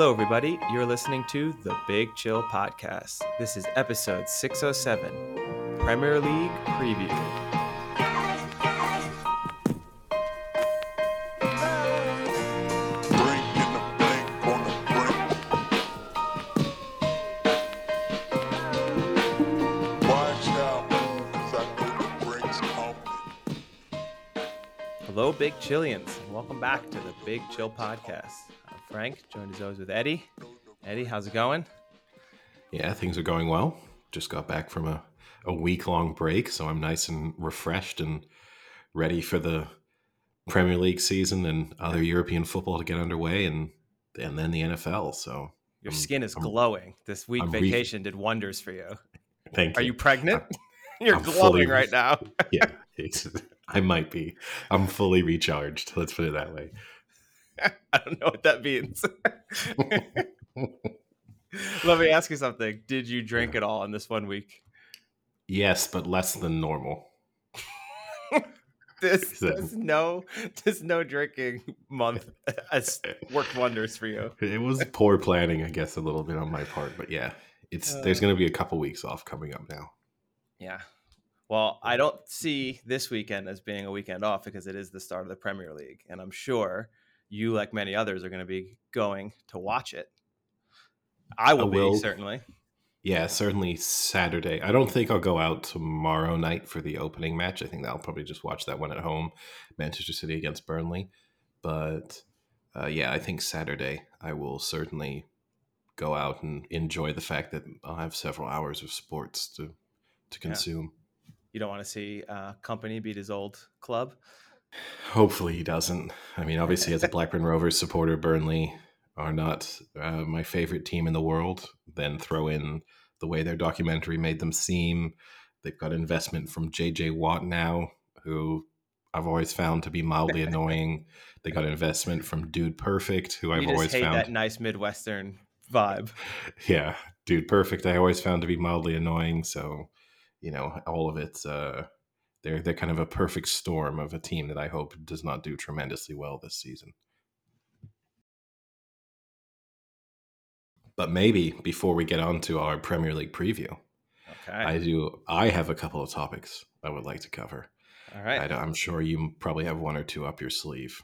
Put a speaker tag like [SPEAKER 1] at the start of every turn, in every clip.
[SPEAKER 1] Hello, everybody. You're listening to the Big Chill Podcast. This is episode 607 Premier League Preview. Hello, Big Chillians. and Welcome back to the Big Chill Podcast. Frank, joined as always with Eddie. Eddie, how's it going?
[SPEAKER 2] Yeah, things are going well. Just got back from a, a week long break, so I'm nice and refreshed and ready for the Premier League season and other European football to get underway and and then the NFL. So
[SPEAKER 1] Your
[SPEAKER 2] I'm-
[SPEAKER 1] skin is
[SPEAKER 2] I'm-
[SPEAKER 1] glowing. This week
[SPEAKER 2] I'm re-
[SPEAKER 1] vacation did wonders for you.
[SPEAKER 2] thank
[SPEAKER 1] Are
[SPEAKER 2] you.
[SPEAKER 1] you pregnant? You're glowing
[SPEAKER 2] fully-
[SPEAKER 1] right now.
[SPEAKER 2] yeah, I might be. I'm fully recharged. Let's put it that way.
[SPEAKER 1] I don't know what that means. Let me ask you something. Did you drink at all in this one week?
[SPEAKER 2] yes, but less than normal.
[SPEAKER 1] This, this no this no drinking month has worked wonders for you.
[SPEAKER 2] It was poor planning, I guess, a little bit on my part, but yeah, it's there's
[SPEAKER 1] Uh.
[SPEAKER 2] going to be a couple weeks off coming up now.
[SPEAKER 1] Yeah. Well, I don't see this weekend as being a weekend off because it is the start of the Premier League, and I'm sure you, like many others, are going to be going to watch it. I will,
[SPEAKER 2] will.
[SPEAKER 1] be certainly.
[SPEAKER 2] Yeah, certainly Saturday. I don't think I'll go out tomorrow night for the opening match. I think I'll probably just watch that one at home, Manchester City against Burnley. But uh, yeah, I think Saturday I will certainly go out and enjoy the fact that I'll have several hours of sports to to
[SPEAKER 1] Yeah.
[SPEAKER 2] consume.
[SPEAKER 1] You don't want to see uh, Kompany beat his old club.
[SPEAKER 2] Hopefully he doesn't. I mean, obviously, as a Blackburn Rovers supporter, Burnley are not uh, my favorite team in the world. Then throw in the way their documentary made them seem. They've got investment from JJ Watt now, who I've always found to be mildly annoying. They got investment from Dude Perfect, who I've always found
[SPEAKER 1] that nice Midwestern vibe.
[SPEAKER 2] yeah, dude, perfect. I always found to be mildly annoying. So, you know, all of it's uh, they're they're kind of a perfect storm of a team that I hope does not do tremendously well this season. But maybe before we get on to our Premier League preview,
[SPEAKER 1] Okay.
[SPEAKER 2] I do. I have a couple of topics I would like to cover.
[SPEAKER 1] All right.
[SPEAKER 2] I, am sure you probably have one or two up your sleeve.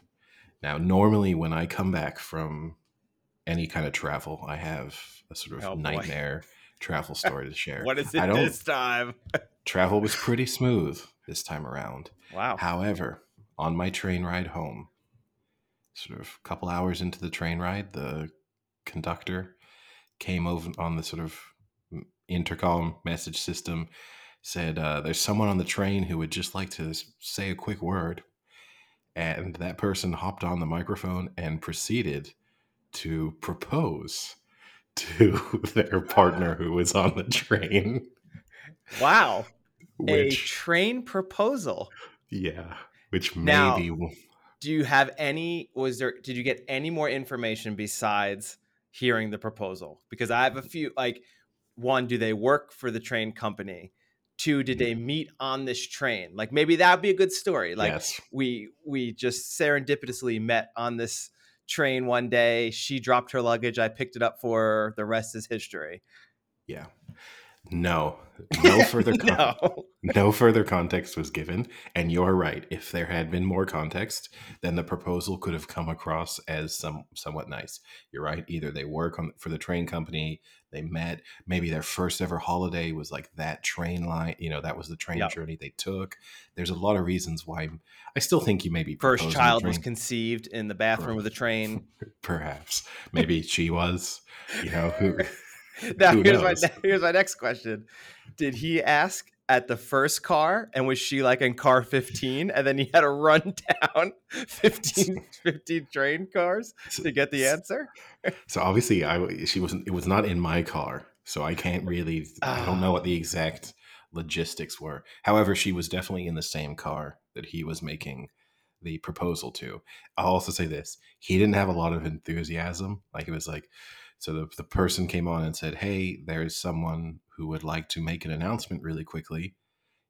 [SPEAKER 2] Now, normally when I come back from any kind of travel, I have a sort of
[SPEAKER 1] Oh,
[SPEAKER 2] nightmare travel story to share.
[SPEAKER 1] What is
[SPEAKER 2] I
[SPEAKER 1] it this time?
[SPEAKER 2] Travel was pretty smooth this time around.
[SPEAKER 1] Wow.
[SPEAKER 2] However, on my train ride home, sort of a couple hours into the train ride, the conductor came over on the sort of intercom message system, said, uh, There's someone on the train who would just like to say a quick word. And that person hopped on the microphone and proceeded to propose to their partner who was on the train.
[SPEAKER 1] Wow. A
[SPEAKER 2] Which,
[SPEAKER 1] train proposal.
[SPEAKER 2] yeah, which
[SPEAKER 1] Now-
[SPEAKER 2] maybe
[SPEAKER 1] Do you have any was there did you get any more information besides hearing the proposal? Because I have a few like one, do they work for the train company? Two, did they meet on this train? Like maybe that would be a good story. Like
[SPEAKER 2] yes.
[SPEAKER 1] we we just serendipitously met on this train one day. She dropped her luggage. I picked it up for her. The rest is history.
[SPEAKER 2] Yeah. No. No further con-
[SPEAKER 1] no.
[SPEAKER 2] no further context was given, and you're right. If there had been more context, then the proposal could have come across as some somewhat nice. You're right. Either they work on for the train company, they met, maybe their first ever holiday was like that train line, you know, that was the train
[SPEAKER 1] Yep.
[SPEAKER 2] journey they took. There's a lot of reasons why I still think you maybe
[SPEAKER 1] First
[SPEAKER 2] proposed on the
[SPEAKER 1] child was conceived in the bathroom of the train.
[SPEAKER 2] perhaps. Maybe she was, you know, who
[SPEAKER 1] now
[SPEAKER 2] Who
[SPEAKER 1] here's my here's my next question. Did he ask at the first car and was she like in car 15 and then he had to run down 15, 15 train cars to get the answer?
[SPEAKER 2] So obviously, I she wasn't. It was not in my car, so I can't really. I don't know ah. what the exact logistics were. However, she was definitely in the same car that he was making the proposal to. I'll also say this: he didn't have a lot of enthusiasm. Like it was like, so the the person came on and said, "Hey, there's someone who would like to make an announcement really quickly."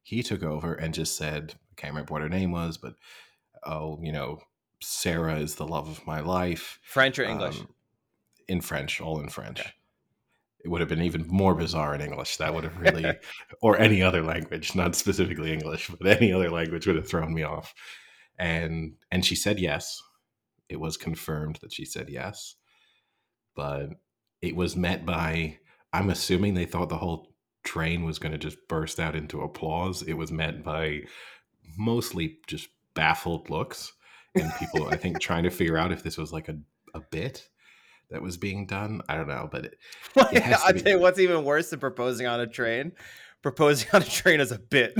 [SPEAKER 2] He took over and just said, "I can't remember what her name was, but oh, you know." Sarah is the love of my life.
[SPEAKER 1] French or English?
[SPEAKER 2] Um, in French, all in French.
[SPEAKER 1] Okay.
[SPEAKER 2] It would have been even more bizarre in English. That would have really, or any other language, not specifically English, but any other language would have thrown me off. And and she said yes. It was confirmed that she said yes, but it was met by. I'm assuming they thought the whole train was going to just burst out into applause. It was met by mostly just baffled looks and people. I think trying to figure out if this was like a a bit that was being done. I don't know, but it, It has to
[SPEAKER 1] I'll
[SPEAKER 2] be-
[SPEAKER 1] tell you what's even worse than proposing on a train. Proposing on a train is a bit.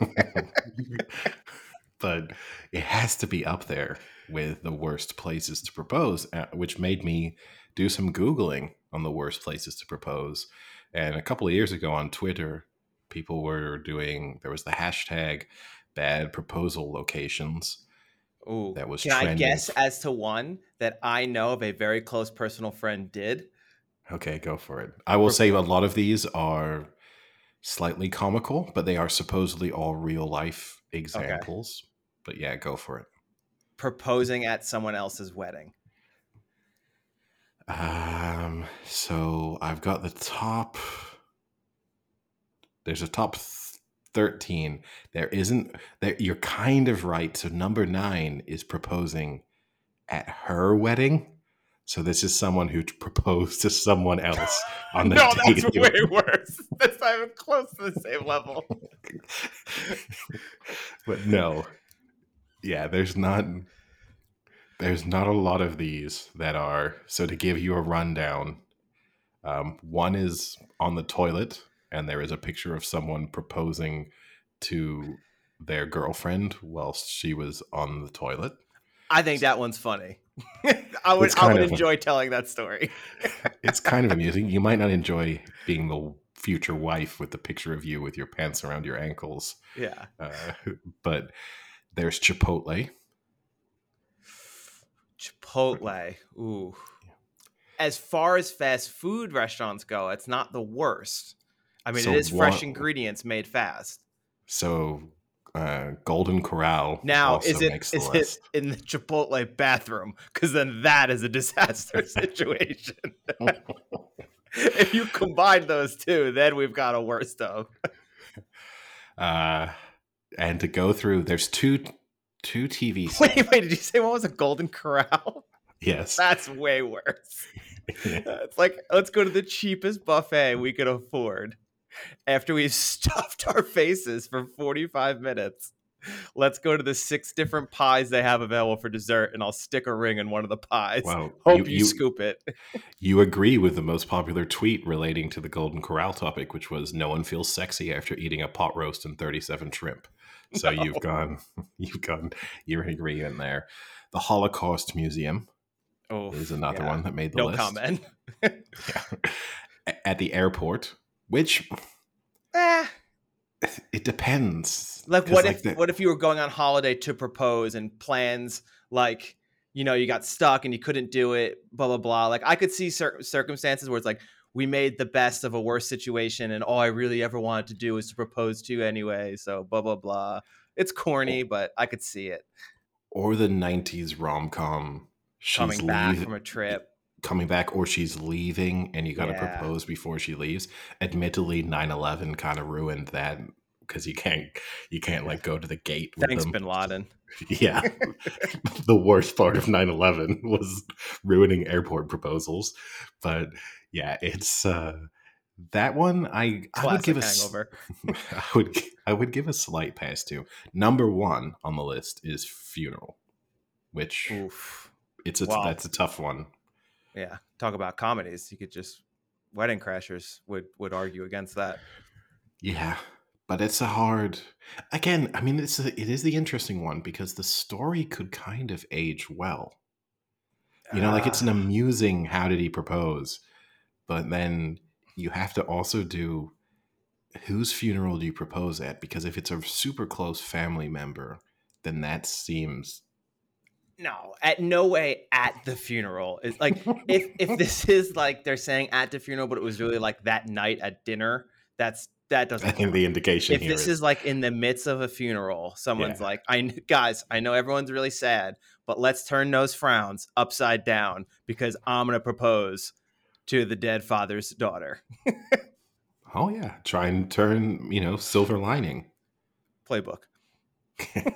[SPEAKER 2] but it has to be up there with the worst places to propose, uh, which made me do some Googling on the worst places to propose. And a couple of years ago on Twitter, people were doing, there was the hashtag bad proposal locations.
[SPEAKER 1] Ooh,
[SPEAKER 2] That was
[SPEAKER 1] Can I guess as to one that I know of a very close personal friend did?
[SPEAKER 2] Okay, go for it. I will say a lot of these are slightly comical, but they are supposedly all real life examples. But yeah, go for it.
[SPEAKER 1] Proposing at someone else's wedding.
[SPEAKER 2] Um, so I've got the top. There's a top th- thirteen. There isn't. There, you're kind of right. So number nine is proposing at her wedding. So this is someone who proposed to someone else on the
[SPEAKER 1] no,
[SPEAKER 2] day
[SPEAKER 1] that's way worse. That's not even close to the same level.
[SPEAKER 2] but no yeah there's not there's not a lot of these that are so to give you a rundown um, one is on the toilet and there is a picture of someone proposing to their girlfriend whilst she was on the toilet
[SPEAKER 1] I think that one's funny. I would I would enjoy telling that story.
[SPEAKER 2] it's kind of amusing you might not enjoy being the future wife with the picture of you with your pants around your ankles
[SPEAKER 1] Yeah.
[SPEAKER 2] uh, but there's chipotle
[SPEAKER 1] Chipotle. Ooh. As far as fast food restaurants go, it's not the worst. I mean,
[SPEAKER 2] So
[SPEAKER 1] it is fresh ingredients made fast.
[SPEAKER 2] So, uh, Golden Corral
[SPEAKER 1] Now, is it is it
[SPEAKER 2] list.
[SPEAKER 1] in the Chipotle bathroom? Because then that is a disaster situation. if you combine those two, then we've got a worse of.
[SPEAKER 2] Uh, and to go through, there's two two TV.
[SPEAKER 1] Wait, wait, did you say what was a Golden Corral?
[SPEAKER 2] yes,
[SPEAKER 1] That's way worse. it's like let's go to the cheapest buffet we could afford. After we've stuffed our faces for 45 minutes, let's go to the six different pies they have available for dessert, and I'll stick a ring in one of the pies.
[SPEAKER 2] well,
[SPEAKER 1] Hope
[SPEAKER 2] you,
[SPEAKER 1] you,
[SPEAKER 2] you,
[SPEAKER 1] scoop it.
[SPEAKER 2] you agree with the most popular tweet relating to the Golden Corral topic, which was "No one feels sexy after eating a pot roast and 37 shrimp." So
[SPEAKER 1] No.
[SPEAKER 2] you've gone, you've gone, you're in agreement there. The Holocaust Museum
[SPEAKER 1] Oh,
[SPEAKER 2] is another one that made the
[SPEAKER 1] No
[SPEAKER 2] list.
[SPEAKER 1] comment.
[SPEAKER 2] Yeah. At the airport, which
[SPEAKER 1] Eh,
[SPEAKER 2] it depends.
[SPEAKER 1] Like what if
[SPEAKER 2] the-
[SPEAKER 1] what if you were going on holiday to propose and plans like you know you got stuck and you couldn't do it blah blah blah like i could see cir- circumstances where it's like we made the best of a worse situation and all i really ever wanted to do was to propose to you anyway so blah blah blah. It's corny but i could see it.
[SPEAKER 2] Or the 90s rom-com she's
[SPEAKER 1] coming back
[SPEAKER 2] leav-
[SPEAKER 1] from a trip.
[SPEAKER 2] coming back or she's leaving and you got to
[SPEAKER 1] Yeah.
[SPEAKER 2] propose before she leaves. Admittedly 9-11 kind of ruined that because you can't you can't like go to the gate with
[SPEAKER 1] thanks bin laden.
[SPEAKER 2] Yeah. The worst part of 9-11 was ruining airport proposals but yeah it's uh that one i i would give a
[SPEAKER 1] hangover
[SPEAKER 2] I would I would give a slight pass to. Number one on the list is funeral, which
[SPEAKER 1] oof
[SPEAKER 2] it's a
[SPEAKER 1] Wow.
[SPEAKER 2] that's a tough one.
[SPEAKER 1] yeah talk about comedies you could just wedding crashers would would argue against that
[SPEAKER 2] Yeah, but it's a hard. Again, I mean, it's a, it is the interesting one because the story could kind of age well. You know, like it's an
[SPEAKER 1] Ah.
[SPEAKER 2] amusing how did he propose, but then you have to also do whose funeral do you propose at? Because if it's a super close family member, then that seems
[SPEAKER 1] no at no way at the funeral it's like if if this is like they're saying at the funeral but it was really like that night at dinner that's that doesn't.
[SPEAKER 2] I think the indication
[SPEAKER 1] if this is like in the midst of a funeral, someone's
[SPEAKER 2] Yeah.
[SPEAKER 1] like, "I guys, I know everyone's really sad, but let's turn those frowns upside down because I'm gonna propose to the dead father's daughter."
[SPEAKER 2] oh yeah, try and turn you know silver lining.
[SPEAKER 1] Playbook.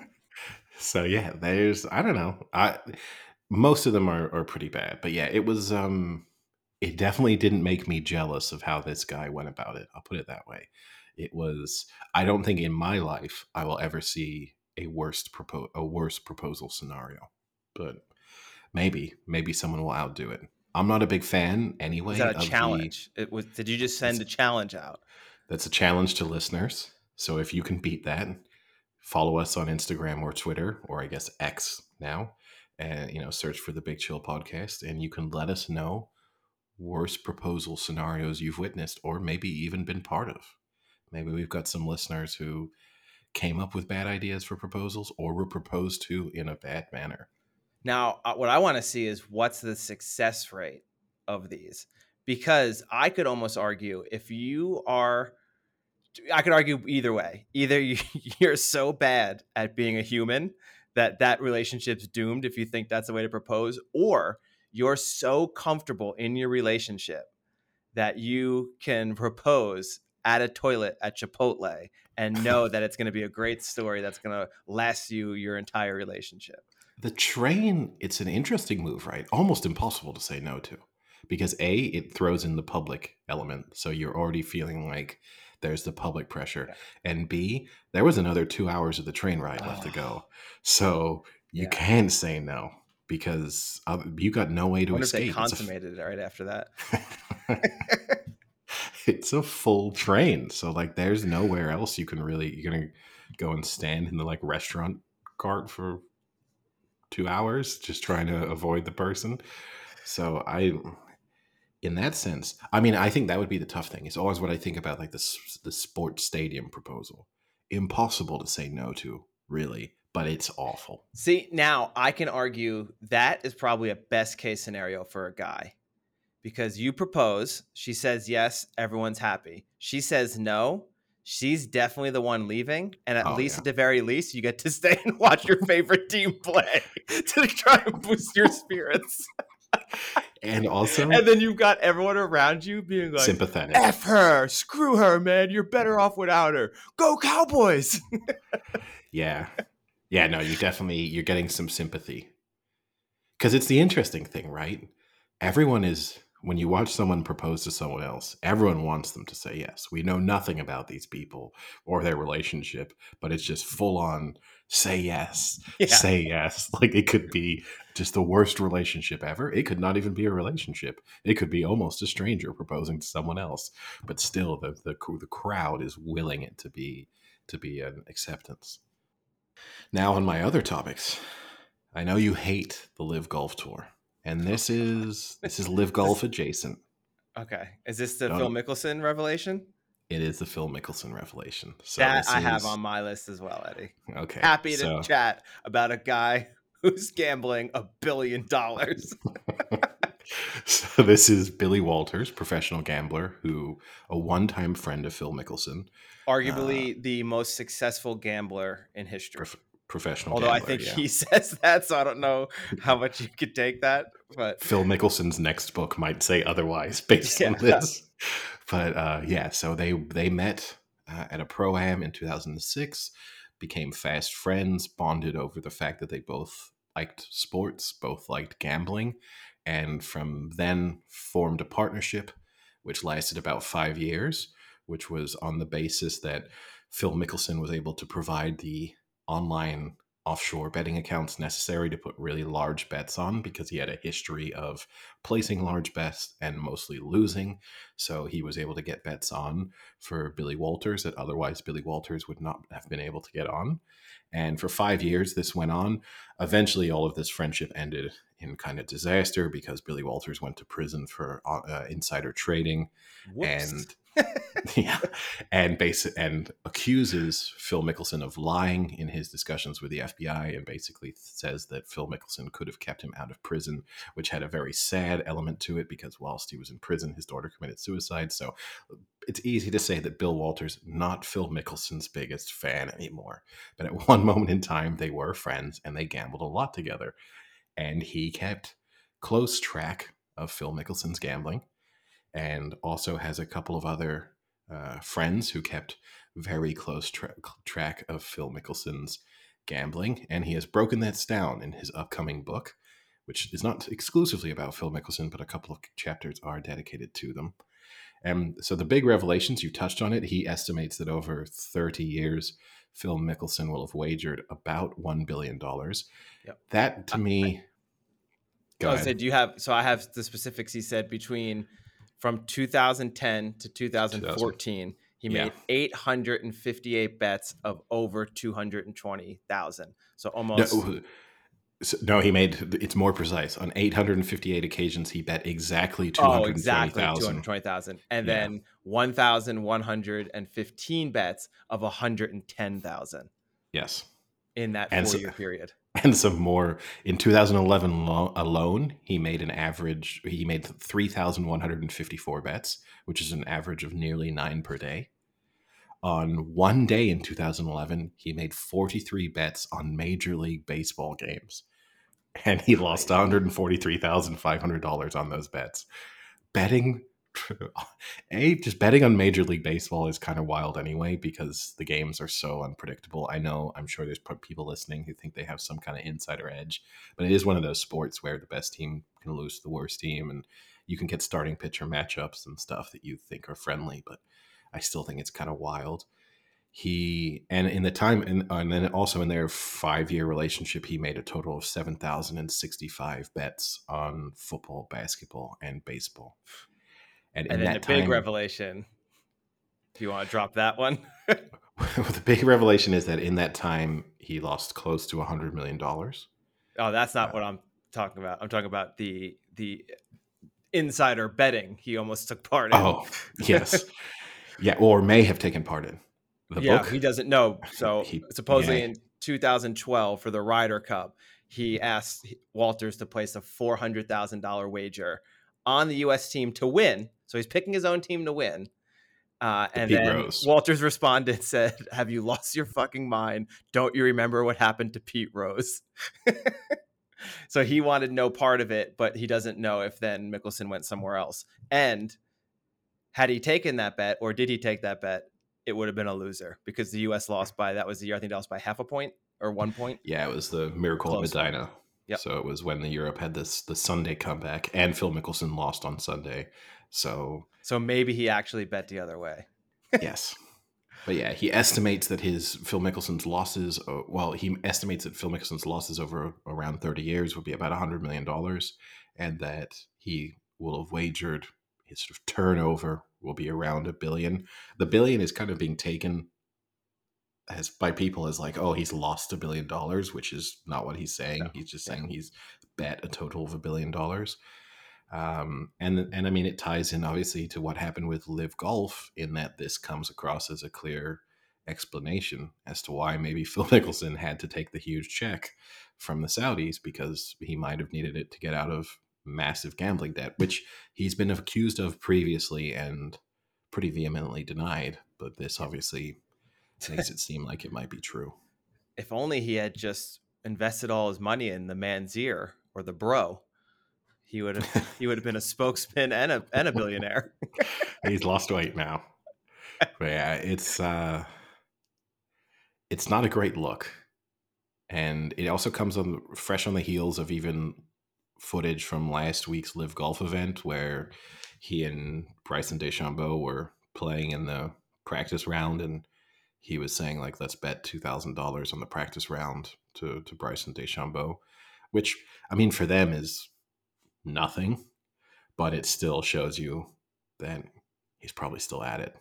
[SPEAKER 2] so yeah, there's I don't know. I most of them are, are pretty bad, but yeah, it was um it definitely didn't make me jealous of how this guy went about it. I'll put it that way. It was I don't think in my life I will ever see a worst propo- a worse proposal scenario. But maybe maybe someone will outdo it. I'm not a big fan anyway.
[SPEAKER 1] Was that
[SPEAKER 2] of
[SPEAKER 1] a
[SPEAKER 2] the-
[SPEAKER 1] challenge? It was. Did you just send a challenge out?
[SPEAKER 2] that's a challenge to listeners. So if you can beat that, follow us on Instagram or Twitter, or I guess X now, and you know, search for the Big Chill Podcast, and you can let us know worst proposal scenarios you've witnessed, or maybe even been part of. Maybe we've got some listeners who came up with bad ideas for proposals, or were proposed to in a bad manner.
[SPEAKER 1] Now, uh, what I want to see is what's the success rate of these, because I could almost argue if you are, I could argue either way. Either you're so bad at being a human that that relationship's doomed if you think that's the way to propose, or you're so comfortable in your relationship that you can propose at a toilet at Chipotle and know that it's going to be a great story that's going to last you your entire relationship.
[SPEAKER 2] The train, it's an interesting move, right? Almost impossible to say no to. Because A, it throws in the public element. So you're already feeling like there's the public pressure. And B, there was another two hours of the train ride left to go. Ah. So you
[SPEAKER 1] Yeah.
[SPEAKER 2] can't say no because you got no way to
[SPEAKER 1] wonder if they
[SPEAKER 2] escape.
[SPEAKER 1] Consummated it right after that.
[SPEAKER 2] it's a full train. So like there's nowhere else you can really you're gonna go and stand in the like restaurant cart for two hours just trying to avoid the person. So I in that sense, I mean, I think that would be the tough thing. It's always what I think about like the the sports stadium proposal. Impossible to say no to, really, but it's awful.
[SPEAKER 1] See, now I can argue that is probably a best case scenario for a guy because you propose, she says yes, everyone's happy. She says no, she's definitely the one leaving. And at
[SPEAKER 2] Oh,
[SPEAKER 1] least
[SPEAKER 2] yeah.
[SPEAKER 1] at the very least, you get to stay and watch your favorite team play to try and boost your spirits.
[SPEAKER 2] And also
[SPEAKER 1] And then you've got everyone around you being like,
[SPEAKER 2] sympathetic.
[SPEAKER 1] F her, screw her, man. You're better off without her. Go Cowboys.
[SPEAKER 2] Yeah. Yeah, no, you definitely you're getting some sympathy. Cuz it's the interesting thing, right? Everyone is when you watch someone propose to someone else, everyone wants them to say yes. We know nothing about these people or their relationship, but it's just full on say yes.
[SPEAKER 1] Yeah.
[SPEAKER 2] Say yes. Like it could be just the worst relationship ever. It could not even be a relationship. It could be almost a stranger proposing to someone else, but still the the, the crowd is willing it to be to be an acceptance. Now, on my other topics, I know you hate the Live Golf Tour, and this oh, is this is Live Golf adjacent.
[SPEAKER 1] Okay. Is this the
[SPEAKER 2] No,
[SPEAKER 1] Phil. Mickelson revelation?
[SPEAKER 2] It is the Phil Mickelson revelation. So
[SPEAKER 1] that I have on my list as well, Eddie.
[SPEAKER 2] Okay,
[SPEAKER 1] Happy to
[SPEAKER 2] so-
[SPEAKER 1] chat about a guy who's gambling a billion dollars.
[SPEAKER 2] so this is Billy Walters, professional gambler, who a one-time friend of Phil Mickelson,
[SPEAKER 1] Arguably uh, the most successful gambler in history.
[SPEAKER 2] prof- professional.
[SPEAKER 1] Although I think
[SPEAKER 2] yeah.
[SPEAKER 1] he says that, so I don't know how much you could take that. But
[SPEAKER 2] Phil Mickelson's next book might say otherwise based on this. But uh, yeah, so they they met uh, at a pro am in 2006, became fast friends, bonded over the fact that they both liked sports, both liked gambling, and from then formed a partnership, which lasted about five years, which was on the basis that Phil Mickelson was able to provide the online offshore betting accounts necessary to put really large bets on because he had a history of placing large bets and mostly losing. So he was able to get bets on for Billy Walters that otherwise Billy Walters would not have been able to get on. And for five years, this went on. Eventually, all of this friendship ended in kind of disaster because Billy Walters went to prison for uh, uh insider trading
[SPEAKER 1] Whoops.
[SPEAKER 2] and yeah, and basic and accuses Phil Mickelson of lying in his discussions with the FBI, and basically says that Phil Mickelson could have kept him out of prison, which had a very sad element to it because whilst he was in prison, his daughter committed suicide. So it's easy to say that Bill Walters not Phil Mickelson's biggest fan anymore, but at one moment in time they were friends and they gambled a lot together, and he kept close track of Phil Mickelson's gambling and also has a couple of other uh, friends who kept very close tra- track of Phil Mickelson's gambling, and he has broken that down in his upcoming book, which is not exclusively about Phil Mickelson, but a couple of chapters are dedicated to them. And so the big revelations, you touched on it. He estimates that over 30 years, Phil Mickelson will have wagered about $1 billion.
[SPEAKER 1] Yep.
[SPEAKER 2] That to me.
[SPEAKER 1] Go I said, do you have, so I have the specifics he said between from 2010 to 2014, he made yeah. 858 bets of over 220,000. So almost.
[SPEAKER 2] No, so, no, he made it's more precise. On 858 occasions, he bet exactly 220,000. Oh, exactly
[SPEAKER 1] 220,000. And yeah. then 1,115 bets of 110,000.
[SPEAKER 2] Yes.
[SPEAKER 1] In that four year period
[SPEAKER 2] and some more. In 2011 lo- alone he made an average he made 3154 bets which is an average of nearly 9 per day. On one day in 2011 he made 43 bets on major league baseball games. And he lost $143,500 on those bets. Betting a just betting on major league baseball is kind of wild anyway because the games are so unpredictable. I know i'm sure there's people listening who think they have some kind of insider edge but it is one of those sports where the best team can lose to the worst team and you can get starting pitcher matchups and stuff that you think are friendly but i still think it's kind of wild. He and in the time and, uh, and then also in their five year relationship he made a total of 7065 bets on football basketball and baseball
[SPEAKER 1] and, and then the time, big revelation. Do you want to drop that one?
[SPEAKER 2] the big revelation is that in that time he lost close to a hundred million dollars.
[SPEAKER 1] Oh, that's not uh, what I'm talking about. I'm talking about the the insider betting he almost took part in.
[SPEAKER 2] Oh, yes. yeah, or may have taken part in.
[SPEAKER 1] The yeah, book? he doesn't know. So he, supposedly yeah. in 2012 for the Ryder Cup, he asked Walters to place a $400,000 wager on the U.S. team to win so he's picking his own team to win. Uh, and Pete then Rose. Walters responded, said, Have you lost your fucking mind? Don't you remember what happened to Pete Rose? so he wanted no part of it, but he doesn't know if then Mickelson went somewhere else. And had he taken that bet, or did he take that bet, it would have been a loser because the U.S. lost by that was the year I think they lost by half a point or one point.
[SPEAKER 2] Yeah, it was the Miracle Close of Medina. Yep. So it was when the Europe had this the Sunday comeback, and Phil Mickelson lost on Sunday. So
[SPEAKER 1] so maybe he actually bet the other way.
[SPEAKER 2] yes. But yeah, he estimates that his Phil Mickelson's losses, uh, well, he estimates that Phil Mickelson's losses over around 30 years would be about $100 million, and that he will have wagered his sort of turnover will be around a billion. The billion is kind of being taken as by people as like, oh, he's lost a billion dollars, which is not what he's saying. No. He's just saying he's bet a total of a billion dollars. Um, and and I mean, it ties in obviously to what happened with Live Golf in that this comes across as a clear explanation as to why maybe Phil Mickelson had to take the huge check from the Saudis because he might have needed it to get out of massive gambling debt, which he's been accused of previously and pretty vehemently denied. But this obviously makes it seem like it might be true.
[SPEAKER 1] If only he had just invested all his money in the man's ear or the bro he would have he would have been a spokesman and a and a billionaire.
[SPEAKER 2] He's lost weight now. But yeah, it's uh it's not a great look. And it also comes on fresh on the heels of even footage from last week's live Golf event where he and Bryson DeChambeau were playing in the practice round and he was saying like let's bet two thousand dollars on the practice round to to Bryson DeChambeau, which I mean for them is nothing, but it still shows you that he's probably still at it.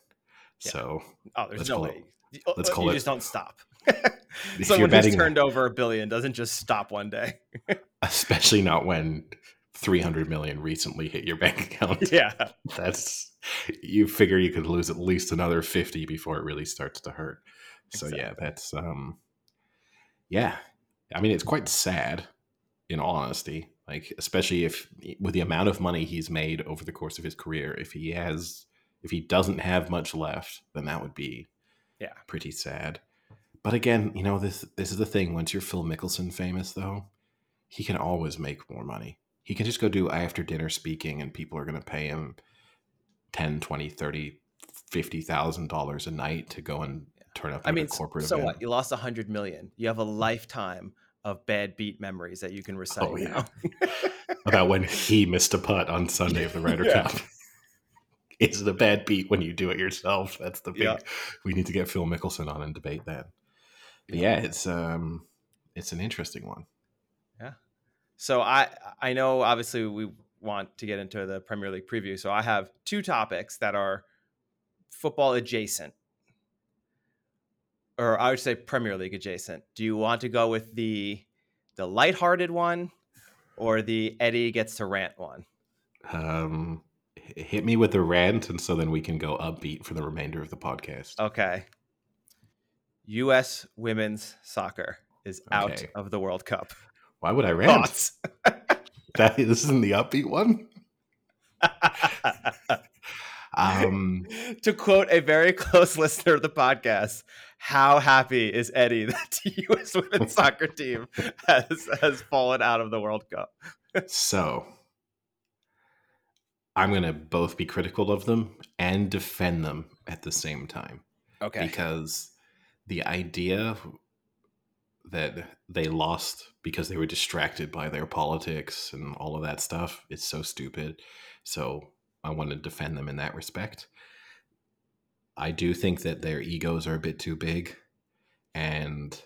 [SPEAKER 2] Yeah. So,
[SPEAKER 1] oh, there's no way. It, oh, let's uh, call you it. just don't stop. Someone who's turned over a billion doesn't just stop one day.
[SPEAKER 2] especially not when 300 million recently hit your bank account.
[SPEAKER 1] Yeah.
[SPEAKER 2] That's you figure you could lose at least another 50 before it really starts to hurt. So yeah, that's um yeah. I mean it's quite sad in all honesty. Like especially if with the amount of money he's made over the course of his career, if he has if he doesn't have much left, then that would be
[SPEAKER 1] Yeah.
[SPEAKER 2] pretty sad. But again, you know, this this is the thing. Once you're Phil Mickelson famous though, he can always make more money. He can just go do after dinner speaking and people are going to pay him 10, 20, 30, 50,000 dollars a night to go and turn up
[SPEAKER 1] I mean,
[SPEAKER 2] a corporate
[SPEAKER 1] so
[SPEAKER 2] event.
[SPEAKER 1] what? You lost a hundred million. You have a lifetime of bad beat memories that you can recite
[SPEAKER 2] Oh,
[SPEAKER 1] now.
[SPEAKER 2] About when he missed a putt on Sunday of the Ryder
[SPEAKER 1] Yeah.
[SPEAKER 2] Cup. Is the bad beat when you do it yourself? That's the big.
[SPEAKER 1] Yeah.
[SPEAKER 2] We need to get Phil Mickelson on and debate that. But yeah, it's um, it's an interesting one.
[SPEAKER 1] So I I know obviously we want to get into the Premier League preview. So I have two topics that are football adjacent. Or I would say Premier League adjacent. Do you want to go with the the lighthearted one or the Eddie gets to rant one?
[SPEAKER 2] Um, hit me with a rant, and so then we can go upbeat for the remainder of the podcast.
[SPEAKER 1] Okay. US women's soccer is out
[SPEAKER 2] Okay.
[SPEAKER 1] of the World Cup.
[SPEAKER 2] Why would I rant?
[SPEAKER 1] Thoughts?
[SPEAKER 2] That this isn't the upbeat one. Um,
[SPEAKER 1] to quote a very close listener of the podcast, how happy is Eddie that the U.S. women's soccer team has has fallen out of the World Cup?
[SPEAKER 2] so I'm gonna both be critical of them and defend them at the same time.
[SPEAKER 1] Okay.
[SPEAKER 2] because the idea that they lost because they were distracted by their politics and all of that stuff It's so stupid. So I want to defend them in that respect. I do think that their egos are a bit too big, and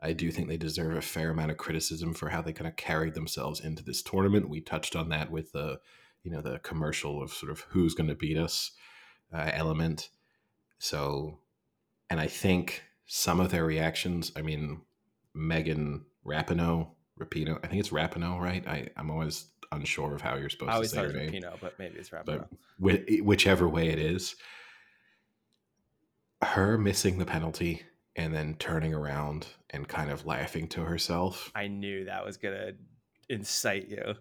[SPEAKER 2] I do think they deserve a fair amount of criticism for how they kind of carried themselves into this tournament. We touched on that with the, you know, the commercial of sort of who's going to beat us uh, element. So and I think some of their reactions. I mean, Megan Rapinoe, Rapino. I think it's Rapinoe, right? I, I'm always unsure of how you're supposed to say her name,
[SPEAKER 1] Rapino, but maybe it's Rapino.
[SPEAKER 2] but whi- whichever way it is, her missing the penalty and then turning around and kind of laughing to herself.
[SPEAKER 1] I knew that was gonna incite you.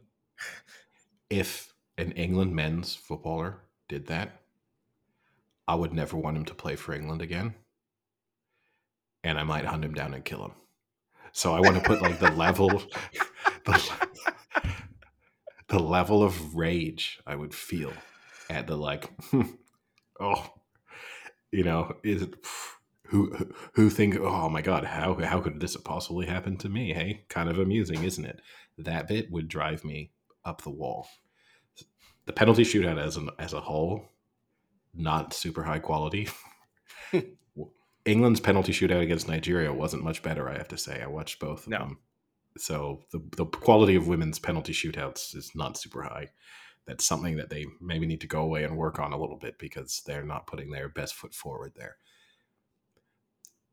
[SPEAKER 2] If an England men's footballer did that, I would never want him to play for England again. And I might hunt him down and kill him. So I want to put like the level the, the level of rage I would feel at the like oh you know, is it who who think oh my god, how how could this possibly happen to me? Hey, kind of amusing, isn't it? That bit would drive me up the wall. The penalty shootout as an as a whole, not super high quality. England's penalty shootout against Nigeria wasn't much better, I have to say. I watched both of
[SPEAKER 1] No.
[SPEAKER 2] them. So the the quality of women's penalty shootouts is not super high. That's something that they maybe need to go away and work on a little bit because they're not putting their best foot forward there.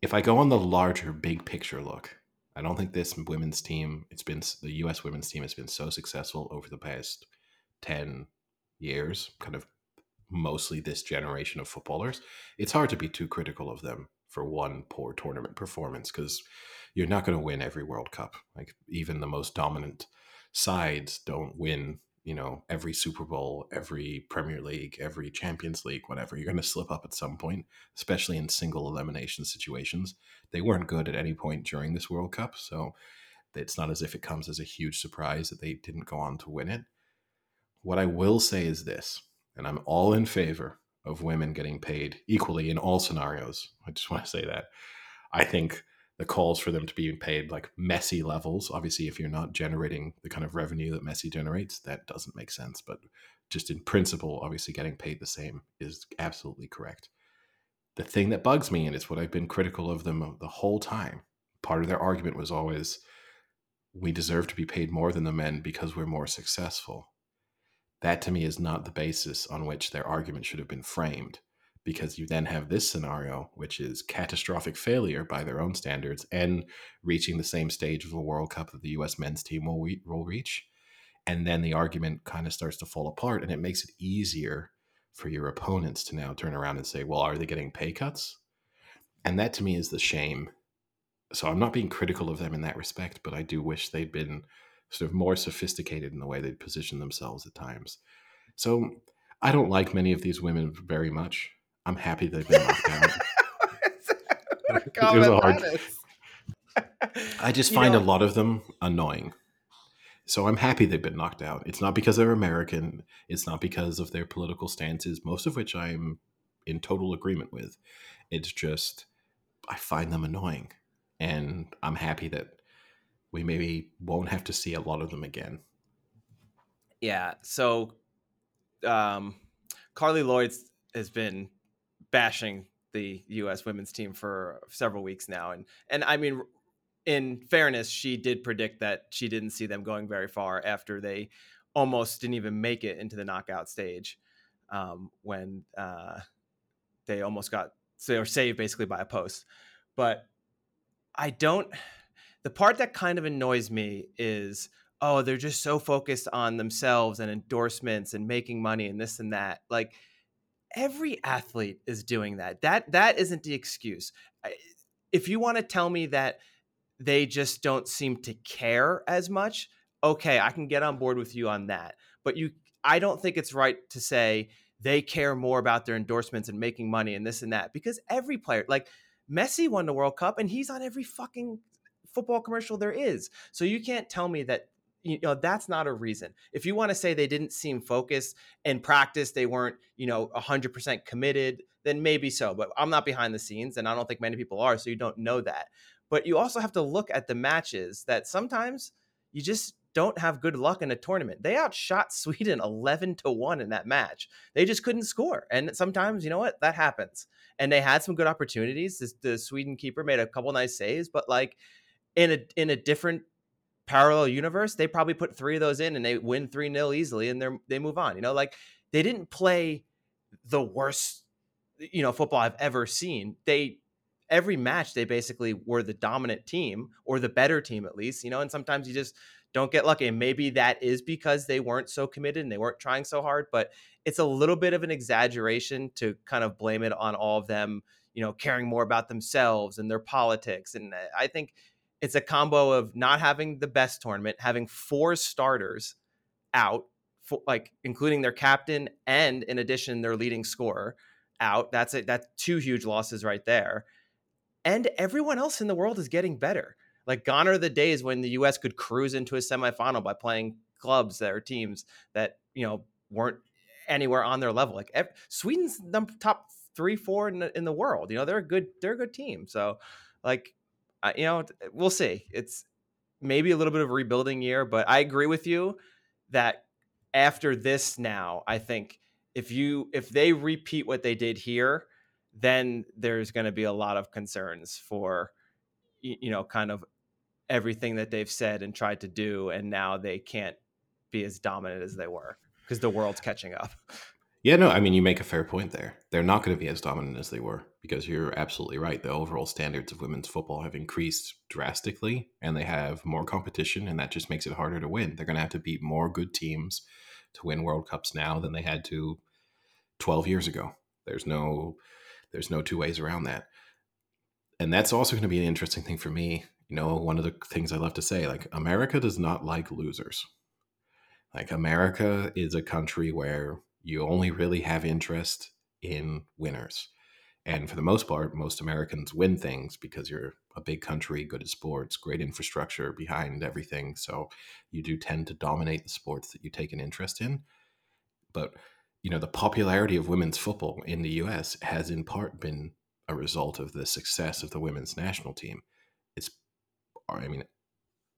[SPEAKER 2] If I go on the larger big picture look, I don't think this women's team, it's been the US women's team has been so successful over the past 10 years, kind of mostly this generation of footballers. It's hard to be too critical of them for one poor tournament performance because you're not going to win every World Cup. Like even the most dominant sides don't win, you know, every Super Bowl, every Premier League, every Champions League, whatever. You're going to slip up at some point, especially in single elimination situations. They weren't good at any point during this World Cup, so it's not as if it comes as a huge surprise that they didn't go on to win it. What I will say is this, and I'm all in favor of women getting paid equally in all scenarios. I just want to say that. I think the calls for them to be paid like Messi levels, obviously, if you're not generating the kind of revenue that Messi generates, that doesn't make sense. But just in principle, obviously, getting paid the same is absolutely correct. The thing that bugs me, and it's what I've been critical of them the whole time, part of their argument was always we deserve to be paid more than the men because we're more successful. That to me is not the basis on which their argument should have been framed because you then have this scenario, which is catastrophic failure by their own standards and reaching the same stage of a World Cup that the U.S. men's team will, re- will reach. And then the argument kind of starts to fall apart, and it makes it easier for your opponents to now turn around and say, well, are they getting pay cuts? And that to me is the shame. So I'm not being critical of them in that respect, but I do wish they'd been sort of more sophisticated in the way they'd position themselves at times. So I don't like many of these women very much. I'm happy they've been knocked out. It was a hard- I just
[SPEAKER 1] You
[SPEAKER 2] find
[SPEAKER 1] know-
[SPEAKER 2] a lot of them annoying. So I'm happy they've been knocked out. It's not because they're American. It's not because of their political stances, most of which I'm in total agreement with. It's just I find them annoying. And I'm happy that we maybe won't have to see a lot of them again.
[SPEAKER 1] Yeah. So, um, Carli Lloyd has been bashing the U.S. women's team for several weeks now, and and I mean, in fairness, she did predict that she didn't see them going very far after they almost didn't even make it into the knockout stage um, when uh, they almost got so they were saved basically by a post. But I don't. The part that kind of annoys me is oh, they're just so focused on themselves and endorsements and making money and this and that. Like every athlete is doing that. That that isn't the excuse. If you want to tell me that they just don't seem to care as much, okay, I can get on board with you on that. But you I don't think it's right to say they care more about their endorsements and making money and this and that because every player like Messi won the World Cup and he's on every fucking football commercial there is. So you can't tell me that you know that's not a reason. If you want to say they didn't seem focused in practice, they weren't, you know, 100% committed, then maybe so, but I'm not behind the scenes and I don't think many people are, so you don't know that. But you also have to look at the matches that sometimes you just don't have good luck in a tournament. They outshot Sweden 11 to 1 in that match. They just couldn't score. And sometimes, you know what? That happens. And they had some good opportunities. This, the Sweden keeper made a couple nice saves, but like in a in a different parallel universe, they probably put 3 of those in and they win 3-0 easily and they they move on. You know, like they didn't play the worst you know football I've ever seen. They every match they basically were the dominant team or the better team at least, you know, and sometimes you just don't get lucky. And maybe that is because they weren't so committed and they weren't trying so hard, but it's a little bit of an exaggeration to kind of blame it on all of them, you know, caring more about themselves and their politics. And uh, I think it's a combo of not having the best tournament, having four starters out, for, like including their captain and in addition their leading scorer out. That's it. That's two huge losses right there. And everyone else in the world is getting better. Like gone are the days when the U.S. could cruise into a semifinal by playing clubs that are teams that you know weren't anywhere on their level. Like Sweden's the top three, four in the, in the world. You know they're a good they're a good team. So like I, you know we'll see. It's maybe a little bit of a rebuilding year, but I agree with you that after this now, I think if you if they repeat what they did here, then there's going to be a lot of concerns for you know kind of everything that they've said and tried to do and now they can't be as dominant as they were because the world's catching up.
[SPEAKER 2] Yeah, no, I mean, you make a fair point there. They're not going to be as dominant as they were because you're absolutely right. The overall standards of women's football have increased drastically and they have more competition, and that just makes it harder to win. They're going to have to beat more good teams to win World Cups now than they had to 12 years ago. There's no there's no two ways around that. And that's also going to be an interesting thing for me. You know, one of the things I love to say, like America does not like losers. Like America is a country where you only really have interest in winners. And for the most part, most Americans win things because you're a big country, good at sports, great infrastructure behind everything. So you do tend to dominate the sports that you take an interest in. But, you know, the popularity of women's football in the US has in part been a result of the success of the women's national team. It's, I mean,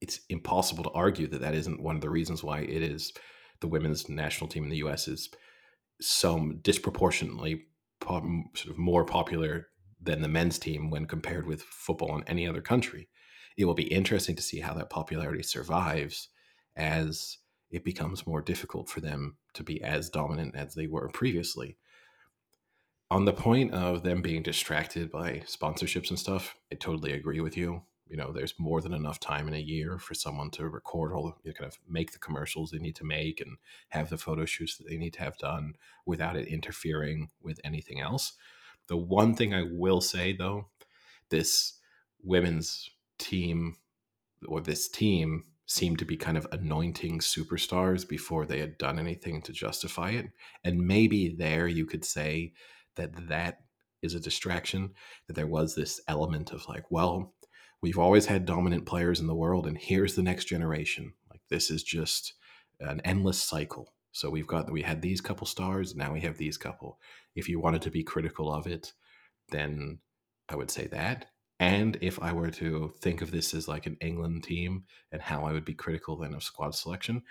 [SPEAKER 2] it's impossible to argue that that isn't one of the reasons why it is the women's national team in the US is so disproportionately pop, sort of more popular than the men's team when compared with football in any other country. It will be interesting to see how that popularity survives as it becomes more difficult for them to be as dominant as they were previously. on the point of them being distracted by sponsorships and stuff, I totally agree with you. You know, there's more than enough time in a year for someone to record all the you know, kind of make the commercials they need to make and have the photo shoots that they need to have done without it interfering with anything else. The one thing I will say though, this women's team or this team seemed to be kind of anointing superstars before they had done anything to justify it. And maybe there you could say that that is a distraction, that there was this element of like, well, we've always had dominant players in the world, and here's the next generation. Like, this is just an endless cycle. So we've got, we had these couple stars, now we have these couple. If you wanted to be critical of it, then I would say that. And if I were to think of this as like an England team and how I would be critical then of squad selection,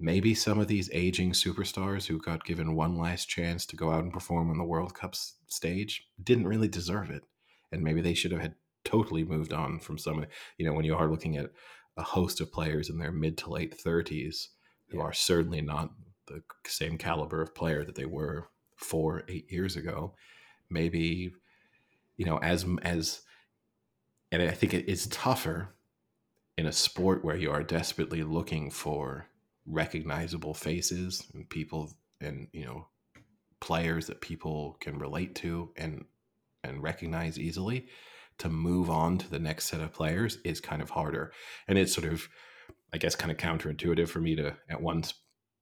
[SPEAKER 2] maybe some of these aging superstars who got given one last chance to go out and perform on the World Cup stage didn't really deserve it. And maybe they should have had totally moved on from some, you know, when you are looking at a host of players in their mid to late 30s who are certainly not the same caliber of player that they were four, eight years ago, maybe, you know, as, as, and I think it is tougher in a sport where you are desperately looking for recognizable faces and people and you know players that people can relate to and and recognize easily to move on to the next set of players is kind of harder. And it's sort of i guess kind of counterintuitive for me to at one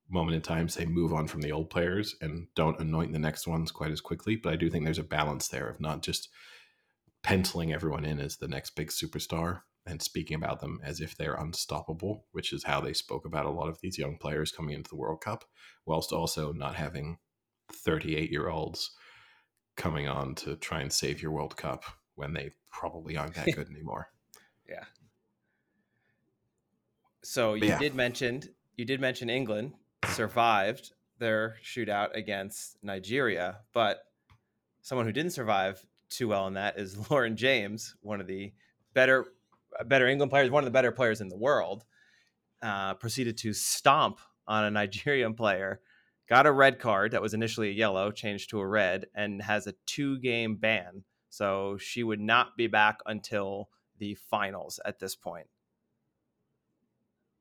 [SPEAKER 2] moment in time say move on from the old players and don't anoint the next ones quite as quickly. But i do think there's a balance there of not just penciling everyone in as the next big superstar and speaking about them as if they're unstoppable, which is how they spoke about a lot of these young players coming into the World Cup, whilst also not having 38 year olds coming on to try and save your World Cup when they probably aren't that good anymore.
[SPEAKER 1] Yeah. So you yeah. did mention you did mention England survived their shootout against Nigeria, but someone who didn't survive too well in that is Lauren James, one of the better better England players, one of the better players in the world, uh, proceeded to stomp on a Nigerian player, got a red card that was initially a yellow, changed to a red, and has a two game ban. So she would not be back until the finals at this point.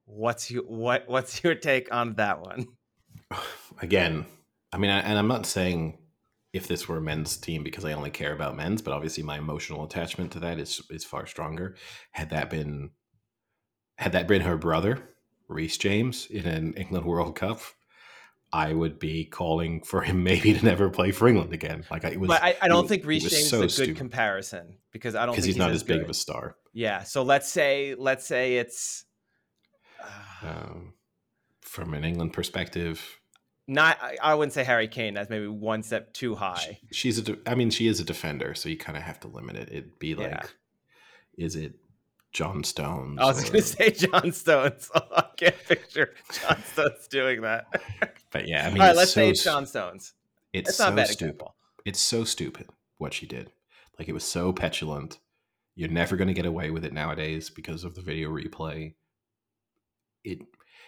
[SPEAKER 1] What's your what What's your take on that one?
[SPEAKER 2] Again, I mean, I, and I'm not saying if this were a men's team because I only care about men's, but obviously my emotional attachment to that is is far stronger. Had that been had that been her brother, Reece James, in an England World Cup, I would be calling for him maybe to never play for England again. Like it was,
[SPEAKER 1] but I, I don't think Reece James so is a good stupid. comparison because I don't
[SPEAKER 2] because
[SPEAKER 1] he's,
[SPEAKER 2] he's, not as, big of a star.
[SPEAKER 1] Yeah, so let's say let's say it's
[SPEAKER 2] uh, um, from an England perspective
[SPEAKER 1] not I wouldn't say Harry Kane. That's maybe one step too high.
[SPEAKER 2] she's a. De- I mean, she is a defender, so you kind of have to limit it. It'd be like, yeah. is it John Stones?
[SPEAKER 1] I was or... going to say John Stones. Oh, I can't picture John Stones doing that.
[SPEAKER 2] but yeah, I mean,
[SPEAKER 1] all right, let's so, say it's John Stones.
[SPEAKER 2] It's, it's so not bad stupid. Example. It's so stupid what she did. Like it was so petulant. You're never going to get away with it nowadays because of the video replay. It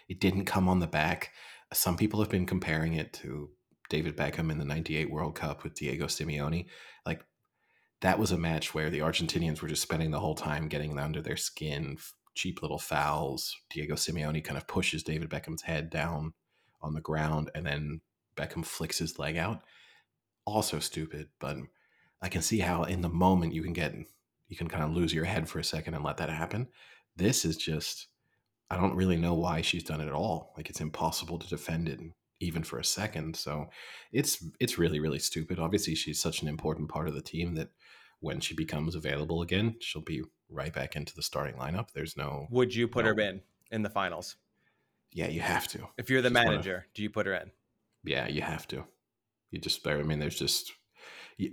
[SPEAKER 2] it didn't come on the back some people have been comparing it to David Beckham in the 98 World Cup with Diego Simeone. Like that was a match where the Argentinians were just spending the whole time getting under their skin, cheap little fouls. Diego Simeone kind of pushes David Beckham's head down on the ground and then Beckham flicks his leg out. Also stupid, but I can see how in the moment you can get you can kind of lose your head for a second and let that happen. This is just I don't really know why she's done it at all. Like it's impossible to defend it even for a second. So it's it's really really stupid. Obviously, she's such an important part of the team that when she becomes available again, she'll be right back into the starting lineup. There's no.
[SPEAKER 1] Would you put no, her in in the finals?
[SPEAKER 2] Yeah, you have to.
[SPEAKER 1] If you're the manager, do you put her in?
[SPEAKER 2] Yeah, you have to. You just. I mean, there's just.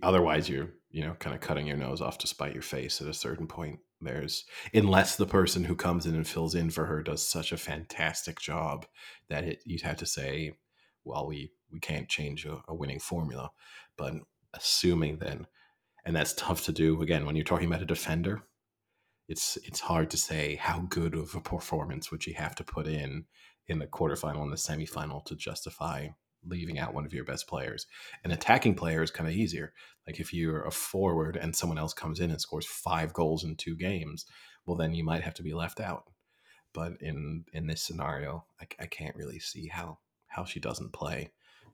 [SPEAKER 2] Otherwise, you're you know kind of cutting your nose off to spite your face at a certain point. There's unless the person who comes in and fills in for her does such a fantastic job that it, you'd have to say, well, we we can't change a, a winning formula. But assuming then, and that's tough to do again when you're talking about a defender. It's it's hard to say how good of a performance would you have to put in in the quarterfinal and the semifinal to justify leaving out one of your best players. An attacking player is kind of easier. Like if you're a forward and someone else comes in and scores five goals in two games, well, then you might have to be left out. But in in this scenario, I, I can't really see how how she doesn't play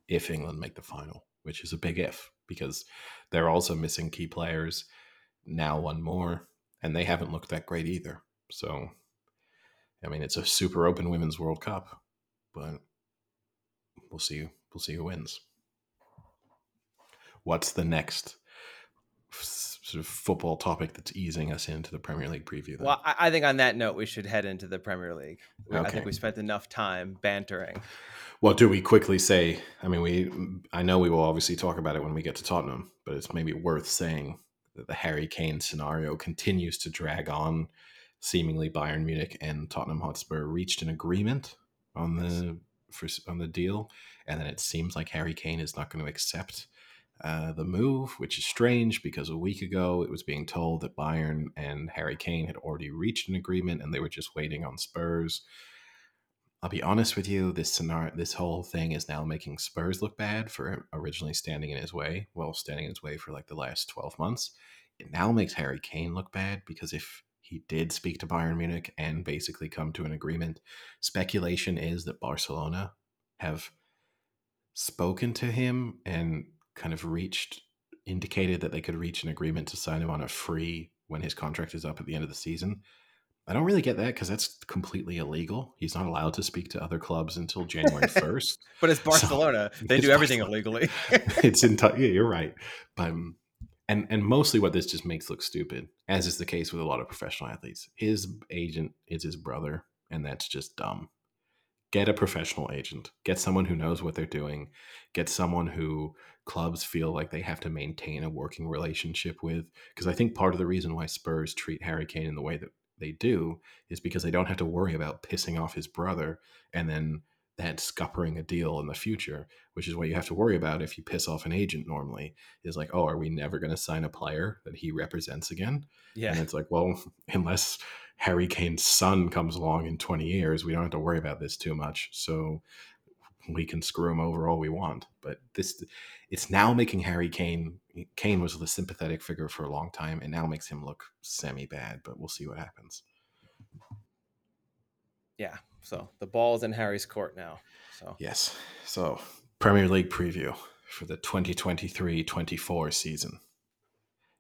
[SPEAKER 2] if England make the final, which is a big if because they're also missing key players now one more and they haven't looked that great either. So I mean, it's a super open women's World Cup, but we'll see. We'll see who wins. What's the next sort of football topic that's easing us into the Premier League preview? Then?
[SPEAKER 1] Well, I I think on that note, we should head into the Premier League. I think we spent enough time bantering.
[SPEAKER 2] Well, do we quickly say? I mean, we. I know we will obviously talk about it when we get to Tottenham, but it's maybe worth saying that the Harry Kane scenario continues to drag on. Seemingly, Bayern Munich and Tottenham Hotspur reached an agreement on the for, on the deal, and then it seems like Harry Kane is not going to accept uh, the move, which is strange because a week ago it was being told that Bayern and Harry Kane had already reached an agreement and they were just waiting on Spurs. I'll be honest with you, this scenario, this whole thing is now making Spurs look bad for originally standing in his way. Well, standing in his way for like the last 12 months. It now makes Harry Kane look bad because if he did speak to Bayern Munich and basically come to an agreement, speculation is that Barcelona have spoken to him and kind of reached, indicated that they could reach an agreement to sign him on a free when his contract is up at the end of the season. I don't really get that because that's completely illegal. He's not allowed to speak to other clubs until January 1st.
[SPEAKER 1] But it's Barcelona. they
[SPEAKER 2] it's
[SPEAKER 1] do everything
[SPEAKER 2] Barcelona.
[SPEAKER 1] illegally.
[SPEAKER 2] it's entirely, yeah, you're right. But, um, and, and mostly what this just makes look stupid, as is the case with a lot of professional athletes. His agent is his brother, and that's just dumb. Get a professional agent. Get someone who knows what they're doing. Get someone who clubs feel like they have to maintain a working relationship with. Because I think part of the reason why Spurs treat Harry Kane in the way that they do is because they don't have to worry about pissing off his brother and then that scuppering a deal in the future, which is what you have to worry about if you piss off an agent normally. Is like, oh, are we never going to sign a player that he represents again?
[SPEAKER 1] Yeah.
[SPEAKER 2] And it's like, well, unless Harry Kane's son comes along in 20 years, we don't have to worry about this too much. So we can screw him over all we want. But this, it's now making Harry Kane. Kane was the sympathetic figure for a long time, and now makes him look semi bad. But we'll see what happens.
[SPEAKER 1] Yeah. So the ball's in Harry's court now. So
[SPEAKER 2] Yes. So Premier League preview for the 2023-24 season.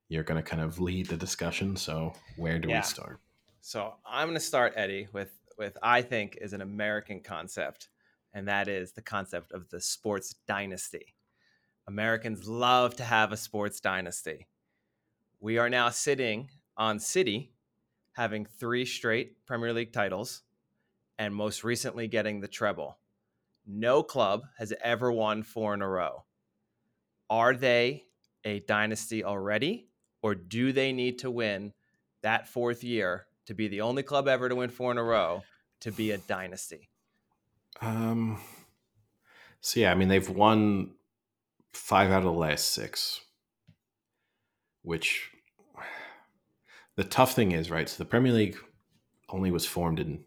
[SPEAKER 2] You're going to kind of lead the discussion. So where do
[SPEAKER 1] Yeah.
[SPEAKER 2] we start?
[SPEAKER 1] So I'm going to start Eddie with with I think is an American concept, and that is the concept of the sports dynasty. Americans love to have a sports dynasty. We are now sitting on City, having three straight Premier League titles, and most recently getting the treble. No club has ever won four in a row. Are they a dynasty already, or do they need to win that fourth year to be the only club ever to win four in a row to be a dynasty.
[SPEAKER 2] Um, so yeah, I mean they've won five out of the last six, which the tough thing is right. So the Premier League only was formed in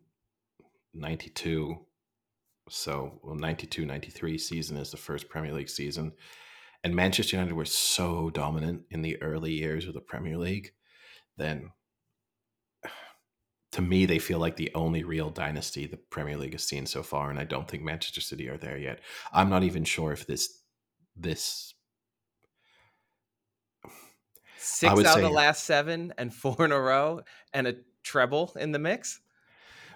[SPEAKER 2] '92, so well, 92, 93 season is the first Premier League season, and Manchester United were so dominant in the early years of the Premier League, then to me, they feel like the only real dynasty the Premier League has seen so far, and I don't think Manchester City are there yet. I'm not even sure if this this
[SPEAKER 1] Six out of the last seven and four in a row and a treble in the mix.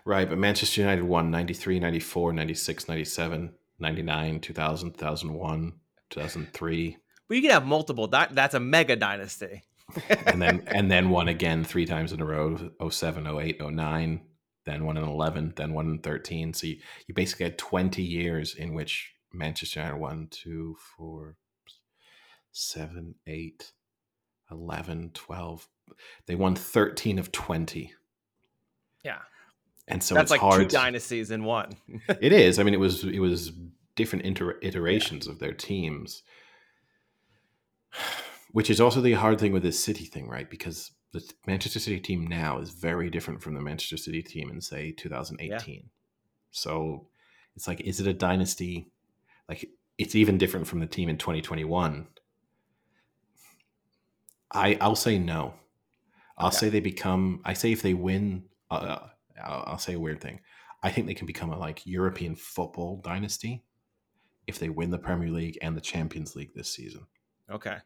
[SPEAKER 2] right, but Manchester United won 93, 94, 96, 97, 99, 2000, 2001, 2003,
[SPEAKER 1] But you can have multiple. Di- that's a mega dynasty.
[SPEAKER 2] and then and then won again three times in a row 07, 08, 09, then one in 11, then one in 13. So you, you basically had 20 years in which Manchester United won two, four, seven, eight, 11, 12. They won 13 of 20.
[SPEAKER 1] Yeah,
[SPEAKER 2] And so
[SPEAKER 1] that's
[SPEAKER 2] it's
[SPEAKER 1] like two dynasties in one.
[SPEAKER 2] it is. I mean, it was it was different inter- iterations of their teams, which is also the hard thing with this City thing, right? Because the Manchester City team now is very different from the Manchester City team in say 2018. So it's like, is it a dynasty? Like it's even different from the team in 2021. I I'll say no. I'll
[SPEAKER 1] Okay.
[SPEAKER 2] say they become. I say if they win, uh, I'll, I'll say a weird thing. I think they can become a like European football dynasty if they win the Premier League and the Champions League this season,
[SPEAKER 1] Okay.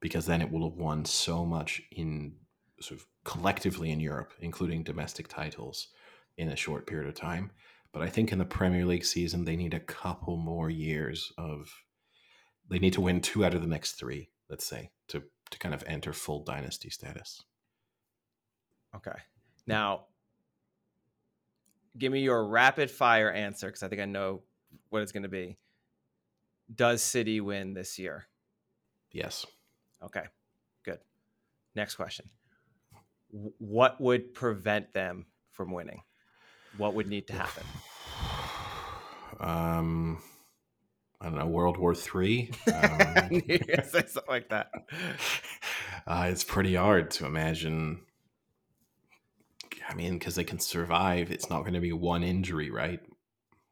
[SPEAKER 2] because then it will have won so much in sort of collectively in Europe, including domestic titles, in a short period of time. But I think in the Premier League season, they need a couple more years of. They need to win two out of the next three, let's say, to to kind of enter full dynasty status.
[SPEAKER 1] Okay. Now, give me your rapid fire answer because I think I know what it's going to be. Does City win this year?
[SPEAKER 2] Yes.
[SPEAKER 1] Okay. Good. Next question. What would prevent them from winning? What would need to happen?
[SPEAKER 2] Um, I don't know, World War Three. Um,
[SPEAKER 1] you were gonna say something like that.
[SPEAKER 2] uh, it's pretty hard to imagine. I mean, because they can survive. It's not going to be one injury, right?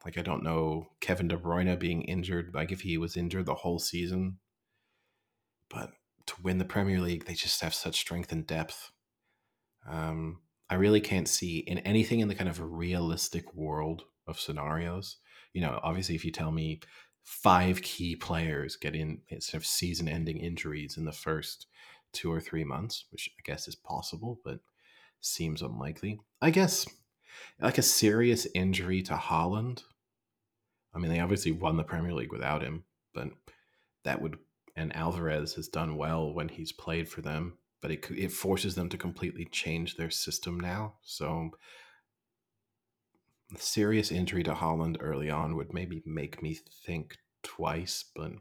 [SPEAKER 2] Like I don't know Kevin De Bruyne being injured. Like if he was injured the whole season, but to win the Premier League, they just have such strength and depth. Um, I really can't see in anything in the kind of realistic world of scenarios. You know, obviously, if you tell me five key players get in eh, instead of season-ending injuries in the first two or three months, which I guess is possible, but seems unlikely. I guess like a serious injury to Haaland. I mean, they obviously won the Premier League without him, but that would and Alvarez has done well when he's played for them, but it it forces them to completely change their system now. So serious injury to Haaland early on would maybe make me think twice, but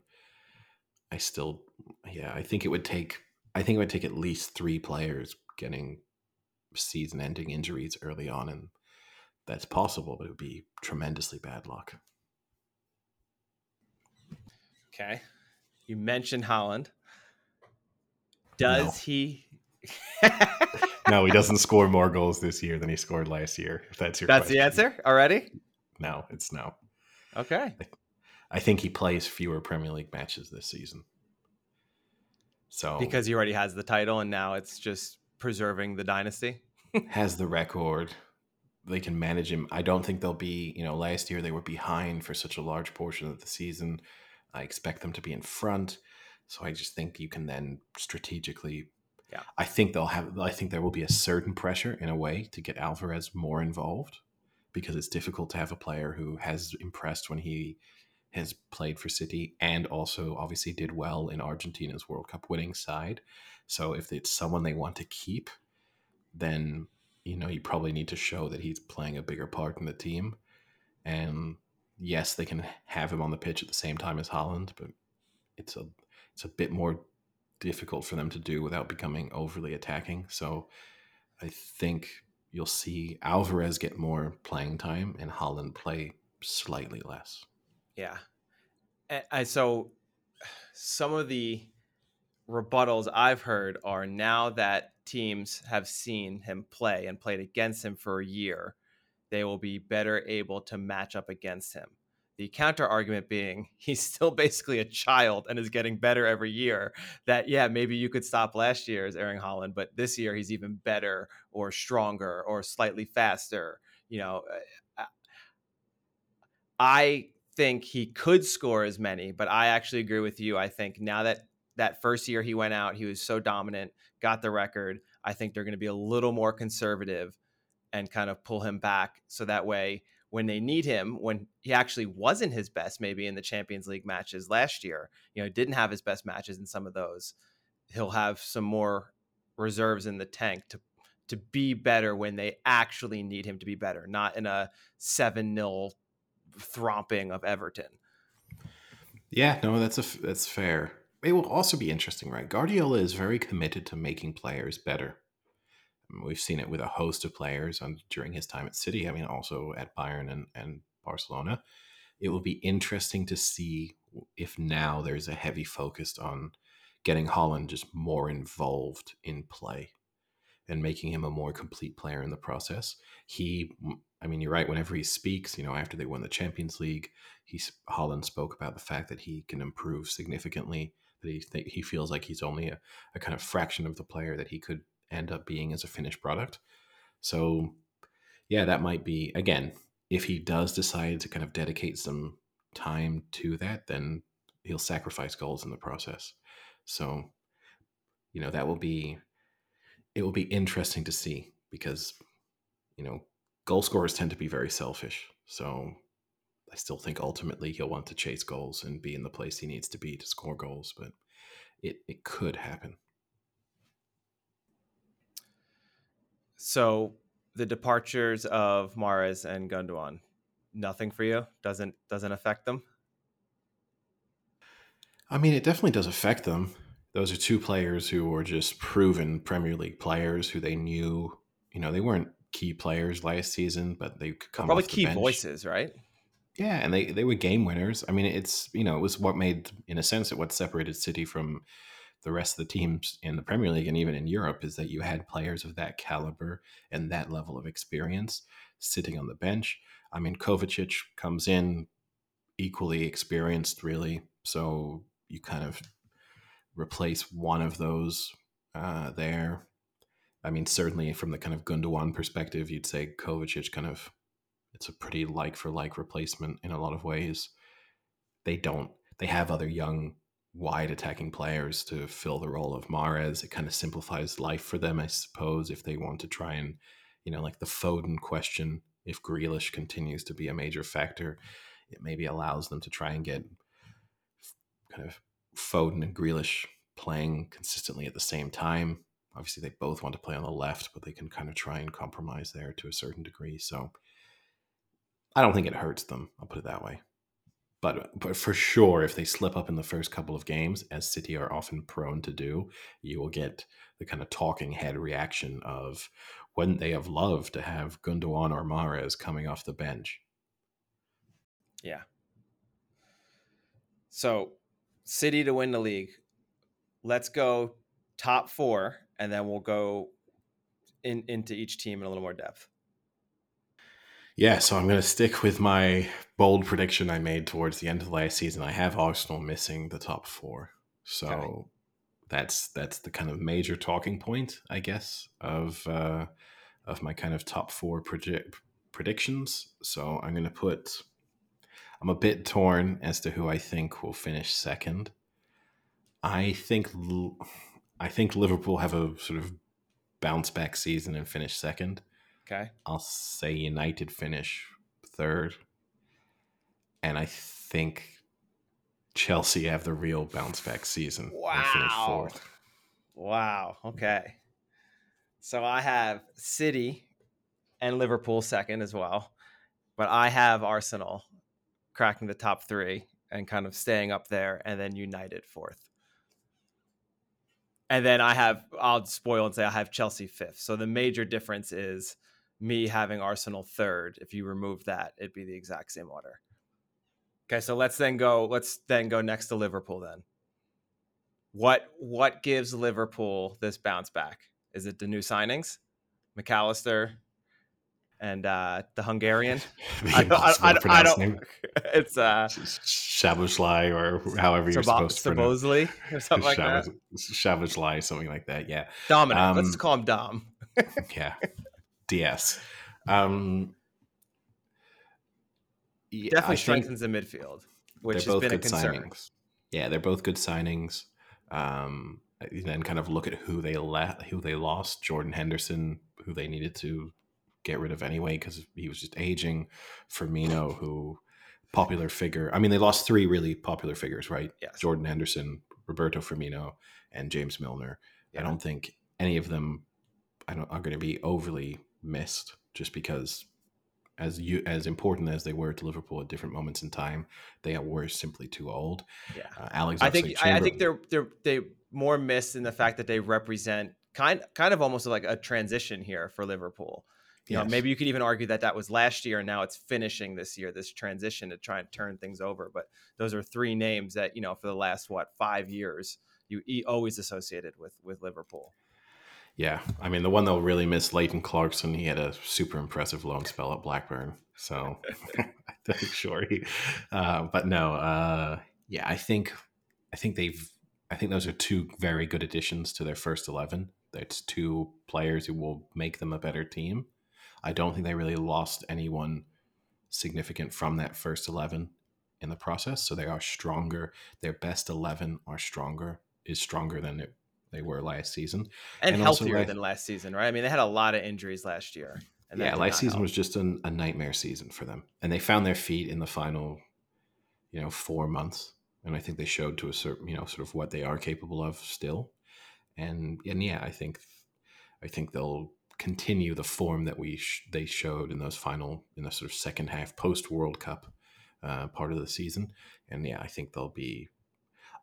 [SPEAKER 2] I still yeah, I think it would take I think it would take at least 3 players getting season-ending injuries early on and that's possible, but it would be tremendously bad luck.
[SPEAKER 1] Okay. You mentioned Haaland. Does
[SPEAKER 2] No.
[SPEAKER 1] he?
[SPEAKER 2] No, he doesn't score more goals this year than he scored last year. If that's your
[SPEAKER 1] That's the answer already?
[SPEAKER 2] No, it's no.
[SPEAKER 1] Okay.
[SPEAKER 2] I think he plays fewer Premier League matches this season. So
[SPEAKER 1] Because he already has the title and now it's just preserving the dynasty.
[SPEAKER 2] has the record. They can manage him. I don't think they'll be, you know, last year they were behind for such a large portion of the season. I expect them to be in front. So I just think you can then strategically
[SPEAKER 1] Yeah.
[SPEAKER 2] I think they'll have I think there will be a certain pressure in a way to get Alvarez more involved because it's difficult to have a player who has impressed when he has played for City and also obviously did well in Argentina's World Cup winning side. So if it's someone they want to keep, then you know you probably need to show that he's playing a bigger part in the team. And yes, they can have him on the pitch at the same time as Haaland, but it's a it's a bit more difficult for them to do without becoming overly attacking. So I think you'll see Alvarez get more playing time and Haaland play slightly less.
[SPEAKER 1] Yeah. And so some of the rebuttals I've heard are now that teams have seen him play and played against him for a year, they will be better able to match up against him. The counter argument being he's still basically a child and is getting better every year. That, yeah, maybe you could stop last year as Erling Haaland, but this year he's even better or stronger or slightly faster. You know, uh, I think he could score as many, but I actually agree with you. I think now that that first year he went out, he was so dominant, got the record. I think they're going to be a little more conservative and kind of pull him back so that way when they need him, when he actually wasn't his best, maybe in the Champions League matches last year, you know, didn't have his best matches in some of those, he'll have some more reserves in the tank to to be better when they actually need him to be better, not in a 7 0 thromping of Everton.
[SPEAKER 2] Yeah, no, that's a that's fair. It will also be interesting, right? Guardiola is very committed to making players better. We've seen it with a host of players on, during his time at City. I mean, also at Bayern and, and Barcelona. It will be interesting to see if now there's a heavy focus on getting Haaland just more involved in play and making him a more complete player in the process. He, I mean, you're right. Whenever he speaks, you know, after they won the Champions League, he's Haaland spoke about the fact that he can improve significantly. That he he feels like he's only a, a kind of fraction of the player that he could end up being as a finished product. So, yeah, that might be again if he does decide to kind of dedicate some time to that, then he'll sacrifice goals in the process. So, you know, that will be it will be interesting to see because you know goal scorers tend to be very selfish. So I still think ultimately he'll want to chase goals and be in the place he needs to be to score goals, but it, it could happen.
[SPEAKER 1] So the departures of Mahrez and Gundogan, nothing for you? Doesn't doesn't affect them?
[SPEAKER 2] I mean, it definitely does affect them. Those are two players who were just proven Premier League players who they knew, you know, they weren't key players last season, but they could come
[SPEAKER 1] Probably key
[SPEAKER 2] bench.
[SPEAKER 1] voices, right?
[SPEAKER 2] Yeah, and they they were game winners. I mean, it's you know it was what made, in a sense, it what separated City from the rest of the teams in the Premier League and even in Europe is that you had players of that caliber and that level of experience sitting on the bench. I mean, Kovacic comes in equally experienced, really. So you kind of replace one of those uh, there. I mean, certainly from the kind of Gundogan perspective, you'd say Kovacic kind of it's a pretty like for like replacement in a lot of ways. They don't they have other young wide attacking players to fill the role of Mahrez. It kind of simplifies life for them, I suppose, if they want to try and, you know, like the Foden question, if Grealish continues to be a major factor, it maybe allows them to try and get kind of Foden and Grealish playing consistently at the same time. Obviously, they both want to play on the left, but they can kind of try and compromise there to a certain degree. So I don't think it hurts them. I'll put it that way. But, but for sure, if they slip up in the first couple of games, as City are often prone to do, you will get the kind of talking head reaction of wouldn't they have loved to have Gundogan or Mahrez coming off the bench?
[SPEAKER 1] Yeah. So, City to win the league. Let's go top four, and then we'll go in into each team in a little more depth.
[SPEAKER 2] Yeah, so I'm going to stick with my bold prediction I made towards the end of the last season. I have Arsenal missing the top four, so
[SPEAKER 1] Okay.
[SPEAKER 2] that's that's the kind of major talking point, I guess, of uh, of my kind of top four predi- predictions. So I'm going to put. I'm a bit torn as to who I think will finish second. I think I think Liverpool have a sort of bounce back season and finish second.
[SPEAKER 1] Okay.
[SPEAKER 2] I'll say United finish third. And I think Chelsea have the real bounce back season
[SPEAKER 1] Wow.
[SPEAKER 2] fourth.
[SPEAKER 1] Wow. Okay. So I have City and Liverpool second as well, but I have Arsenal cracking the top three and kind of staying up there, and then United fourth. And then I have, I'll spoil and say I have Chelsea fifth. So the major difference is me having Arsenal third. If you remove that, it'd be the exact same order. Okay, so let's then go. Let's then go next to Liverpool. Then, what what gives Liverpool this bounce back? Is it the new signings, Mac Allister, and uh, the Hungarian? I don't- I- I I don't- It's uh,
[SPEAKER 2] Shabushly or however you're
[SPEAKER 1] Sabo-
[SPEAKER 2] supposed to pronounce
[SPEAKER 1] Sabosley or something like that.
[SPEAKER 2] Shabushly, something like that. Yeah.
[SPEAKER 1] Dominic. let's
[SPEAKER 2] Um,
[SPEAKER 1] call him Dom.
[SPEAKER 2] Yeah. DS. Um, yeah,
[SPEAKER 1] Definitely strengthens the midfield, which has been a concern.
[SPEAKER 2] signings. Yeah, they're both good signings. Um, and then kind of look at who they le- who they lost. Jordan Henderson, who they needed to get rid of anyway because he was just aging. Firmino, who popular figure. I mean, they lost three really popular figures, right?
[SPEAKER 1] Yes.
[SPEAKER 2] Jordan Henderson, Roberto Firmino, and James Milner.
[SPEAKER 1] Yeah.
[SPEAKER 2] I don't think any of them I don't, are going to be overly missed just because as you as important as they were to Liverpool at different moments in time, they were simply too old.
[SPEAKER 1] Yeah.
[SPEAKER 2] Uh, Alex,
[SPEAKER 1] I think I, I think they're they're they more missed in the fact that they represent kind kind of almost like a transition here for Liverpool. You know, maybe you could even argue that that was last year and now it's finishing this year. This transition to try and turn things over. But those are three names that you know for the last what five years you always associated with with Liverpool.
[SPEAKER 2] Yeah, I mean the one they'll really miss, Leighton Clarkson. He had a super impressive loan spell at Blackburn, so I'm sure. Uh, but no, uh, yeah, I think I think they've I think those are two very good additions to their first eleven. That's two players who will make them a better team. I don't think they really lost anyone significant from that first eleven in the process, so they are stronger. Their best eleven are stronger is stronger than it they were last season.
[SPEAKER 1] and,
[SPEAKER 2] And
[SPEAKER 1] healthier
[SPEAKER 2] last-
[SPEAKER 1] than last season, right? I mean, they had a lot of injuries last year. And
[SPEAKER 2] yeah, last season
[SPEAKER 1] help.
[SPEAKER 2] was just an, a nightmare season for them, and they found their feet in the final, you know, four months, and I think they showed to a certain, you know, sort of what they are capable of still, and and yeah, I think, I think they'll continue the form that we sh- they showed in those final in the sort of second half post World Cup uh, part of the season, and yeah, I think they'll be.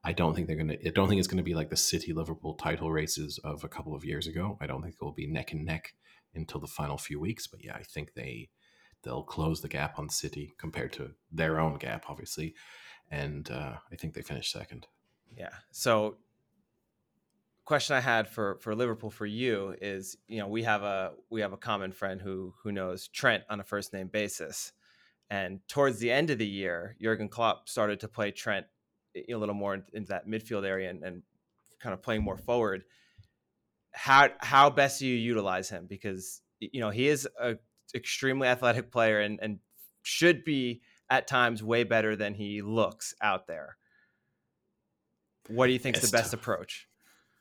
[SPEAKER 2] I don't think they're gonna. I don't think it's gonna be like the City Liverpool title races of a couple of years ago. I don't think it will be neck and neck until the final few weeks. But yeah, I think they they'll close the gap on City compared to their own gap, obviously, and uh, I think they finish second.
[SPEAKER 1] Yeah. So question I had for for Liverpool for you is, you know, we have a we have a common friend who who knows Trent on a first name basis. And towards the end of the year, Jurgen Klopp started to play Trent a little more in- into that midfield area and, and kind of playing more forward. How how best do you utilize him? Because you know he is a extremely athletic player and and should be at times way better than he looks out there. What do you think is the best
[SPEAKER 2] tough.
[SPEAKER 1] approach?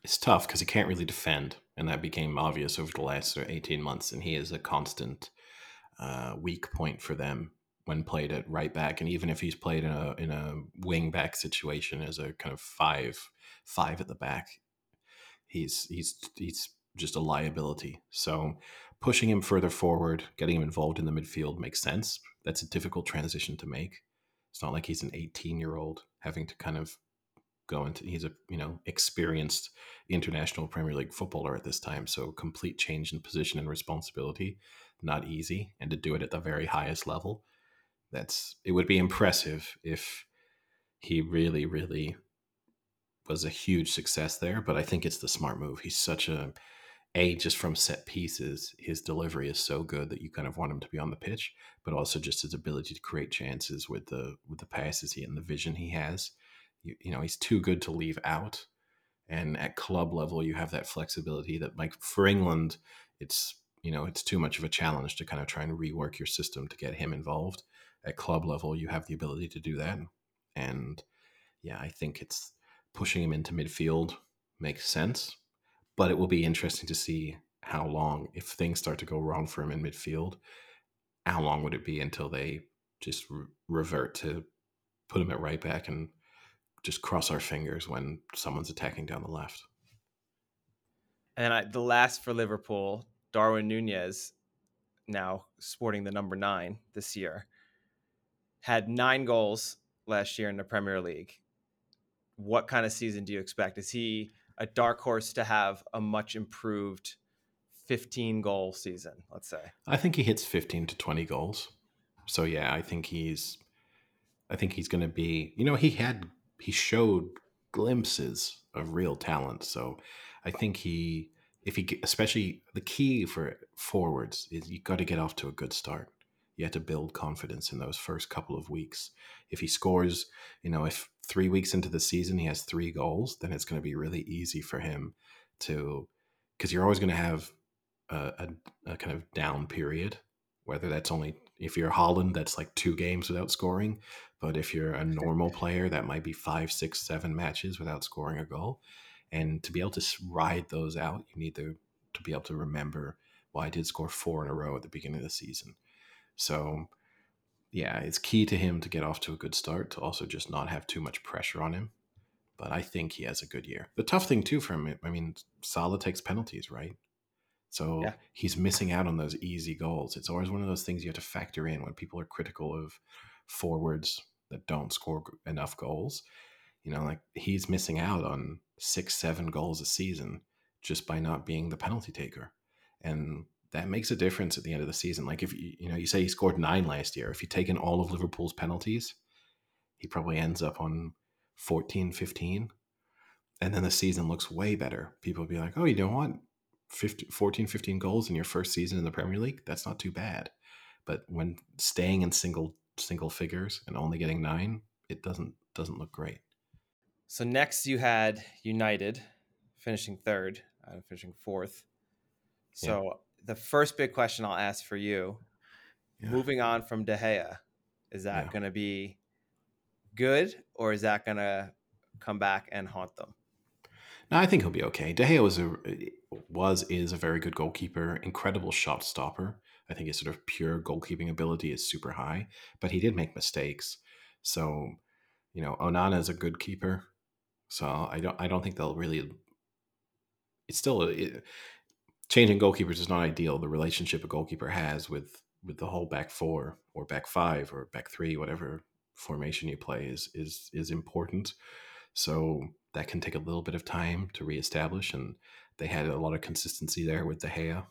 [SPEAKER 2] It's tough because he can't really defend, and that became obvious over the last eighteen months. And he is a constant uh, weak point for them when played at right back, and even if he's played in a in a wing back situation as a kind of five five at the back, he's he's he's just a liability. So pushing him further forward, getting him involved in the midfield makes sense. That's a difficult transition to make. It's not like he's an 18 year old having to kind of go into. He's a you know experienced international Premier League footballer at this time, so complete change in position and responsibility, not easy, and to do it at the very highest level. That's it would be impressive if he really really was a huge success there, but I think it's the smart move. He's such a a just from set pieces, his delivery is so good that you kind of want him to be on the pitch, but also just his ability to create chances with the with the passes he and the vision he has. You, you know, he's too good to leave out. And at club level, you have that flexibility that, like for England, it's you know it's too much of a challenge to kind of try and rework your system to get him involved. At club level, you have the ability to do that, and yeah, I think it's pushing him into midfield makes sense, but it will be interesting to see how long, if things start to go wrong for him in midfield, how long would it be until they just re- revert to put him at right back and just cross our fingers when someone's attacking down the left?
[SPEAKER 1] And I, the last for Liverpool, Darwin Nunez, now sporting the number nine this year, had nine goals last year in the Premier League. What kind of season do you expect? Is he a dark horse to have a much improved 15 goal season, let's say?
[SPEAKER 2] I think he hits 15 to 20 goals. So yeah, I think he's I think he's going to be, you know, he had he showed glimpses of real talent. So I think he if he especially the key for forwards is you got to get off to a good start. You have to build confidence in those first couple of weeks. If he scores, you know, if 3 weeks into the season he has 3 goals, then it's going to be really easy for him to cuz you're always going to have a, a, a kind of down period whether that's only if you're Haaland, that's like two games without scoring. But if you're a normal player, that might be five, six, seven matches without scoring a goal. And to be able to ride those out, you need to to be able to remember, well, I did score four in a row at the beginning of the season. So yeah, it's key to him to get off to a good start, to also just not have too much pressure on him. But I think he has a good year. The tough thing too for him, I mean, Salah takes penalties, right? So
[SPEAKER 1] Yeah.
[SPEAKER 2] he's missing out on those easy goals. It's always one of those things you have to factor in when people are critical of forwards that don't score enough goals. You know, like he's missing out on six, seven goals a season just by not being the penalty taker. And that makes a difference at the end of the season. Like if you, you know, you say he scored nine last year, if you take in all of Liverpool's penalties, he probably ends up on 14, 15. And then the season looks way better. People be like, oh, you know what? 50, 14, 15 goals in your first season in the Premier League, that's not too bad. But when staying in single single figures and only getting nine, it doesn't doesn't look great.
[SPEAKER 1] So next you had United finishing third, uh, finishing fourth. So the first big question I'll ask for you,
[SPEAKER 2] Yeah.
[SPEAKER 1] moving on from De Gea, is that
[SPEAKER 2] Yeah.
[SPEAKER 1] going to be good or is that going to come back and haunt them?
[SPEAKER 2] No, I think he'll be okay. De Gea was a was is a very good goalkeeper, incredible shot stopper. I think his sort of pure goalkeeping ability is super high, but he did make mistakes. So, you know, Onana is a good keeper. So I don't I don't think they'll really. It's still it, changing goalkeepers is not ideal. The relationship a goalkeeper has with with the whole back four or back five or back three, whatever formation you play is is is important. So that can take a little bit of time to reestablish, and they had a lot of consistency there with De Gea,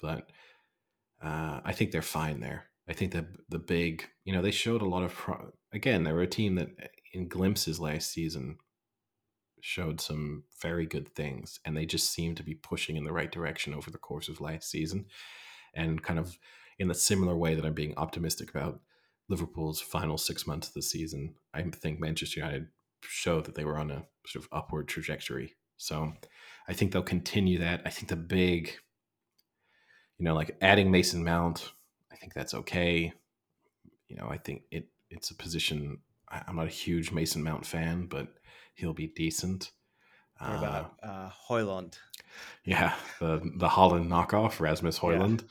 [SPEAKER 2] but uh, I think they're fine there. I think that the big, you know, they showed a lot of. Pro- Again, they were a team that, in glimpses last season, showed some very good things, and they just seem to be pushing in the right direction over the course of last season, and kind of in a similar way that I'm being optimistic about Liverpool's final six months of the season. I think Manchester United showed that they were on a sort of upward trajectory. So I think they'll continue that. I think the big, you know, like adding Mason Mount, I think that's okay. You know, I think it it's a position. I'm not a huge Mason Mount fan, but he'll be decent.
[SPEAKER 1] What
[SPEAKER 2] Uh,
[SPEAKER 1] about uh, Højlund?
[SPEAKER 2] yeah, the the Haaland knockoff, Rasmus
[SPEAKER 1] Yeah.
[SPEAKER 2] Højlund.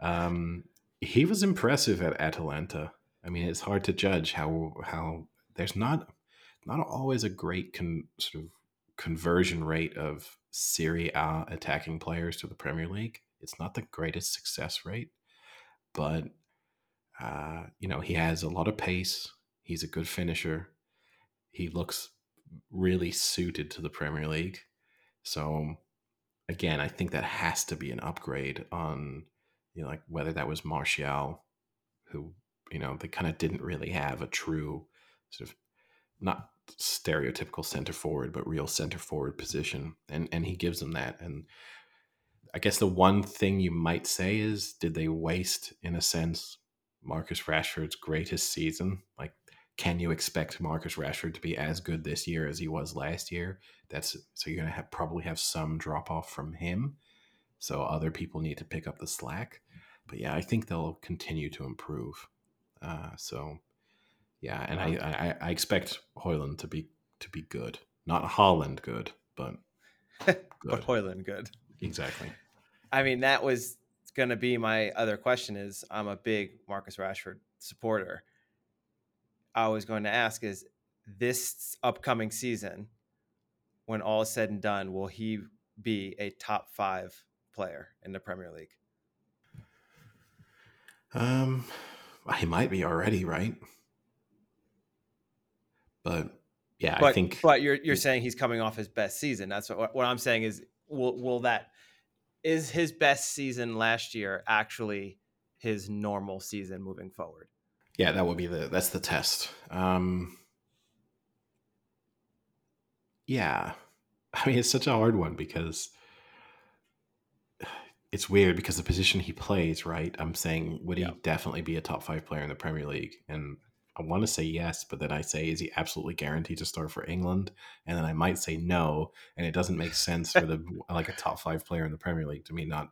[SPEAKER 2] Um, he was impressive at Atalanta. I mean, it's hard to judge how how there's not not always a great con, sort of conversion rate of Serie A attacking players to the Premier League. It's not the greatest success rate, but uh, you know he has a lot of pace. He's a good finisher. He looks really suited to the Premier League. So again, I think that has to be an upgrade on, you know, like whether that was Martial, who, you know, they kind of didn't really have a true sort of not stereotypical center forward, but real center forward position. And and he gives them that. And I guess the one thing you might say is did they waste, in a sense, Marcus Rashford's greatest season? Like, can you expect Marcus Rashford to be as good this year as he was last year? That's so you're gonna have probably have some drop off from him. So other people need to pick up the slack. But yeah, I think they'll continue to improve. Uh, so yeah, and I, I I expect Højlund to be to be good, not Haaland good, but
[SPEAKER 1] But
[SPEAKER 2] good.
[SPEAKER 1] Højlund, good.
[SPEAKER 2] exactly.
[SPEAKER 1] I mean, that was going to be my other question. Is I'm a big Marcus Rashford supporter. I was going to ask: Is this upcoming season, when all is said and done, will he be a top five player in the Premier League?
[SPEAKER 2] Um, he might be already right, but yeah,
[SPEAKER 1] But
[SPEAKER 2] I think
[SPEAKER 1] but you're you're saying he's coming off his best season. That's what what I'm saying is will will that is his best season last year actually his normal season moving forward?
[SPEAKER 2] Yeah, that would be the that's the test. Um, yeah, I mean it's such a hard one because it's weird because the position he plays, right? I'm saying would he definitely be a top five player in the Premier League? And I want to say yes, but then I say is he absolutely guaranteed to start for England? And then I might say no, and it doesn't make sense for the like a top five player in the Premier League to me not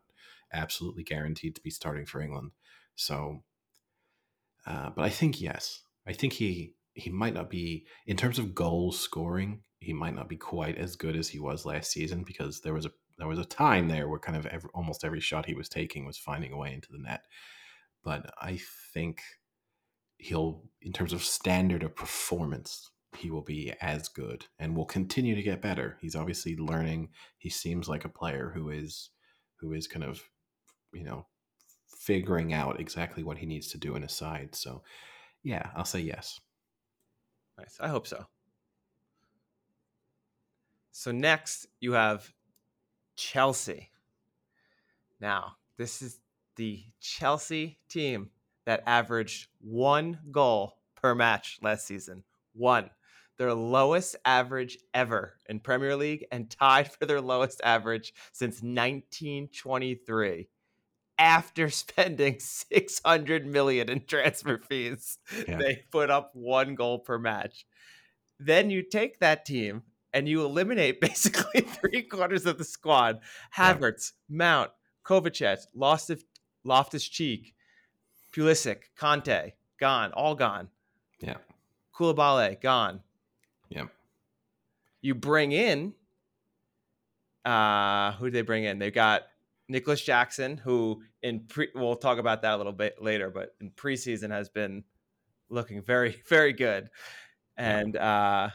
[SPEAKER 2] absolutely guaranteed to be starting for England. So, uh, but I think yes, I think he he might not be in terms of goal scoring. He might not be quite as good as he was last season because there was a there was a time there where kind of every, almost every shot he was taking was finding a way into the net. But I think he'll, in terms of standard of performance, he will be as good and will continue to get better. He's obviously learning. He seems like a player who is who is kind of, you know, figuring out exactly what he needs to do in a side. So, yeah, I'll say yes.
[SPEAKER 1] Nice. I hope so. So next you have Chelsea. Now, this is the Chelsea team that averaged one goal per match last season. One. their lowest average ever in Premier League and tied for their lowest average since 1923 after spending 600 million in transfer fees.
[SPEAKER 2] Yeah.
[SPEAKER 1] They put up one goal per match. Then you take that team and you eliminate basically three quarters of the squad.
[SPEAKER 2] Yeah.
[SPEAKER 1] Havertz, Mount, Kovacic, Loftus, Loftus Cheek, Pulisic, Kanté, gone, all gone.
[SPEAKER 2] Yeah.
[SPEAKER 1] Koulibaly, gone.
[SPEAKER 2] Yeah.
[SPEAKER 1] You bring in, uh, who did they bring in? They got Nicolas Jackson, who in pre, we'll talk about that a little bit later, but in preseason has been looking very, very good. And uh,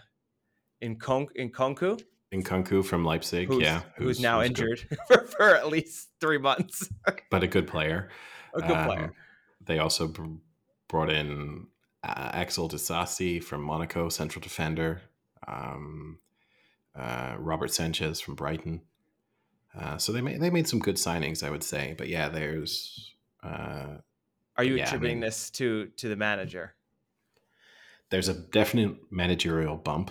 [SPEAKER 1] in Kon in Konku,
[SPEAKER 2] Nkunku from Leipzig,
[SPEAKER 1] who's,
[SPEAKER 2] yeah,
[SPEAKER 1] who's, now
[SPEAKER 2] who's
[SPEAKER 1] injured for, for at least three months.
[SPEAKER 2] but a good player.
[SPEAKER 1] a good player.
[SPEAKER 2] Um, They also br- brought in uh, Axel Disasi from Monaco, central defender. Um, uh, Robert Sanchez from Brighton. Uh, so they made they made some good signings, I would say. But yeah, there's uh,
[SPEAKER 1] Are you
[SPEAKER 2] yeah, I
[SPEAKER 1] attributing
[SPEAKER 2] mean-
[SPEAKER 1] this to to the manager?
[SPEAKER 2] there's a definite managerial bump.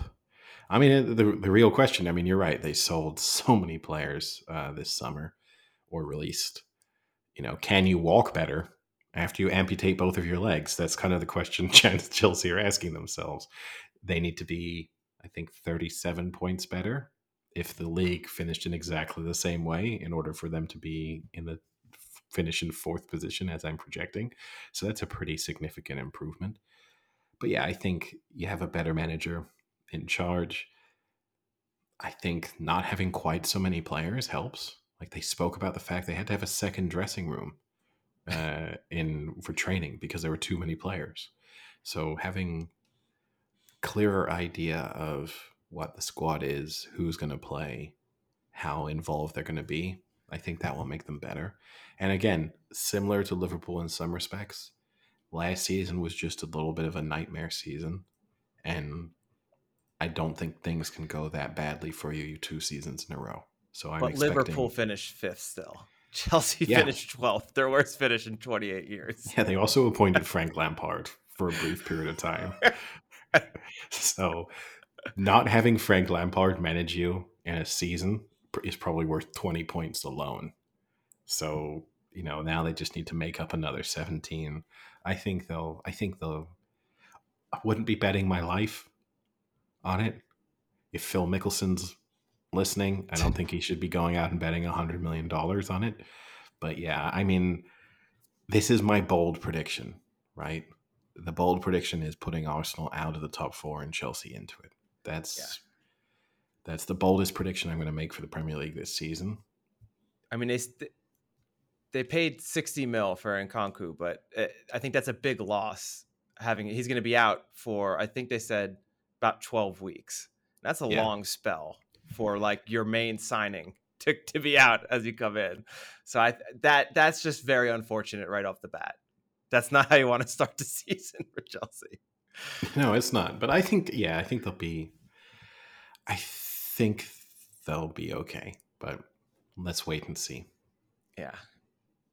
[SPEAKER 2] I mean, the the real question. I mean, you're right. They sold so many players uh, this summer, or released. You know, can you walk better after you amputate both of your legs? That's kind of the question Chelsea are asking themselves. They need to be, I think, 37 points better if the league finished in exactly the same way in order for them to be in the finish in fourth position as I'm projecting. So that's a pretty significant improvement. But yeah, I think you have a better manager in charge. I think not having quite so many players helps. Like they spoke about the fact they had to have a second dressing room uh, in for training because there were too many players. So having clearer idea of what the squad is, who's going to play, how involved they're going to be, I think that will make them better. And again, similar to Liverpool in some respects, last season was just a little bit of a nightmare season. And I don't think things can go that badly for you two seasons in a row. So I'm
[SPEAKER 1] but
[SPEAKER 2] expecting,
[SPEAKER 1] Liverpool finished fifth still. Chelsea
[SPEAKER 2] Yeah.
[SPEAKER 1] finished 12th, their worst finish in 28 years.
[SPEAKER 2] Yeah, they also appointed Frank Lampard for a brief period of time. so, not having Frank Lampard manage you in a season is probably worth 20 points alone. So, you know, now they just need to make up another 17. I think they'll, I think they'll, I wouldn't be betting my life on it. If Phil Mickelson's listening, I don't think he should be going out and betting $100 million on it. But yeah, I mean, this is my bold prediction, right? The bold prediction is putting Arsenal out of the top four and Chelsea into it. That's
[SPEAKER 1] Yeah.
[SPEAKER 2] that's the boldest prediction I'm going to make for the Premier League this season.
[SPEAKER 1] I mean, they they paid 60 mil for Nkunku, but uh, I think that's a big loss. Having he's going to be out for I think they said about 12 weeks. That's a
[SPEAKER 2] Yeah.
[SPEAKER 1] long spell for like your main signing to, to be out as you come in. So I that that's just very unfortunate right off the bat. That's not how you want to start the season for Chelsea.
[SPEAKER 2] No, it's not. But I think, yeah, I think they'll be. I think they'll be okay. But let's wait and see.
[SPEAKER 1] Yeah.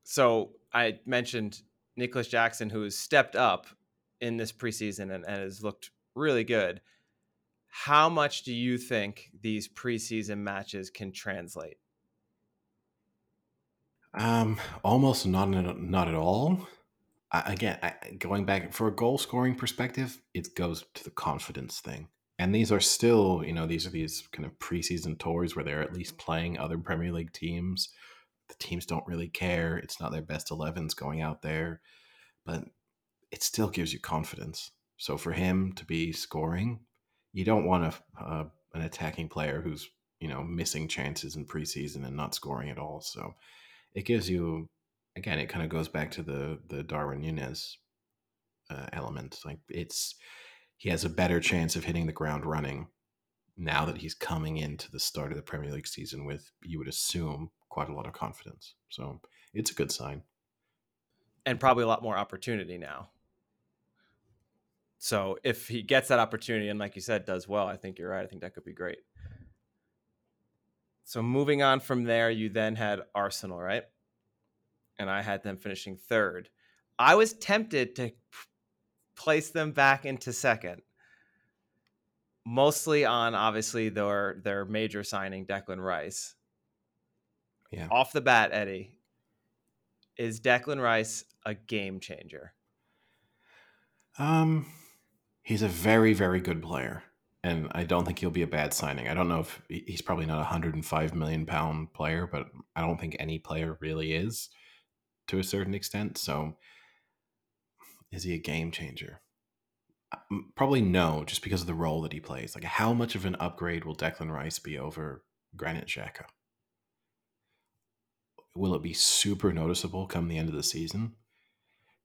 [SPEAKER 1] So I mentioned Nicolas Jackson, who has stepped up in this preseason and, and has looked really good. How much do you think these preseason matches can translate?
[SPEAKER 2] Um, almost not not at all. Again, going back for a goal scoring perspective, it goes to the confidence thing. And these are still, you know, these are these kind of preseason tours where they're at least playing other Premier League teams. The teams don't really care. It's not their best 11s going out there, but it still gives you confidence. So for him to be scoring, you don't want a, uh, an attacking player who's, you know, missing chances in preseason and not scoring at all. So it gives you again it kind of goes back to the the darwin nunez uh, element like it's he has a better chance of hitting the ground running now that he's coming into the start of the premier league season with you would assume quite a lot of confidence so it's a good sign
[SPEAKER 1] And probably a lot more opportunity now. So if he gets that opportunity and, like you said, does well, I think you're right. I think that could be great. So moving on from there, you then had Arsenal, right? And I had them finishing third. I was tempted to place them back into second. mostly on obviously their their major signing, Declan Rice.
[SPEAKER 2] Yeah.
[SPEAKER 1] Off the bat, Eddie, is Declan Rice a game changer?
[SPEAKER 2] Um, he's a very, very good player, and I don't think he'll be a bad signing. I don't know if he's probably not a hundred and five million pound player, but I don't think any player really is to a certain extent. So, is he a game changer? Um, Probably no, just because of the role that he plays. Like, how much of an upgrade will Declan Rice be over Granit Xhaka? Will it be super noticeable come the end of the season?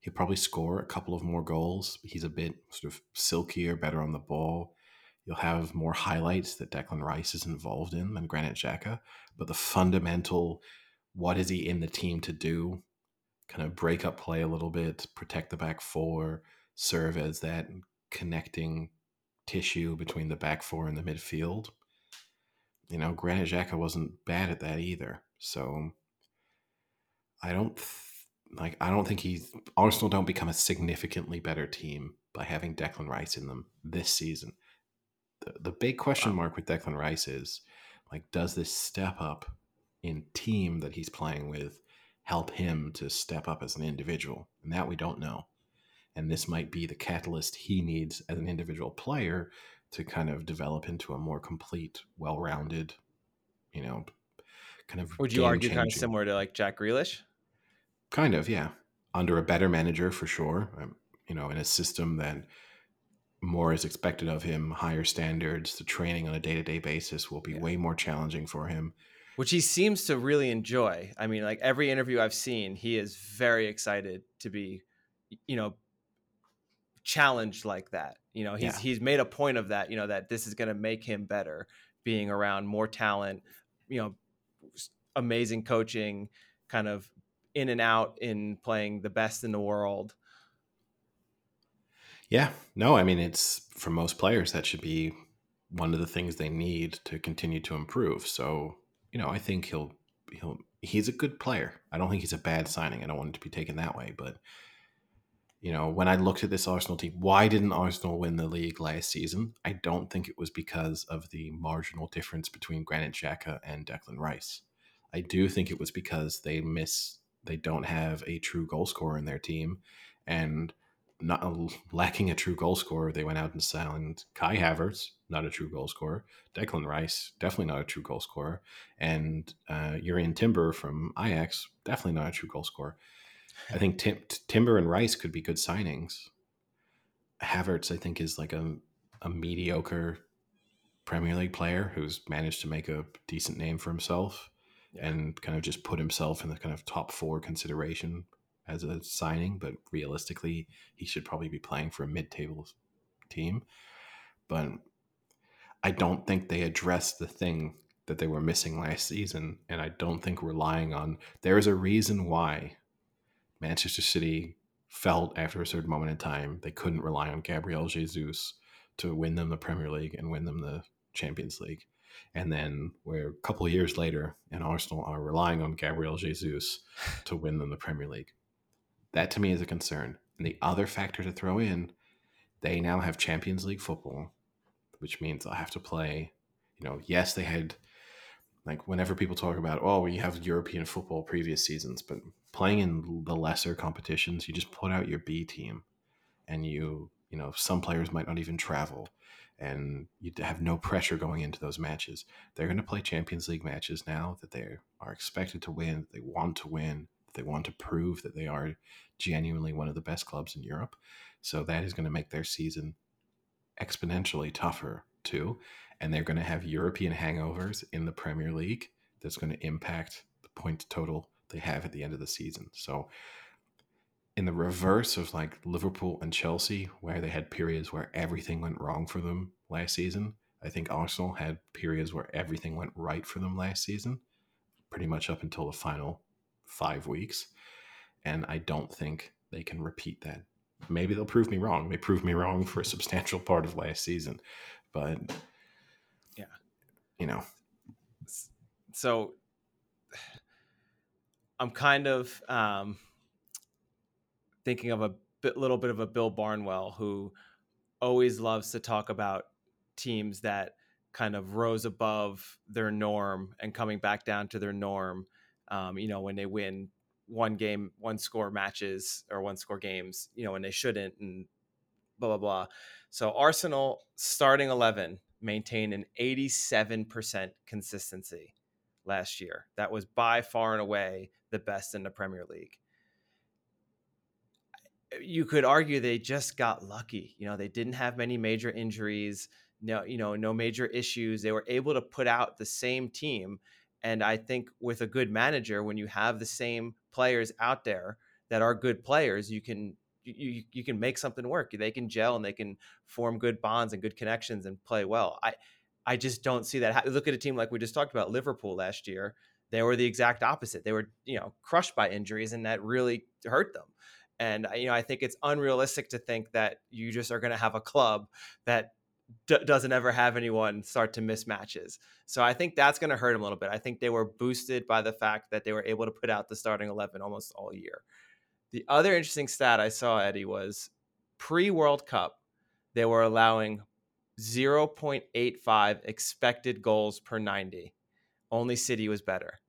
[SPEAKER 2] He'll probably score a couple of more goals. He's a bit sort of silkier, better on the ball. You'll have more highlights that Declan Rice is involved in than Granit Xhaka. But the fundamental, what is he in the team to do? Kind of break up play a little bit, protect the back four, serve as that connecting tissue between the back four and the midfield. You know, Granit Xhaka wasn't bad at that either. So I don't th- like. I don't think he's Arsenal don't become a significantly better team by having Declan Rice in them this season. The, the big question mark with Declan Rice is like, does this step up in team that he's playing with help him to step up as an individual? And that we don't know. And this might be the catalyst he needs as an individual player to kind of develop into a more complete, well-rounded, you know, kind of.
[SPEAKER 1] Would you argue kind of similar to like Jack Grealish?
[SPEAKER 2] Kind of, yeah. Under a better manager for sure. Um, you know, in a system that more is expected of him, higher standards, the training on a day to day basis will be
[SPEAKER 1] Yeah.
[SPEAKER 2] way more challenging for him.
[SPEAKER 1] Which he seems to really enjoy. I mean, like every interview I've seen, he is very excited to be, you know, challenged like that. You know, he's
[SPEAKER 2] Yeah.
[SPEAKER 1] he's made a point of that. You know, that this is going to make him better, being around more talent. You know, amazing coaching, kind of in and out in playing the best in the world.
[SPEAKER 2] Yeah, no, I mean, it's for most players, that should be one of the things they need to continue to improve. So, you know, I think he'll, he'll, he's a good player. I don't think he's a bad signing. I don't want it to be taken that way. But, you know, when I looked at this Arsenal team, why didn't Arsenal win the league last season? I don't think it was because of the marginal difference between Granit Xhaka and Declan Rice. I do think it was because they miss, they don't have a true goal scorer in their team. And not lacking a true goal scorer, they went out and signed Kai Havertz, not a true goal scorer. Declan Rice, definitely not a true goal scorer, and uh, Jurriën Timber from Ajax, definitely not a true goal scorer. I think Tim, Timber and Rice could be good signings. Havertz, I think, is like a, a mediocre Premier League player who's managed to make a decent name for himself
[SPEAKER 1] Yeah.
[SPEAKER 2] and kind of just put himself in the kind of top four consideration as a signing, but realistically, he should probably be playing for a mid-table team. But I don't think they addressed the thing that they were missing last season, and I don't think relying on there is a reason why Manchester City felt after a certain moment in time they couldn't rely on Gabriel Jesus to win them the Premier League and win them the Champions League. And then we're a couple of years later, and Arsenal are relying on Gabriel Jesus to win them the Premier League. That to me is a concern. And the other factor to throw in, they now have Champions League football, which means they'll have to play. You know, yes, they had like whenever people talk about, oh, we have European football previous seasons, but playing in the lesser competitions, you just put out your B team, and you, you know, some players might not even travel, and you have no pressure going into those matches. They're going to play Champions League matches now that they are expected to win, they want to win, they want to prove that they are genuinely one of the best clubs in Europe. So that is going to make their season exponentially tougher too. And they're going to have European hangovers in the Premier League that's going to impact the point total they have at the end of the season. So, in the reverse of like Liverpool and Chelsea, where they had periods where everything went wrong for them last season, I think Arsenal had periods where everything went right for them last season, pretty much up until the final five weeks. And I don't think they can repeat that. Maybe they'll prove me wrong. They proved me wrong for a substantial part of last season. But,
[SPEAKER 1] Yeah.
[SPEAKER 2] you know,
[SPEAKER 1] so I'm kind of um, thinking of a bit, little bit of a Bill Barnwell who always loves to talk about teams that kind of rose above their norm and coming back down to their norm. Um, you know, when they win one game, one score matches or one score games, you know, when they shouldn't, and blah blah blah. So Arsenal starting eleven maintained an eighty-seven percent consistency last year. That was by far and away the best in the Premier League. You could argue they just got lucky. You know, they didn't have many major injuries, no, you know, no major issues. They were able to put out the same team. And I think with a good manager, when you have the same players out there that are good players, you can you you can make something work. They can gel and they can form good bonds and good connections and play well. I I just don't see that. Look at a team like we just talked about, Liverpool last year. They were the exact opposite. They were, you know, crushed by injuries, and that really hurt them. And you know, I think it's unrealistic to think that you just are going to have a club that d- doesn't ever have anyone start to miss matches. So I think that's going to hurt them a little bit. I think they were boosted by the fact that they were able to put out the starting eleven almost all year. The other interesting stat I saw, Eddie, was pre World Cup, they were allowing 0.85 expected goals per 90. Only City was better.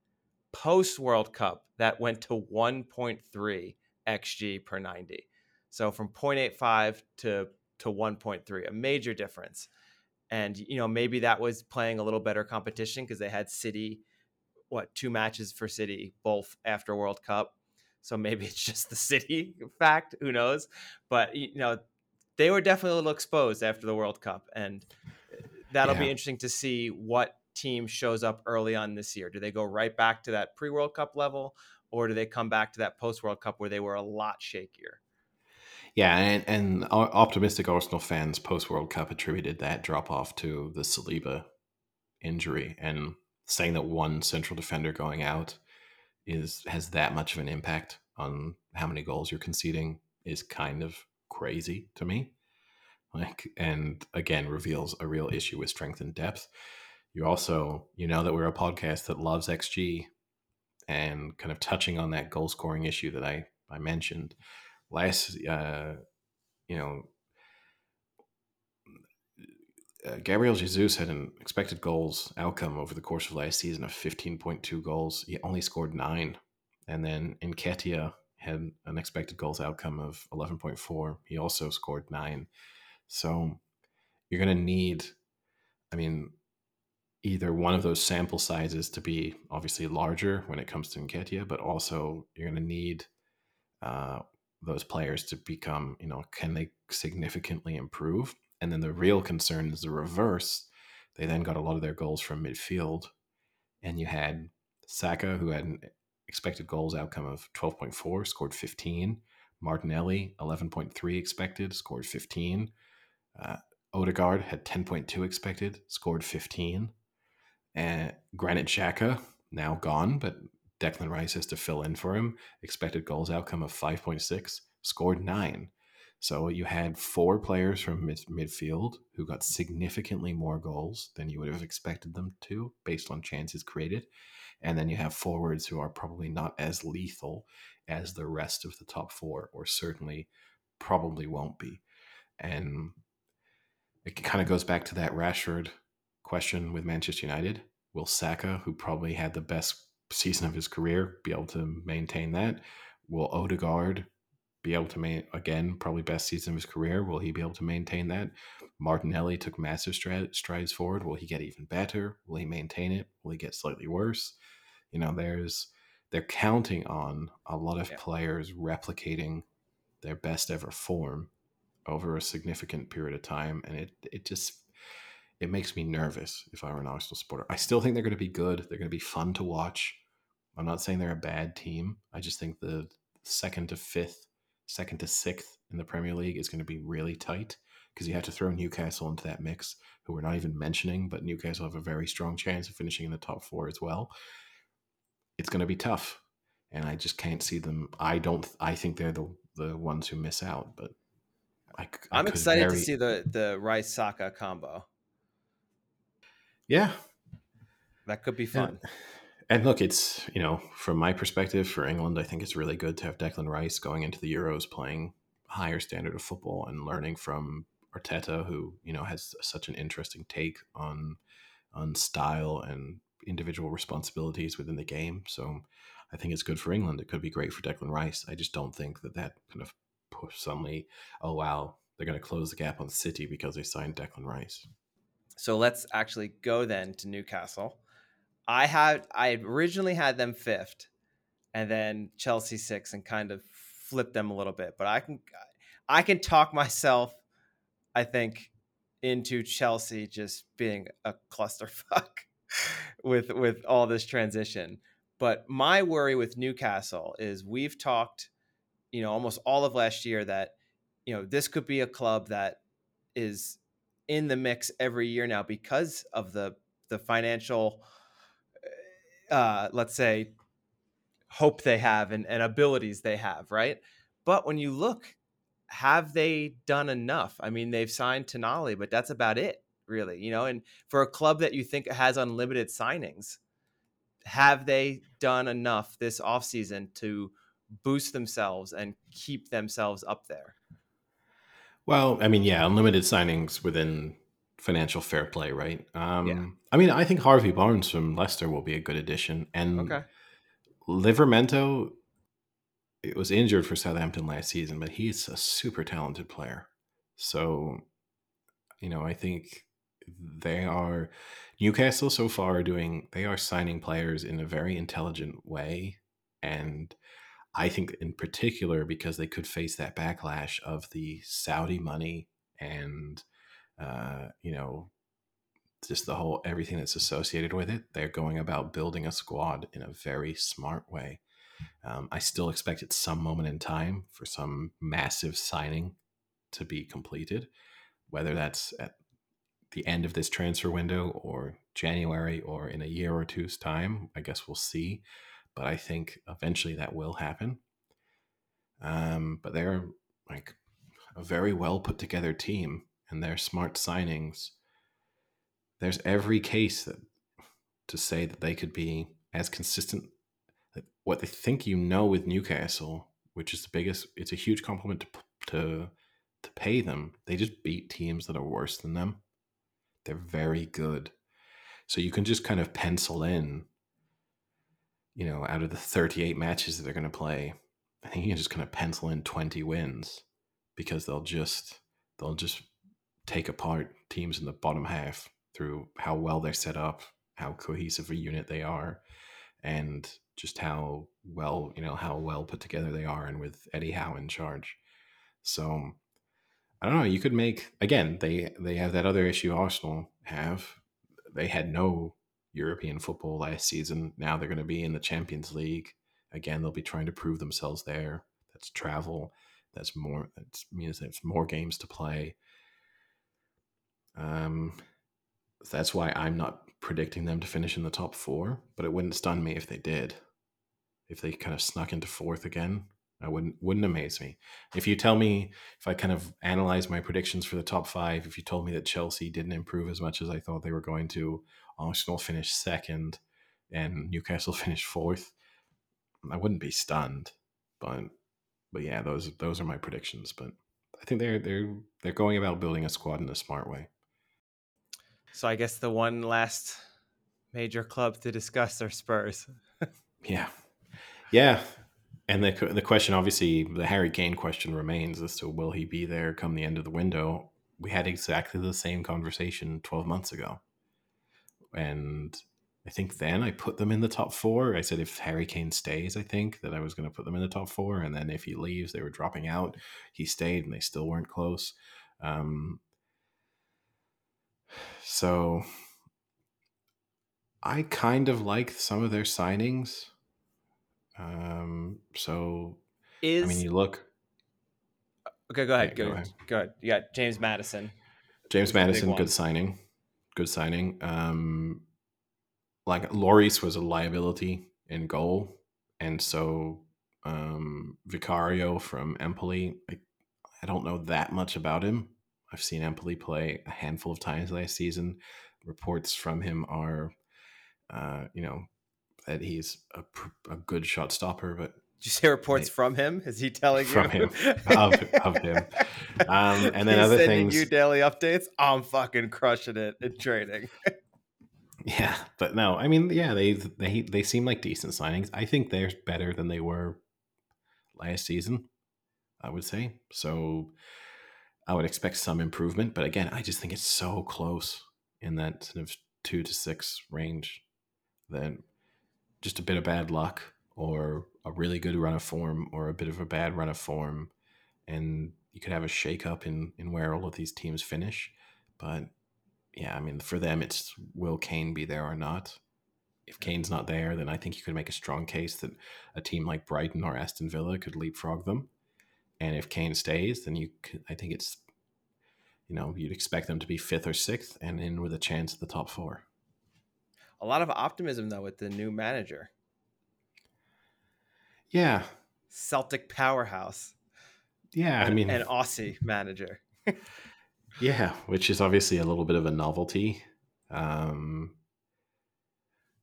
[SPEAKER 1] Post World Cup, that went to 1.3 xG per 90. So from 0.85 to to 1.3, a major difference. And you know, maybe that was playing a little better competition because they had City what, two matches for City both after World Cup. So maybe it's just the City fact, who knows? But you know, they were definitely a little exposed after the World Cup, and uh, that'll yeah. be interesting to see what team shows up early on this year. Do they go right back to that pre World Cup level, or do they come back to that post World Cup where they were a lot shakier?
[SPEAKER 2] Yeah, and, and optimistic Arsenal fans post World Cup attributed that drop off to the Saliba injury, and saying that one central defender going out is has that much of an impact on how many goals you're conceding is kind of crazy to me. Like, and again, reveals a real issue with strength and depth. You also, you know, that we're a podcast that loves XG and kind of touching on that goal scoring issue that I, I mentioned last, uh, you know, uh, Gabriel Jesus had an expected goals outcome over the course of last season of 15.2 goals. He only scored nine. And then Nketiah had an expected goals outcome of 11.4. He also scored nine. So you're going to need, I mean, either one of those sample sizes to be obviously larger when it comes to Nketiah, but also you're going to need uh, those players to become, you know, can they significantly improve? And then the real concern is the reverse. They then got a lot of their goals from midfield. And you had Saka, who had an expected goals outcome of 12.4, scored 15. Martinelli, 11.3 expected, scored 15. Uh, Odegaard had 10.2 expected, scored 15. And Granit Xhaka, now gone, but Declan Rice has to fill in for him. Expected goals outcome of 5.6, scored 9. So you had four players from mid- midfield who got significantly more goals than you would have expected them to based on chances created. And then you have forwards who are probably not as lethal as the rest of the top four, or certainly probably won't be. And it kind of goes back to that Rashford question with Manchester United. Will Saka, who probably had the best season of his career, be able to maintain that? Will Odegaard be able to maintain, again, probably best season of his career? Will he be able to maintain that? Martinelli took massive strides forward. Will he get even better? Will he maintain it? Will he get slightly worse? You know, there's they're counting on a lot of yeah. players replicating their best ever form over a significant period of time, and it it just it makes me nervous if I were an Arsenal supporter. I still think they're going to be good. They're going to be fun to watch. I'm not saying they're a bad team. I just think the second to fifth, second to sixth in the Premier League is going to be really tight because you have to throw Newcastle into that mix, who we're not even mentioning, but Newcastle have a very strong chance of finishing in the top four as well it's going to be tough, and I just can't see them. I don't. I think they're the the ones who miss out, but
[SPEAKER 1] I, am excited very... to see the the Rice Saka combo.
[SPEAKER 2] Yeah,
[SPEAKER 1] that could be fun.
[SPEAKER 2] And, and look, it's you know from my perspective for England, I think it's really good to have Declan Rice going into the Euros playing higher standard of football and learning from Arteta, who you know has such an interesting take on on style and individual responsibilities within the game. So I think it's good for England. It could be great for Declan Rice. I just don't think that that kind of push suddenly. Oh wow, they're going to close the gap on City because they signed Declan Rice.
[SPEAKER 1] So let's actually go then to Newcastle. I had I originally had them fifth, and then Chelsea six, and kind of flipped them a little bit. But I can I can talk myself, I think, into Chelsea just being a clusterfuck with with all this transition. But my worry with Newcastle is we've talked, you know, almost all of last year that, you know, this could be a club that is in the mix every year now because of the the financial uh let's say hope they have and, and abilities they have, right? But when you look, have they done enough? I mean, they've signed Tonali, but that's about it, really. You know, and for a club that you think has unlimited signings, have they done enough this offseason to boost themselves and keep themselves up there?
[SPEAKER 2] Well, I mean, yeah, unlimited signings within financial fair play, right? Um,
[SPEAKER 1] Yeah.
[SPEAKER 2] I mean, I think Harvey Barnes from Leicester will be a good addition, and
[SPEAKER 1] Okay.
[SPEAKER 2] Livramento it was injured for Southampton last season, but he's a super talented player. So, you know, I think they are Newcastle so far are doing they are signing players in a very intelligent way and I think in particular because they could face that backlash of the Saudi money and uh, you know just the whole everything that's associated with it. They're going about building a squad in a very smart way. Um, I still expect at some moment in time for some massive signing to be completed, whether that's at the end of this transfer window or January or in a year or two's time. I guess we'll see. But I think eventually that will happen. Um, but they're like a very well put together team and their smart signings. There's every case that to say that they could be as consistent what they think you know with Newcastle, which is the biggest, it's a huge compliment to to to pay them. They just beat teams that are worse than them. They're very good, so you can just kind of pencil in. You know, out of the 38 matches that they're going to play, I think you can just kind of pencil in 20 wins because they'll just they'll just take apart teams in the bottom half through how well they're set up, how cohesive a unit they are, and just how well you know how well put together they are, and with Eddie Howe in charge. So I don't know. You could make again. They they have that other issue Arsenal have. They had no European football last season. Now they're going to be in the Champions League again. They'll be trying to prove themselves there. That's travel. That's more. That means there's more games to play. Um, that's why I'm not predicting them to finish in the top four. But it wouldn't stun me if they did. If they kind of snuck into fourth again, I wouldn't wouldn't amaze me. If you tell me if I kind of analyze my predictions for the top five, if you told me that Chelsea didn't improve as much as I thought they were going to, Arsenal finished second, and Newcastle finished fourth, I wouldn't be stunned. But but yeah, those those are my predictions. But I think they're they're they're going about building a squad in a smart way.
[SPEAKER 1] So I guess the one last major club to discuss are Spurs.
[SPEAKER 2] Yeah, yeah. And the the question, obviously, the Harry Kane question remains as to will he be there come the end of the window. We had exactly the same conversation twelve months ago, and I think then I put them in the top four. I said if Harry Kane stays, I think that I was going to put them in the top four, and then if he leaves, they were dropping out. He stayed, and they still weren't close. Um, so I kind of like some of their signings. Um, so
[SPEAKER 1] Is
[SPEAKER 2] I mean, you look
[SPEAKER 1] okay. Go ahead.
[SPEAKER 2] Yeah,
[SPEAKER 1] go,
[SPEAKER 2] go ahead.
[SPEAKER 1] go ahead. You got James Maddison.
[SPEAKER 2] James
[SPEAKER 1] Who's the big Maddison,
[SPEAKER 2] good signing, good signing. Um, like Lloris was a liability in goal, and so um, Vicario from Empoli. I, I don't know that much about him. I've seen Empoli play a handful of times last season. Reports from him are, uh, you know, that he's a, a good shot stopper, but
[SPEAKER 1] you say reports from him? Is he telling
[SPEAKER 2] From
[SPEAKER 1] you
[SPEAKER 2] him. Of- of him. Um, and then
[SPEAKER 1] He's
[SPEAKER 2] other
[SPEAKER 1] sending
[SPEAKER 2] things-
[SPEAKER 1] you daily updates. I'm fucking crushing it in training.
[SPEAKER 2] Yeah, but no, I mean, yeah, they they they seem like decent signings. I think they're better than they were last season. I would say so. I would expect some improvement, but again, I just think it's so close in that sort of two to six range that just a bit of bad luck or a really good run of form or a bit of a bad run of form, and you could have a shake up in in where all of these teams finish. But yeah, I mean, for them, it's will Kane be there or not? If Kane's not there, then I think you could make a strong case that a team like Brighton or Aston Villa could leapfrog them. And if Kane stays, then you, could, I think it's, you know, you'd expect them to be fifth or sixth and in with a chance at the top four.
[SPEAKER 1] A lot of optimism though with the new manager,
[SPEAKER 2] Yeah,
[SPEAKER 1] Celtic powerhouse,
[SPEAKER 2] yeah. I mean,
[SPEAKER 1] an Aussie manager.
[SPEAKER 2] Yeah, which is obviously a little bit of a novelty. Um,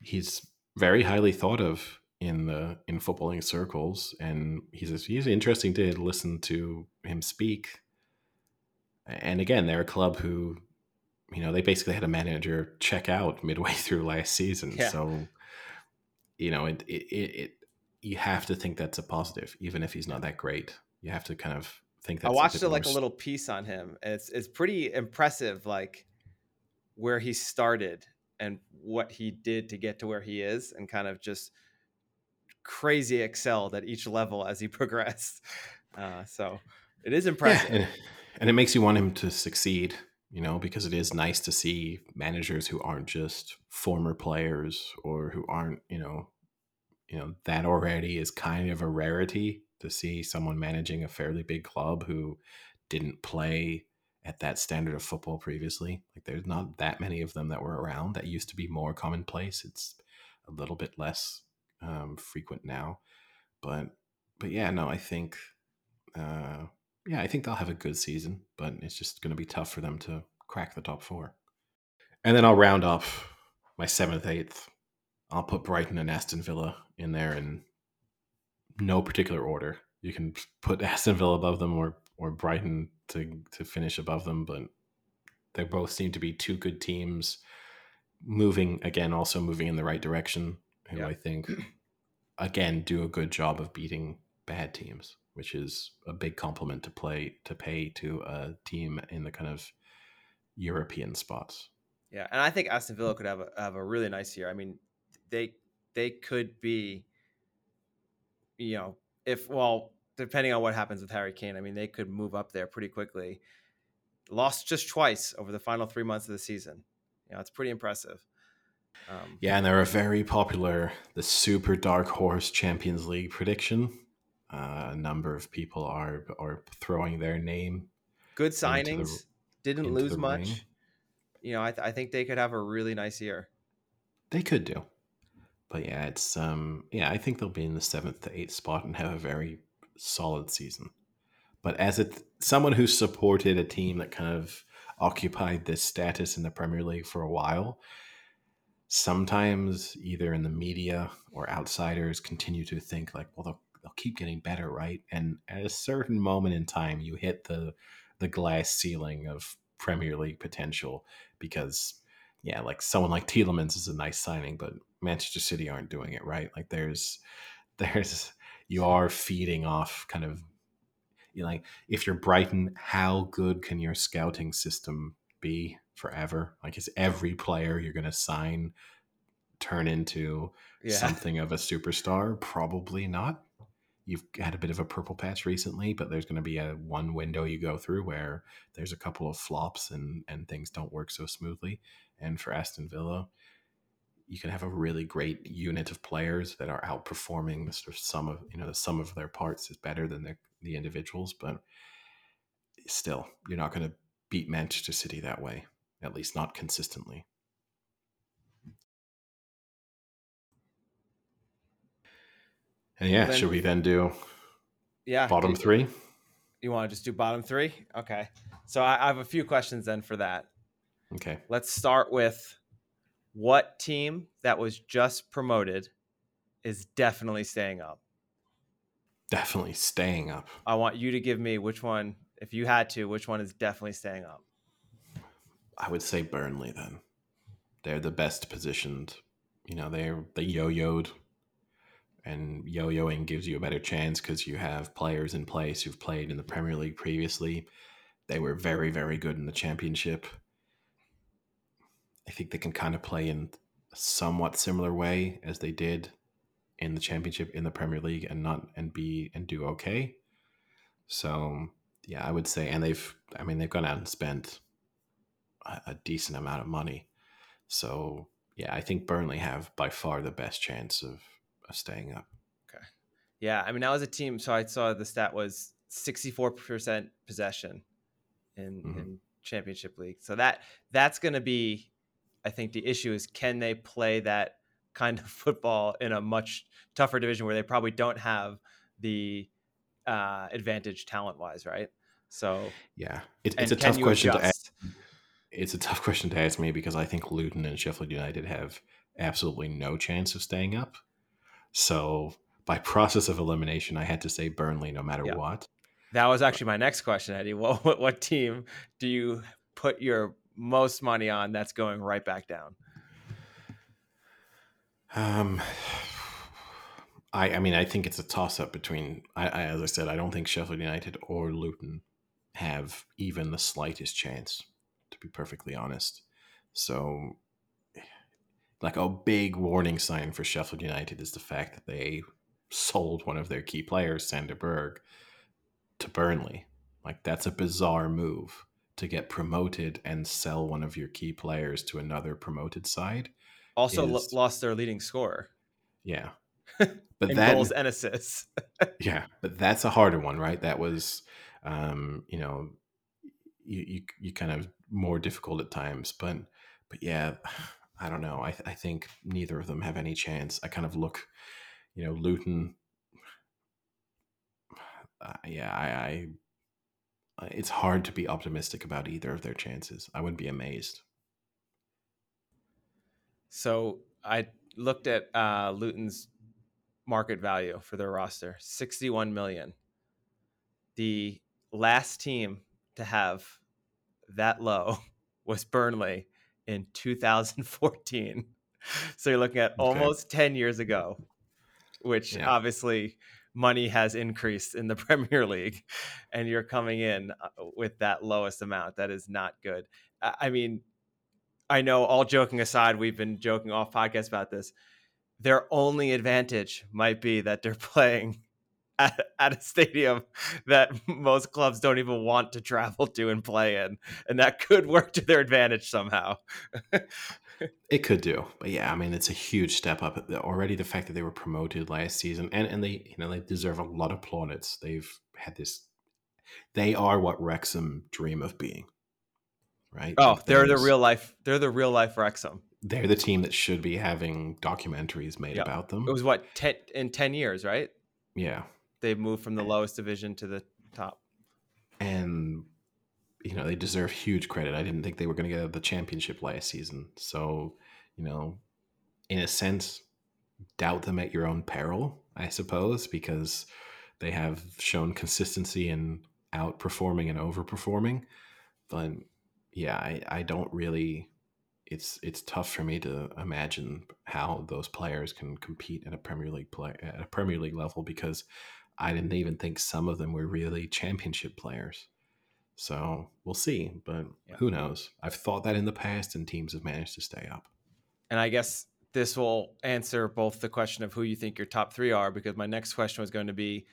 [SPEAKER 2] he's very highly thought of in the in footballing circles, and he's he's interesting to listen to him speak. And again, they're a club who, you know, they basically had a manager check out midway through last season.
[SPEAKER 1] Yeah.
[SPEAKER 2] So, you know, it, it it it you have to think that's a positive, even if he's not that great. You have to kind of think
[SPEAKER 1] I watched it like a little piece on him. and It's it's pretty impressive, like where he started and what he did to get to where he is, and kind of just crazy excelled at each level as he progressed. Uh, so it is impressive.
[SPEAKER 2] Yeah, and, and it makes you want him to succeed, you know, because it is nice to see managers who aren't just former players or who aren't, you know, you know, that already is kind of a rarity to see someone managing a fairly big club who didn't play at that standard of football previously. Like there's not that many of them that were around. That used to be more commonplace. It's a little bit less um, frequent now. But but yeah, no, I think uh, yeah, I think they'll have a good season, but it's just going to be tough for them to crack the top four. And then I'll round off my seventh, eighth. I'll put Brighton and Aston Villa in there in no particular order. You can put Aston Villa above them or or Brighton to to finish above them, but they both seem to be two good teams moving again, also moving in the right direction. Who
[SPEAKER 1] Yeah.
[SPEAKER 2] I think again do a good job of beating bad teams, which is a big compliment to play to pay to a team in the kind of European spots.
[SPEAKER 1] Yeah, and I think Aston Villa could have a have a really nice year. I mean, they they could be, you know, if well, depending on what happens with Harry Kane, I mean, they could move up there pretty quickly. Lost just twice over the final three months of the season. You know, it's pretty impressive. Um,
[SPEAKER 2] Yeah, and they're a very popular, the super dark horse Champions League prediction. Uh, a number of people are are throwing their name.
[SPEAKER 1] good
[SPEAKER 2] into the-
[SPEAKER 1] signings. Didn't lose much.
[SPEAKER 2] ring.
[SPEAKER 1] You know, I, th- I think they could have a really nice year.
[SPEAKER 2] They could do, but yeah, it's um yeah, I think they'll be in the seventh to eighth spot and have a very solid season. But as it someone who supported a team that kind of occupied this status in the Premier League for a while, sometimes either in the media or outsiders continue to think like, well, they'll, they'll keep getting better, right? And at a certain moment in time, you hit the the glass ceiling of Premier League potential because, yeah, like someone like Tielemans is a nice signing, but Manchester City aren't doing it right. Like there's there's you are feeding off kind of you know, like if you're Brighton, how good can your scouting system be forever? Like is every player you're going to sign turn into
[SPEAKER 1] Yeah.
[SPEAKER 2] something of a superstar? Probably not. You've had a bit of a purple patch recently, but there's going to be a one window you go through where there's a couple of flops and and things don't work so smoothly. And for Aston Villa, you can have a really great unit of players that are outperforming the sort of sum of you know the sum of their parts is better than the, the individuals, but still, you're not going to beat Manchester City that way, at least not consistently. And yeah,
[SPEAKER 1] Then-
[SPEAKER 2] should we then do
[SPEAKER 1] Yeah.
[SPEAKER 2] bottom three?
[SPEAKER 1] You want to just do bottom three? Okay. So I, I have a few questions then for that.
[SPEAKER 2] Okay.
[SPEAKER 1] Let's start with what team that was just promoted is definitely staying up?
[SPEAKER 2] Definitely staying up.
[SPEAKER 1] I want you to give me which one, if you had to, which one is definitely staying up.
[SPEAKER 2] I would say Burnley then. They're the best positioned. You know, they're they yo-yoed and yo-yoing gives you a better chance because you have players in place who've played in the Premier League previously. They were very, very good in the championship. I think they can kind of play in a somewhat similar way as they did in the championship in the Premier League and not and be and do okay. So yeah, I would say, and they've, I mean, they've gone out and spent a, a decent amount of money. So yeah, I think Burnley have by far the best chance of, of staying up. Okay.
[SPEAKER 1] Yeah, I mean, that was a team. So I saw the stat was 64% possession in,
[SPEAKER 2] Mhm.
[SPEAKER 1] in championship league. So that that's going to be, I think the issue is can they play that kind of football in a much tougher division where they probably don't have the uh, advantage talent wise, right? So
[SPEAKER 2] Yeah, it, it's a tough question to ask. It's a tough question to ask me because I think Luton and Sheffield United have absolutely no chance of staying up. So by process of elimination, I had to say Burnley no matter
[SPEAKER 1] Yeah.
[SPEAKER 2] what.
[SPEAKER 1] That was actually my next question, Eddie. What, what what team do you put your most money on that's going right back down?
[SPEAKER 2] Um, I I mean I think it's a toss up between I, I as I said I don't think Sheffield United or Luton have even the slightest chance to be perfectly honest. So like a big warning sign for Sheffield United is the fact that they sold one of their key players, Sander Berge, to Burnley. Like that's a bizarre move to get promoted and sell one of your key players to another promoted side.
[SPEAKER 1] Also
[SPEAKER 2] Is-
[SPEAKER 1] lost their leading scorer
[SPEAKER 2] Yeah. But that
[SPEAKER 1] goals and assists.
[SPEAKER 2] yeah, but that's a harder one, right? That was um, you know, you, you you kind of more difficult at times, but but yeah, I don't know. I I think neither of them have any chance. I kind of look, you know, Luton. Uh, yeah, I, I. uh, It's hard to be optimistic about either of their chances. I would be amazed.
[SPEAKER 1] So I looked at uh, Luton's market value for their roster, 61 million. The last team to have that low was Burnley in 2014. So you're looking at
[SPEAKER 2] Okay.
[SPEAKER 1] almost 10 years ago, which
[SPEAKER 2] Yeah.
[SPEAKER 1] obviously money has increased in the Premier League and you're coming in uh, with that lowest amount. That is not good. I mean, I know all joking aside, we've been joking off podcast about this. Their only advantage might be that they're playing at, at a stadium that most clubs don't even want to travel to and play in. And that could work to their advantage somehow.
[SPEAKER 2] It could do, but yeah, I mean, it's a huge step up. Already, the fact that they were promoted last season, and and they, you know, they deserve a lot of plaudits. They've had this. They are what Wrexham dream of being, right?
[SPEAKER 1] Oh,
[SPEAKER 2] Like,
[SPEAKER 1] they're the real life. They're the real life Wrexham.
[SPEAKER 2] They're the team that should be having documentaries made
[SPEAKER 1] Yeah.
[SPEAKER 2] about them.
[SPEAKER 1] It was what ten in ten years, right?
[SPEAKER 2] yeah,
[SPEAKER 1] they've moved from the lowest division to the top.
[SPEAKER 2] and you know they deserve huge credit. I didn't think they were going to get the championship last season, so you know, in a sense, doubt them at your own peril, I suppose, because they have shown consistency in outperforming and overperforming. But yeah, I, I don't really. It's it's tough for me to imagine how those players can compete at a Premier League play at a Premier League level because I didn't even think some of them were really championship players. So we'll see, but
[SPEAKER 1] Yeah.
[SPEAKER 2] who knows? I've thought that in the past, and teams have managed to stay up.
[SPEAKER 1] And I guess this will answer both the question of who you think your top three are, because my next question was going to be,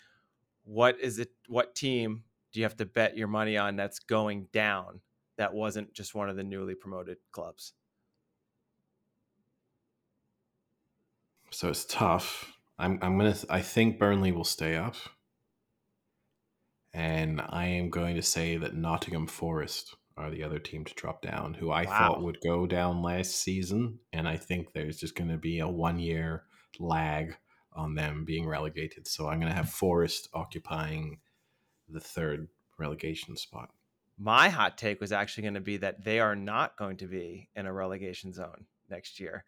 [SPEAKER 1] what is it? What team do you have to bet your money on that's going down? That wasn't just one of the newly promoted clubs.
[SPEAKER 2] So it's tough. I'm I'm gonna I think Burnley will stay up. And I am going to say that Nottingham Forest are the other team to drop down, who I thought would go down last season. And I think there's just gonna be a one year lag on them being relegated. So I'm gonna have Forest occupying the third relegation spot.
[SPEAKER 1] My hot take was actually going to be that they are not going to be in a relegation zone next year,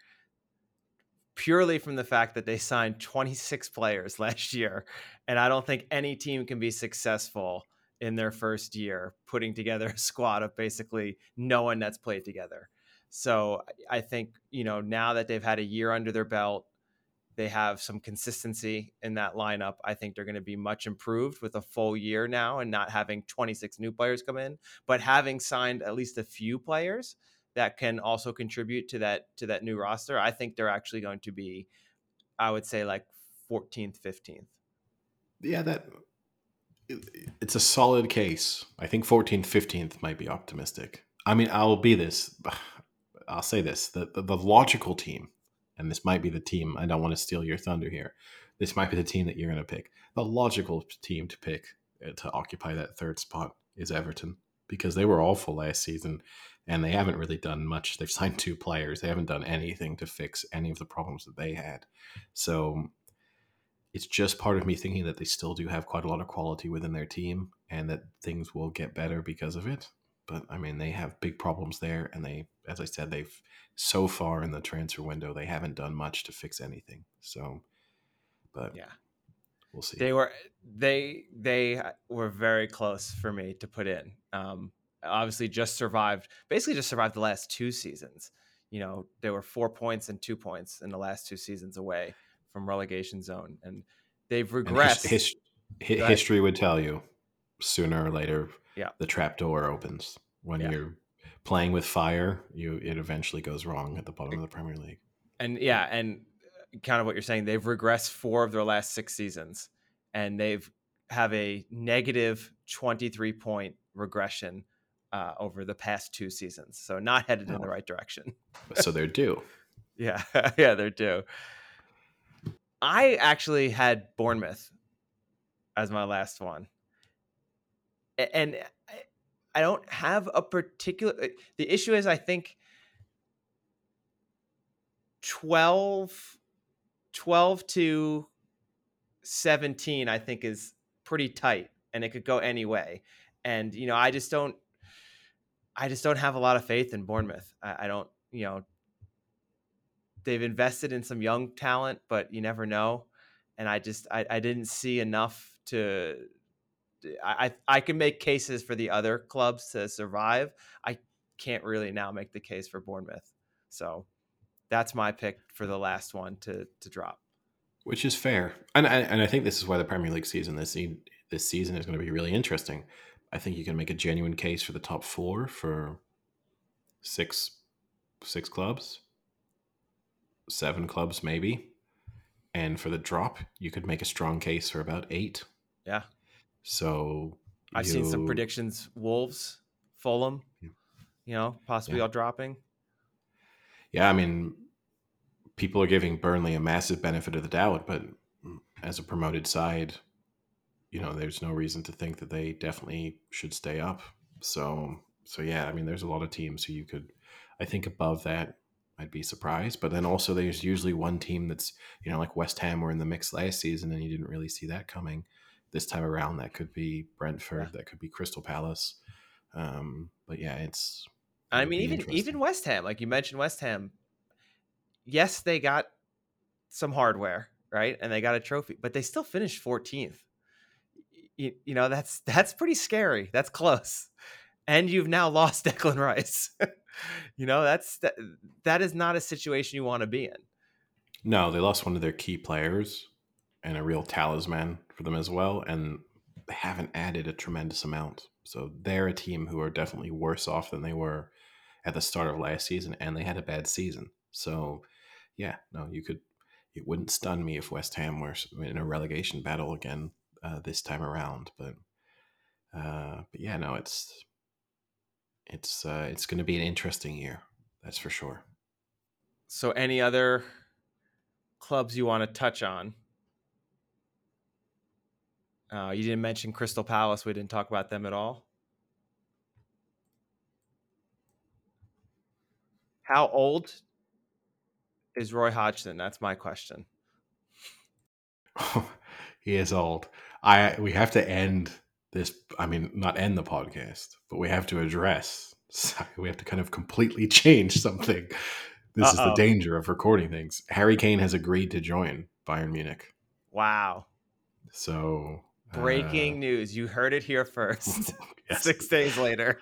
[SPEAKER 1] purely from the fact that they signed 26 players last year. And I don't think any team can be successful in their first year putting together a squad of basically no one that's played together. So I think, you know, now that they've had a year under their belt, they have some consistency in that lineup. I think they're going to be much improved with a full year now and not having 26 new players come in, but having signed at least a few players that can also contribute to that to that new roster. I think they're actually going to be I would say like 14th, 15th.
[SPEAKER 2] Yeah, that it's a solid case. I think 14th, 15th might be optimistic. I mean, I'll be this. I'll say this: the, the, the logical team and this might be the team. I don't want to steal your thunder here. This might be the team that you're going to pick. The logical team to pick uh, to occupy that third spot is Everton because they were awful last season and they haven't really done much. They've signed two players. They haven't done anything to fix any of the problems that they had. So it's just part of me thinking that they still do have quite a lot of quality within their team and that things will get better because of it. But I mean, they have big problems there, and they, as I said, they've so far in the transfer window they haven't done much to fix anything. So, but
[SPEAKER 1] yeah,
[SPEAKER 2] we'll see.
[SPEAKER 1] They were they they were very close for me to put in. Um, obviously, just survived basically just survived the last two seasons. You know, they were four points and two points in the last two seasons away from relegation zone, and they've regressed.
[SPEAKER 2] And his, his, history would tell you sooner or later
[SPEAKER 1] yeah.
[SPEAKER 2] the trap door opens when yeah. you're playing with fire you it eventually goes wrong at the bottom of the premier league
[SPEAKER 1] and yeah and uh, kind of what you're saying they've regressed four of their last six seasons and they've have a negative 23 point regression uh, over the past two seasons so not headed in the right direction
[SPEAKER 2] so they're due
[SPEAKER 1] yeah yeah they're due i actually had bournemouth as my last one and I don't have a particular. Uh, the issue is, I think 12, 12 to 17, I think is pretty tight and it could go any way. And, you know, I just don't, I just don't have a lot of faith in Bournemouth. I, I don't, you know, they've invested in some young talent, but you never know. And I just, I, I didn't see enough to, I I can make cases for the other clubs to survive. I can't really now make the case for Bournemouth. So that's my pick for the last one to to drop.
[SPEAKER 2] Which is fair, and I, and I think this is why the Premier League season this this season is going to be really interesting. I think you can make a genuine case for the top four for six six clubs, seven clubs maybe, and for the drop you could make a strong case for about eight.
[SPEAKER 1] Yeah,
[SPEAKER 2] so
[SPEAKER 1] I've you, seen some predictions: Wolves, Fulham, yeah. you know, possibly
[SPEAKER 2] yeah.
[SPEAKER 1] all dropping.
[SPEAKER 2] Yeah, I mean, people are giving Burnley a massive benefit of the doubt, but as a promoted side, you know, there's no reason to think that they definitely should stay up. So, so yeah, I mean, there's a lot of teams who you could, I think, above that. I'd be surprised, but then also there's usually one team that's you know like West Ham were in the mix last season, and you didn't really see that coming this time around. That could be Brentford. That could be Crystal Palace. Um, but yeah, it's.
[SPEAKER 1] I mean, even even West Ham, like you mentioned, West Ham. Yes, they got some hardware, right, and they got a trophy, but they still finished 14th. You, you know, that's that's pretty scary. That's close, and you've now lost Declan Rice. you know, that's that. That is not a situation you want to be in.
[SPEAKER 2] No, they lost one of their key players and a real talisman for them as well. And they haven't added a tremendous amount. So they're a team who are definitely worse off than they were at the start of last season, and they had a bad season. So, yeah, no, you could. It wouldn't stun me if West Ham were in a relegation battle again uh, this time around. But, uh, but yeah, no, it's it's uh, it's going to be an interesting year. That's for sure.
[SPEAKER 1] So, any other clubs you want to touch on? Uh, you didn't mention Crystal Palace. We didn't talk about them at all. How old is Roy Hodgson? That's my question.
[SPEAKER 2] He is old. I we have to end this. I mean, not end the podcast, but we have to address. Sorry, we have to kind of completely change something this is
[SPEAKER 1] Uh-oh.
[SPEAKER 2] the danger of recording things. Harry Kane has agreed to join Bayern Munich.
[SPEAKER 1] Wow.
[SPEAKER 2] So uh,
[SPEAKER 1] Breaking news. You heard it here first.
[SPEAKER 2] yes.
[SPEAKER 1] Six days later.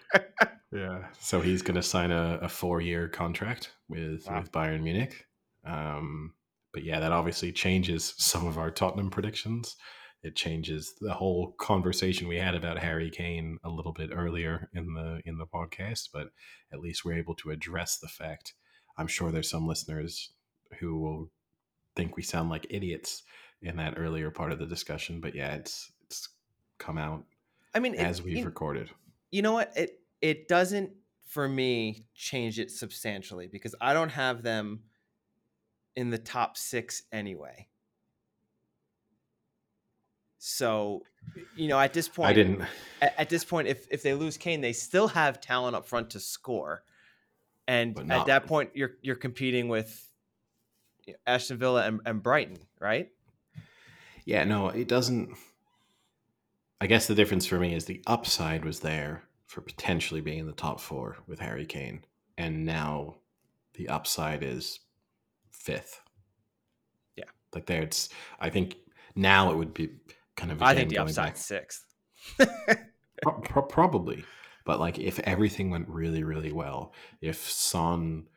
[SPEAKER 2] Yeah. So he's going to sign a, a four year contract with
[SPEAKER 1] Wow.
[SPEAKER 2] with Bayern Munich. Um, but yeah, that obviously changes some of our Tottenham predictions. It changes the whole conversation we had about Harry Kane a little bit earlier in the in the podcast. But at least we're able to address the fact. I'm sure there's some listeners who will think we sound like idiots in that earlier part of the discussion. But yeah, it's it's come out
[SPEAKER 1] I mean, it-
[SPEAKER 2] as we've
[SPEAKER 1] you,
[SPEAKER 2] recorded.
[SPEAKER 1] you know what? It it doesn't for me change it substantially because I don't have them in the top six anyway. So, you know, at this point,
[SPEAKER 2] I didn't.
[SPEAKER 1] at, at this point, if if they lose Kane, they still have talent up front to score, and at that point, you're you're competing with Aston Villa and, and Brighton, right?
[SPEAKER 2] Yeah, no, it doesn't. I guess the difference for me is the upside was there for potentially being in the top four with Harry Kane, and now the upside is fifth.
[SPEAKER 1] Yeah.
[SPEAKER 2] like there, it's. I think now it would be kind of.
[SPEAKER 1] I think
[SPEAKER 2] again
[SPEAKER 1] the
[SPEAKER 2] going
[SPEAKER 1] upside's
[SPEAKER 2] back-
[SPEAKER 1] sixth.
[SPEAKER 2] Pro- pro- probably, but like if everything went really, really well, if Son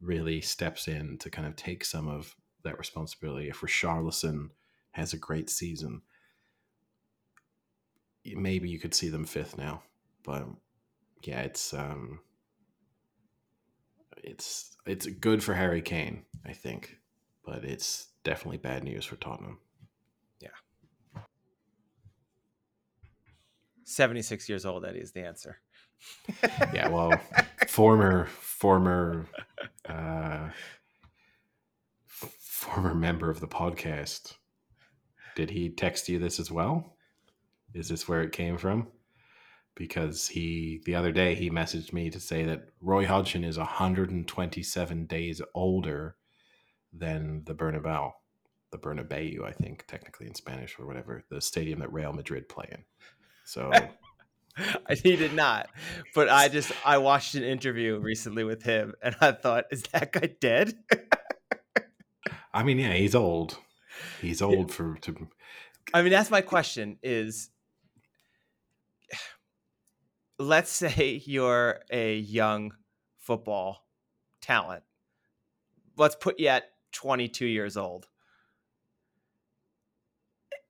[SPEAKER 2] really steps in to kind of take some of that responsibility, if Richarlison has a great season, maybe you could see them fifth now. But yeah, it's um, it's it's good for Harry Kane, I think, but it's definitely bad news for Tottenham.
[SPEAKER 1] 76 years old, Eddie is the answer.
[SPEAKER 2] yeah well former former uh former member of the podcast. Did he text you this as well? Is this where it came from? Because he the other day he messaged me to say that roy hodgson is 127 days older than the bernabeu the bernabeu i think technically in spanish or whatever the stadium that real madrid play in so
[SPEAKER 1] he did not. But I just I watched an interview recently with him and I thought, is that guy dead?
[SPEAKER 2] I mean, yeah, he's old. He's old for to.
[SPEAKER 1] I mean, that's my question is let's say you're a young football talent. Let's put you at 22 years old.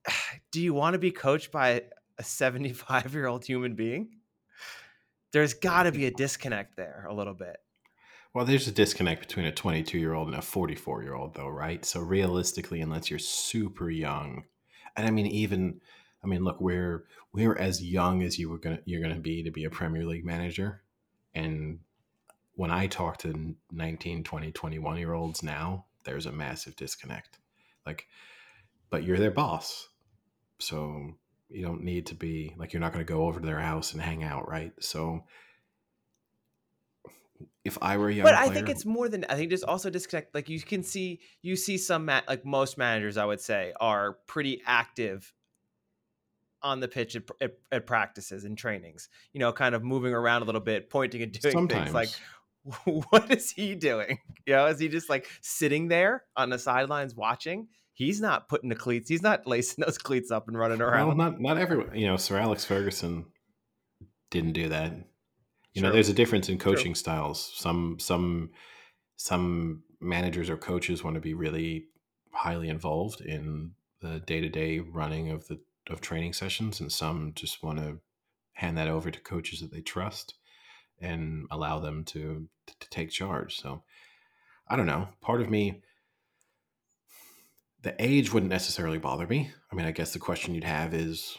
[SPEAKER 1] Do you want to be coached by a 75 year old human being? There's got to be a disconnect there a little bit.
[SPEAKER 2] Well, there's a disconnect between a 22 year old and a 44 year old, though, right? So realistically, unless you're super young, and I mean, even, I mean, look, we're we're as young as you were gonna you're gonna be to be a Premier League manager, and when I talk to 19, 20, 21 year olds now, there's a massive disconnect. Like, but you're their boss, so you don't need to be like you're not going to go over to their house and hang out, right? So if I were a young
[SPEAKER 1] but I think it's more than I think there's also disconnect. Like you can see, you see some ma- like most managers, I would say, are pretty active on the pitch at, at, at practices and trainings. You know, kind of moving around a little bit, pointing and doing things. Like, what is he doing? You know, is he just like sitting there on the sidelines watching? He's not putting the cleats. He's not lacing those cleats up and running around.
[SPEAKER 2] Well, not not everyone. You know, Sir Alex Ferguson didn't do that. You know, there's a difference in coaching styles. Some some some managers or coaches want to be really highly involved in the day to day running of the of training sessions, and some just want to hand that over to coaches that they trust and allow them to to take charge. So I don't know. Part of me the age wouldn't necessarily bother me. I mean, I guess the question you'd have is,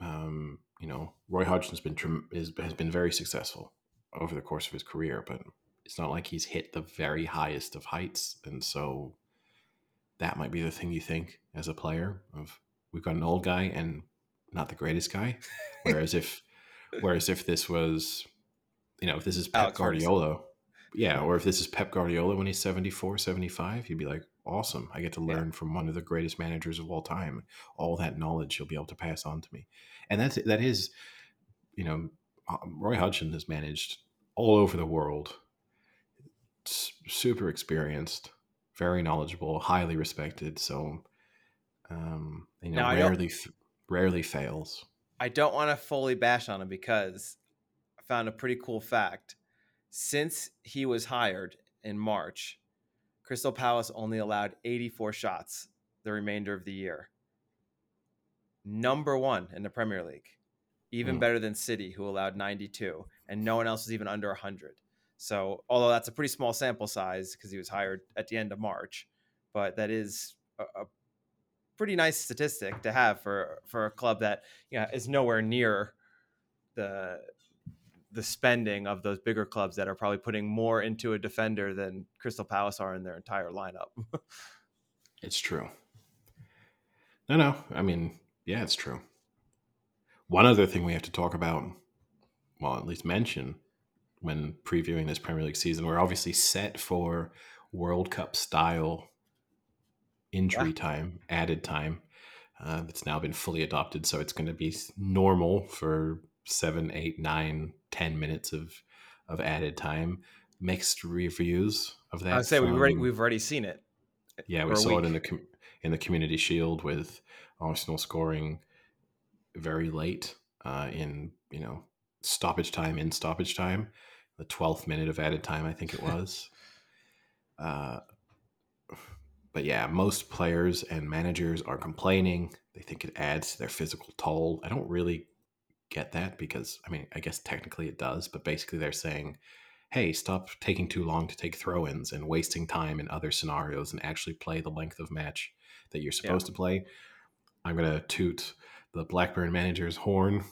[SPEAKER 2] um, you know, Roy Hodgson's been is, has been very successful over the course of his career, but it's not like he's hit the very highest of heights, and so that might be the thing you think as a player of we've got an old guy and not the greatest guy. Whereas if, whereas if this was, you know, if this is Pep
[SPEAKER 1] Alex.
[SPEAKER 2] Guardiola, yeah, or if this is Pep Guardiola when he's 74, 75, you'd be like, awesome. I get to
[SPEAKER 1] Yeah.
[SPEAKER 2] learn from one of the greatest managers of all time. All that knowledge he'll be able to pass on to me. And that's, that is, you know, um, Roy Hodgson has managed all over the world. super experienced, very knowledgeable, highly respected. So, um, you know,
[SPEAKER 1] Now,
[SPEAKER 2] rarely f- rarely fails.
[SPEAKER 1] I don't want to fully bash on him because I found a pretty cool fact. Since he was hired in March, Crystal Palace only allowed 84 shots the remainder of the year. Number one in the Premier League, even
[SPEAKER 2] Hmm.
[SPEAKER 1] better than City, who allowed 92, and no one else is even under 100. So, although that's a pretty small sample size because he was hired at the end of March, but that is a, a pretty nice statistic to have for for a club that yeah is nowhere near the the spending of those bigger clubs that are probably putting more into a defender than Crystal Palace are in their entire lineup.
[SPEAKER 2] It's true. No, no. I mean, yeah, it's true. One other thing we have to talk about, well, at least mention when previewing this Premier League season, we're obviously set for World Cup style injury
[SPEAKER 1] Yeah.
[SPEAKER 2] time, added time. Uh, it's now been fully adopted, so it's going to be normal for seven, eight, nine, ten minutes of of added time. Mixed reviews of that.
[SPEAKER 1] I would say we've already we've already seen it.
[SPEAKER 2] yeah, we saw it in the com- in the Community Shield with Arsenal scoring very late uh, in you know stoppage time in stoppage time, the twelfth minute of added time, I think it was. uh, but yeah, most players and managers are complaining. They think it adds to their physical toll. I don't really get that because I mean, I guess technically it does, but basically they're saying, "Hey, stop taking too long to take throw-ins and wasting time in other scenarios and actually play the length of match that you're supposed to play." I'm gonna toot the Blackburn manager's horn,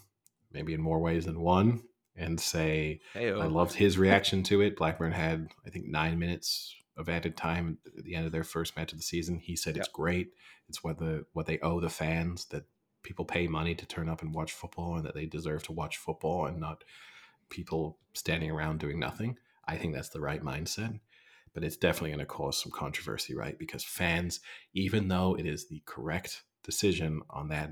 [SPEAKER 2] maybe in more ways than one, and say
[SPEAKER 1] Hey,
[SPEAKER 2] I loved his reaction to it. Blackburn had, I think, nine minutes of added time at the end of their first match of the season. He said it's great. It's what the what they owe the fans that people pay money to turn up and watch football, and that they deserve to watch football and not people standing around doing nothing. I think that's the right mindset. But it's definitely going to cause some controversy, right? Because fans, even though it is the correct decision on that,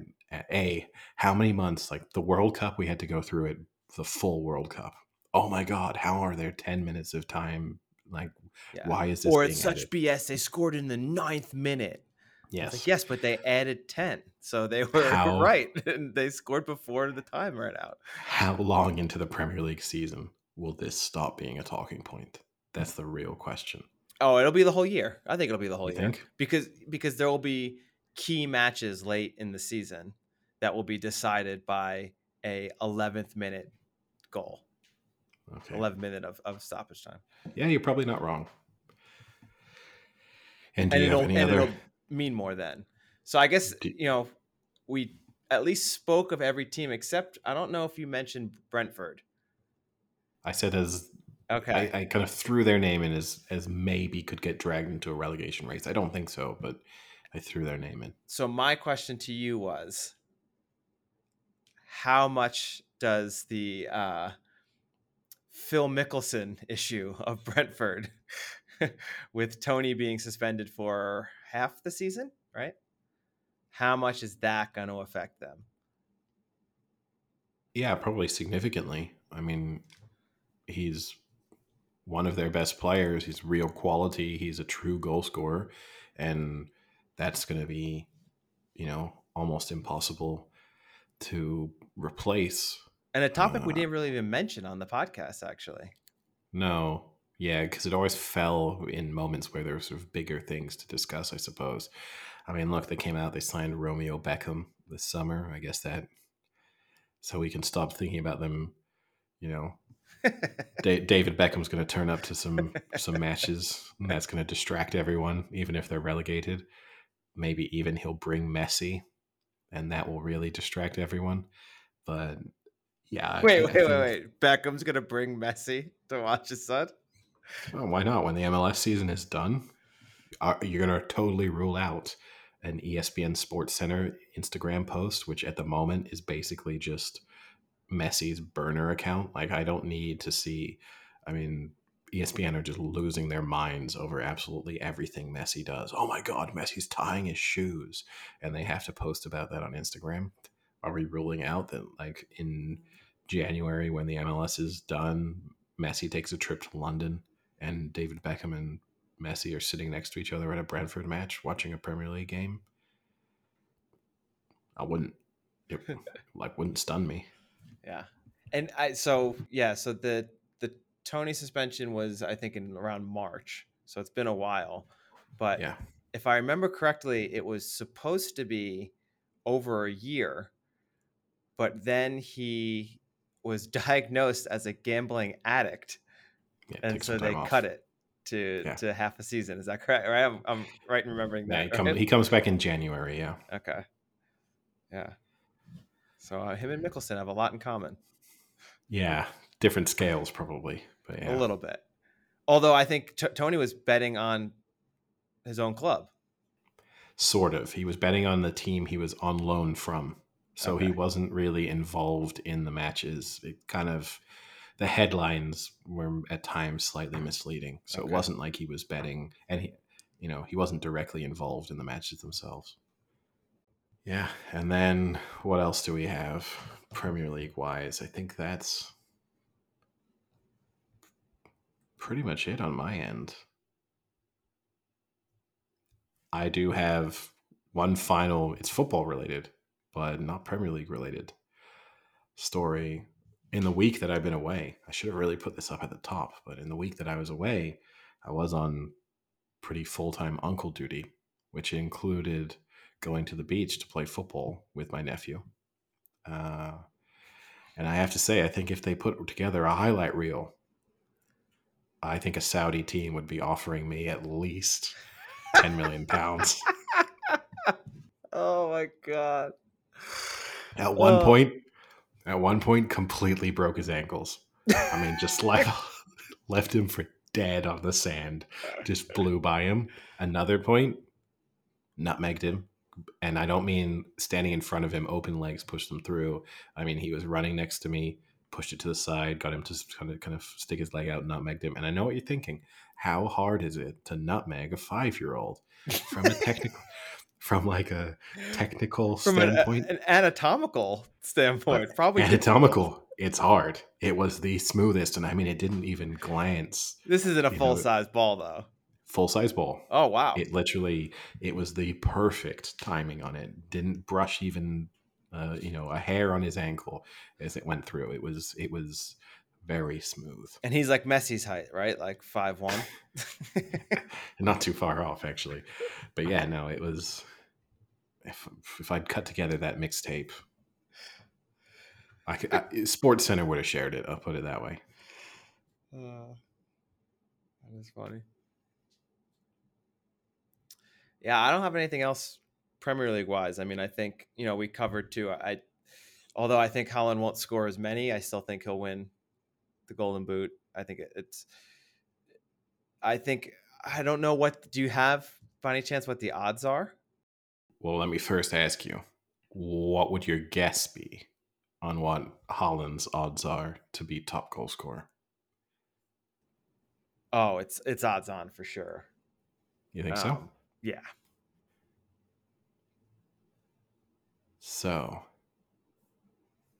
[SPEAKER 2] a how many months like the World Cup we had to go through it the full World Cup. Oh my God, how are there 10 minutes of time? Like,
[SPEAKER 1] Yeah.
[SPEAKER 2] why is this
[SPEAKER 1] or it's such
[SPEAKER 2] added?
[SPEAKER 1] BS. They scored in the ninth minute.
[SPEAKER 2] Yes.
[SPEAKER 1] Like, yes, but they added 10. So they were
[SPEAKER 2] How-
[SPEAKER 1] right. And they scored before the time ran out.
[SPEAKER 2] How long into the Premier League season will this stop being a talking point? That's the real question.
[SPEAKER 1] Oh, it'll be the whole year. I think it'll be the whole
[SPEAKER 2] You
[SPEAKER 1] year.
[SPEAKER 2] think?
[SPEAKER 1] Because because there will be key matches late in the season that will be decided by a 11th minute goal.
[SPEAKER 2] Okay.
[SPEAKER 1] 11 minute of, of stoppage time.
[SPEAKER 2] Yeah, you're probably not wrong. And do
[SPEAKER 1] and
[SPEAKER 2] you have any other?
[SPEAKER 1] Mean more then. So I guess you know we at least spoke of every team except I don't know if you mentioned Brentford.
[SPEAKER 2] I said as
[SPEAKER 1] Okay.
[SPEAKER 2] I, I kind of threw their name in as as maybe could get dragged into a relegation race. I don't think so, but I threw their name in.
[SPEAKER 1] so my question to you was how much does the uh, Phil Mickelson issue of Brentford with Toney being suspended for half the season, right? How much is that going to affect them?
[SPEAKER 2] Yeah, probably significantly. I mean, he's one of their best players. He's real quality. He's a true goal scorer, and that's going to be, you know, almost impossible to replace.
[SPEAKER 1] And a topic we
[SPEAKER 2] Uh,
[SPEAKER 1] didn't really even mention on the podcast, actually.
[SPEAKER 2] No, yeah, because it always fell in moments where there were sort of bigger things to discuss. I suppose. I mean, look, they came out. They signed Romeo Beckham this summer. I guess that so we can stop thinking about them. You know, Da- David Beckham's going to turn up to some some matches, and that's going to distract everyone, even if they're relegated. Maybe even he'll bring Messi, and that will really distract everyone. But yeah,
[SPEAKER 1] wait,
[SPEAKER 2] I
[SPEAKER 1] wait, wait,
[SPEAKER 2] think-
[SPEAKER 1] wait. Beckham's gonna bring Messi to watch his son.
[SPEAKER 2] Well, why not? When the MLS season is done, are, you're going to totally rule out an ESPN Sports Center Instagram post, which at the moment is basically just Messi's burner account. Like, I don't need to see. I mean, ESPN are just losing their minds over absolutely everything Messi does. Oh my God, Messi's tying his shoes, and they have to post about that on Instagram. Are we ruling out that, like, in January when the MLS is done, Messi takes a trip to London? And David Beckham and Messi are sitting next to each other at a Brentford match watching a Premier League game, I wouldn't it like wouldn't stun me.
[SPEAKER 1] Yeah. And I so yeah, so the the Toney suspension was I think in around March. So it's been a while. But
[SPEAKER 2] Yeah.
[SPEAKER 1] if I remember correctly, it was supposed to be over a year. But then he was diagnosed as a gambling addict.
[SPEAKER 2] Yeah
[SPEAKER 1] And so they
[SPEAKER 2] off.
[SPEAKER 1] cut it to
[SPEAKER 2] Yeah.
[SPEAKER 1] to half a season. Is that correct? Right? I'm, I'm right in remembering
[SPEAKER 2] Yeah,
[SPEAKER 1] that.
[SPEAKER 2] he, come,
[SPEAKER 1] right?
[SPEAKER 2] he comes back in January. Yeah.
[SPEAKER 1] Okay. Yeah. So uh, him and Mickelson have a lot in common.
[SPEAKER 2] Yeah. Different scales, probably. But yeah.
[SPEAKER 1] A little bit. Although I think T- Toney was betting on his own club.
[SPEAKER 2] Sort of. He was betting on the team he was on loan from. So he wasn't really involved in the matches. It kind of the headlines were at times slightly mm-hmm. misleading. So
[SPEAKER 1] Okay.
[SPEAKER 2] it wasn't like he was betting and he you know, he wasn't directly involved in the matches themselves. Yeah, and then what else do we have Premier League wise? I think that's pretty much it on my end. I do have one final, it's football related, but not Premier League related story. In the week that I've been away, I should have really put this up at the top, but in the week that I was away, I was on pretty full time uncle duty, which included going to the beach to play football with my nephew. Uh, and I have to say, I think if they put together a highlight reel, I think a Saudi team would be offering me at least 10 million pounds.
[SPEAKER 1] Oh my god.
[SPEAKER 2] At one
[SPEAKER 1] Oh.
[SPEAKER 2] point, at one point, completely broke his ankles. I mean, just like left him for dead on the sand. Just blew by him. Another point, nutmegged him. And I don't mean standing in front of him, open legs, pushed him through. I mean, he was running next to me, pushed it to the side, got him to kind of kind of stick his leg out, nutmegged him. And I know what you're thinking. How hard is it to nutmeg a five year old from a technical, from like a technical
[SPEAKER 1] From
[SPEAKER 2] standpoint?
[SPEAKER 1] an anatomical standpoint, probably
[SPEAKER 2] anatomical. It's hard. It was the smoothest, and I mean, it didn't even glance.
[SPEAKER 1] This isn't a
[SPEAKER 2] you know,
[SPEAKER 1] full size ball though.
[SPEAKER 2] Full size ball.
[SPEAKER 1] Oh wow.
[SPEAKER 2] It literally, it was the perfect timing on it. Didn't brush even, uh, you know, a hair on his ankle as it went through. It was, it was very smooth.
[SPEAKER 1] and he's like Messi's height, right? Like five one.
[SPEAKER 2] Not too far off, actually. But yeah, no, it was. If if I'd cut together that mixtape, I could. I, Sports Center would have shared it. I'll put it that way.
[SPEAKER 1] Uh, that is funny. Yeah, I don't have anything else Premier League wise. I mean, I think you know we covered too. I, although I think Haaland won't score as many, I still think he'll win the Golden Boot. I think it, it's. I think I don't know what do you have by any chance what the odds are?
[SPEAKER 2] Well, let me first ask you, what would your guess be on what Haaland's odds are to be top goal scorer?
[SPEAKER 1] Oh, it's it's odds on for sure.
[SPEAKER 2] You think so?
[SPEAKER 1] Um, Yeah.
[SPEAKER 2] So,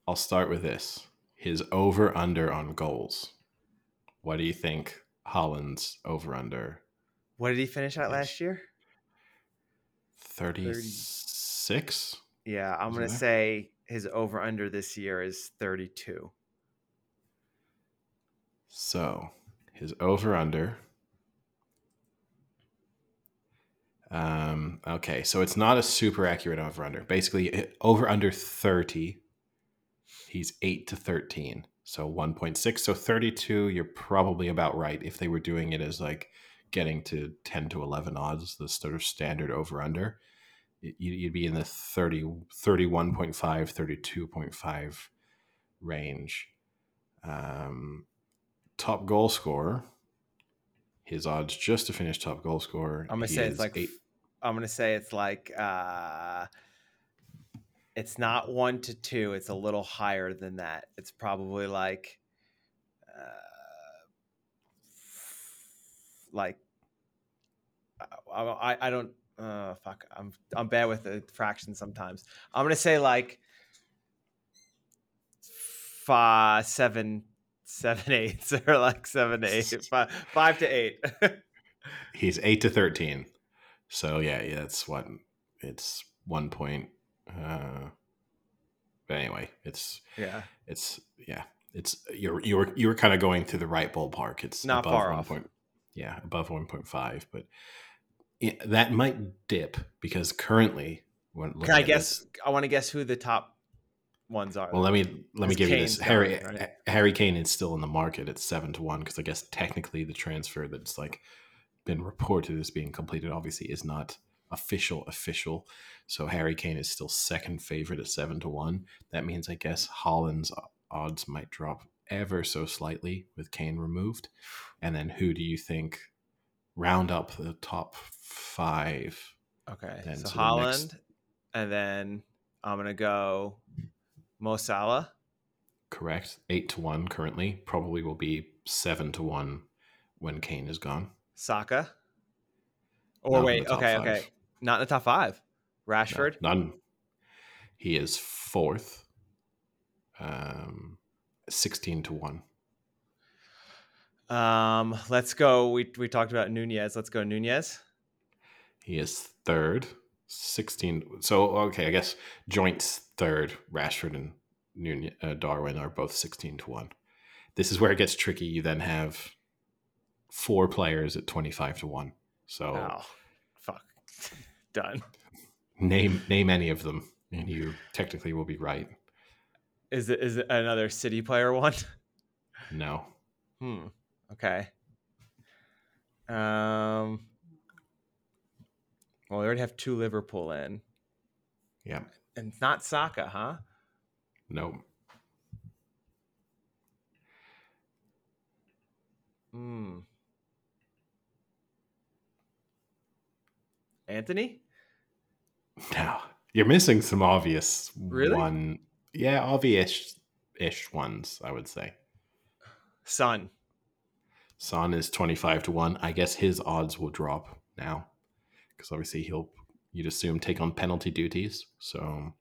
[SPEAKER 2] I'll start with this. His over under on goals. What do you think Haaland's over under?
[SPEAKER 1] What did he finish at last year?
[SPEAKER 2] 36?
[SPEAKER 1] Yeah, I'm gonna
[SPEAKER 2] there?
[SPEAKER 1] say his over under this year is 32.
[SPEAKER 2] So, his over under. Um, okay, so it's not a super accurate over under. Basically, over under 30, he's 8 to 13. So 1.6. So 32, you're probably about right if they were doing it as like getting to 10 to 11 odds, the sort of standard over under. you- You'd be in the 30, 31.5, 32.5 range. Um, top goal scorer. His odds just to finish top goal scorer.
[SPEAKER 1] I'm gonna say it's like
[SPEAKER 2] eight.
[SPEAKER 1] I'm gonna say it's like uh it's not one to two, it's a little higher than that. It's probably like uh like I, I, I don't uh fuck I'm I'm bad with the fractions sometimes. I'm gonna say like five seven seven eighths or like seven to eight, five, five to eight.
[SPEAKER 2] He's eight to thirteen. So yeah, yeah, that's what it's one point. Uh, but anyway, it's
[SPEAKER 1] yeah,
[SPEAKER 2] it's yeah, it's you're you were you were kind of going through the right ballpark. It's
[SPEAKER 1] Not far off.
[SPEAKER 2] point. Yeah, above one point five, but it, that might dip because currently, when
[SPEAKER 1] Can I guess?
[SPEAKER 2] this-
[SPEAKER 1] I want to guess who the top ones are.
[SPEAKER 2] well, let me let me give you this. Harry
[SPEAKER 1] right?
[SPEAKER 2] Harry Kane is still in the market at seven to one because I guess technically the transfer that's like been reported as being completed obviously is not official official. So Harry Kane is still second favorite at seven to one. That means I guess Haaland's odds might drop ever so slightly with Kane removed. And then who do you think round up the top five?
[SPEAKER 1] okay,
[SPEAKER 2] then
[SPEAKER 1] so
[SPEAKER 2] to the next-
[SPEAKER 1] Haaland, and then I'm gonna go Mo Salah.
[SPEAKER 2] Correct. Eight to one currently. Probably will be seven to one when Kane is gone.
[SPEAKER 1] Saka. Or
[SPEAKER 2] Not
[SPEAKER 1] wait, okay,
[SPEAKER 2] five.
[SPEAKER 1] okay, not in the top five.
[SPEAKER 2] No,
[SPEAKER 1] Rashford.
[SPEAKER 2] none. He is fourth. Um, sixteen to one.
[SPEAKER 1] Um, let's go. We we talked about Nunez. Let's go Nunez.
[SPEAKER 2] He is third. Sixteen. So okay, I guess joints third. Rashford and Nunez, uh, Darwin are both sixteen to one. This is where it gets tricky. You then have four players at twenty five to one. So
[SPEAKER 1] Oh, fuck. Done.
[SPEAKER 2] name name any of them, and you technically will be right.
[SPEAKER 1] Is it is it another City player one?
[SPEAKER 2] No.
[SPEAKER 1] Hmm. Okay. Um. Well, we already have two Liverpool in,
[SPEAKER 2] Yeah.
[SPEAKER 1] and it's not Saka, huh?
[SPEAKER 2] No.
[SPEAKER 1] Hmm. Antony?
[SPEAKER 2] No. You're missing some obvious
[SPEAKER 1] Really?
[SPEAKER 2] one. Yeah, obvious ish ones, I would say.
[SPEAKER 1] Son.
[SPEAKER 2] Son is 25 to 1. I guess his odds will drop now because obviously he'll, you'd assume, take on penalty duties. So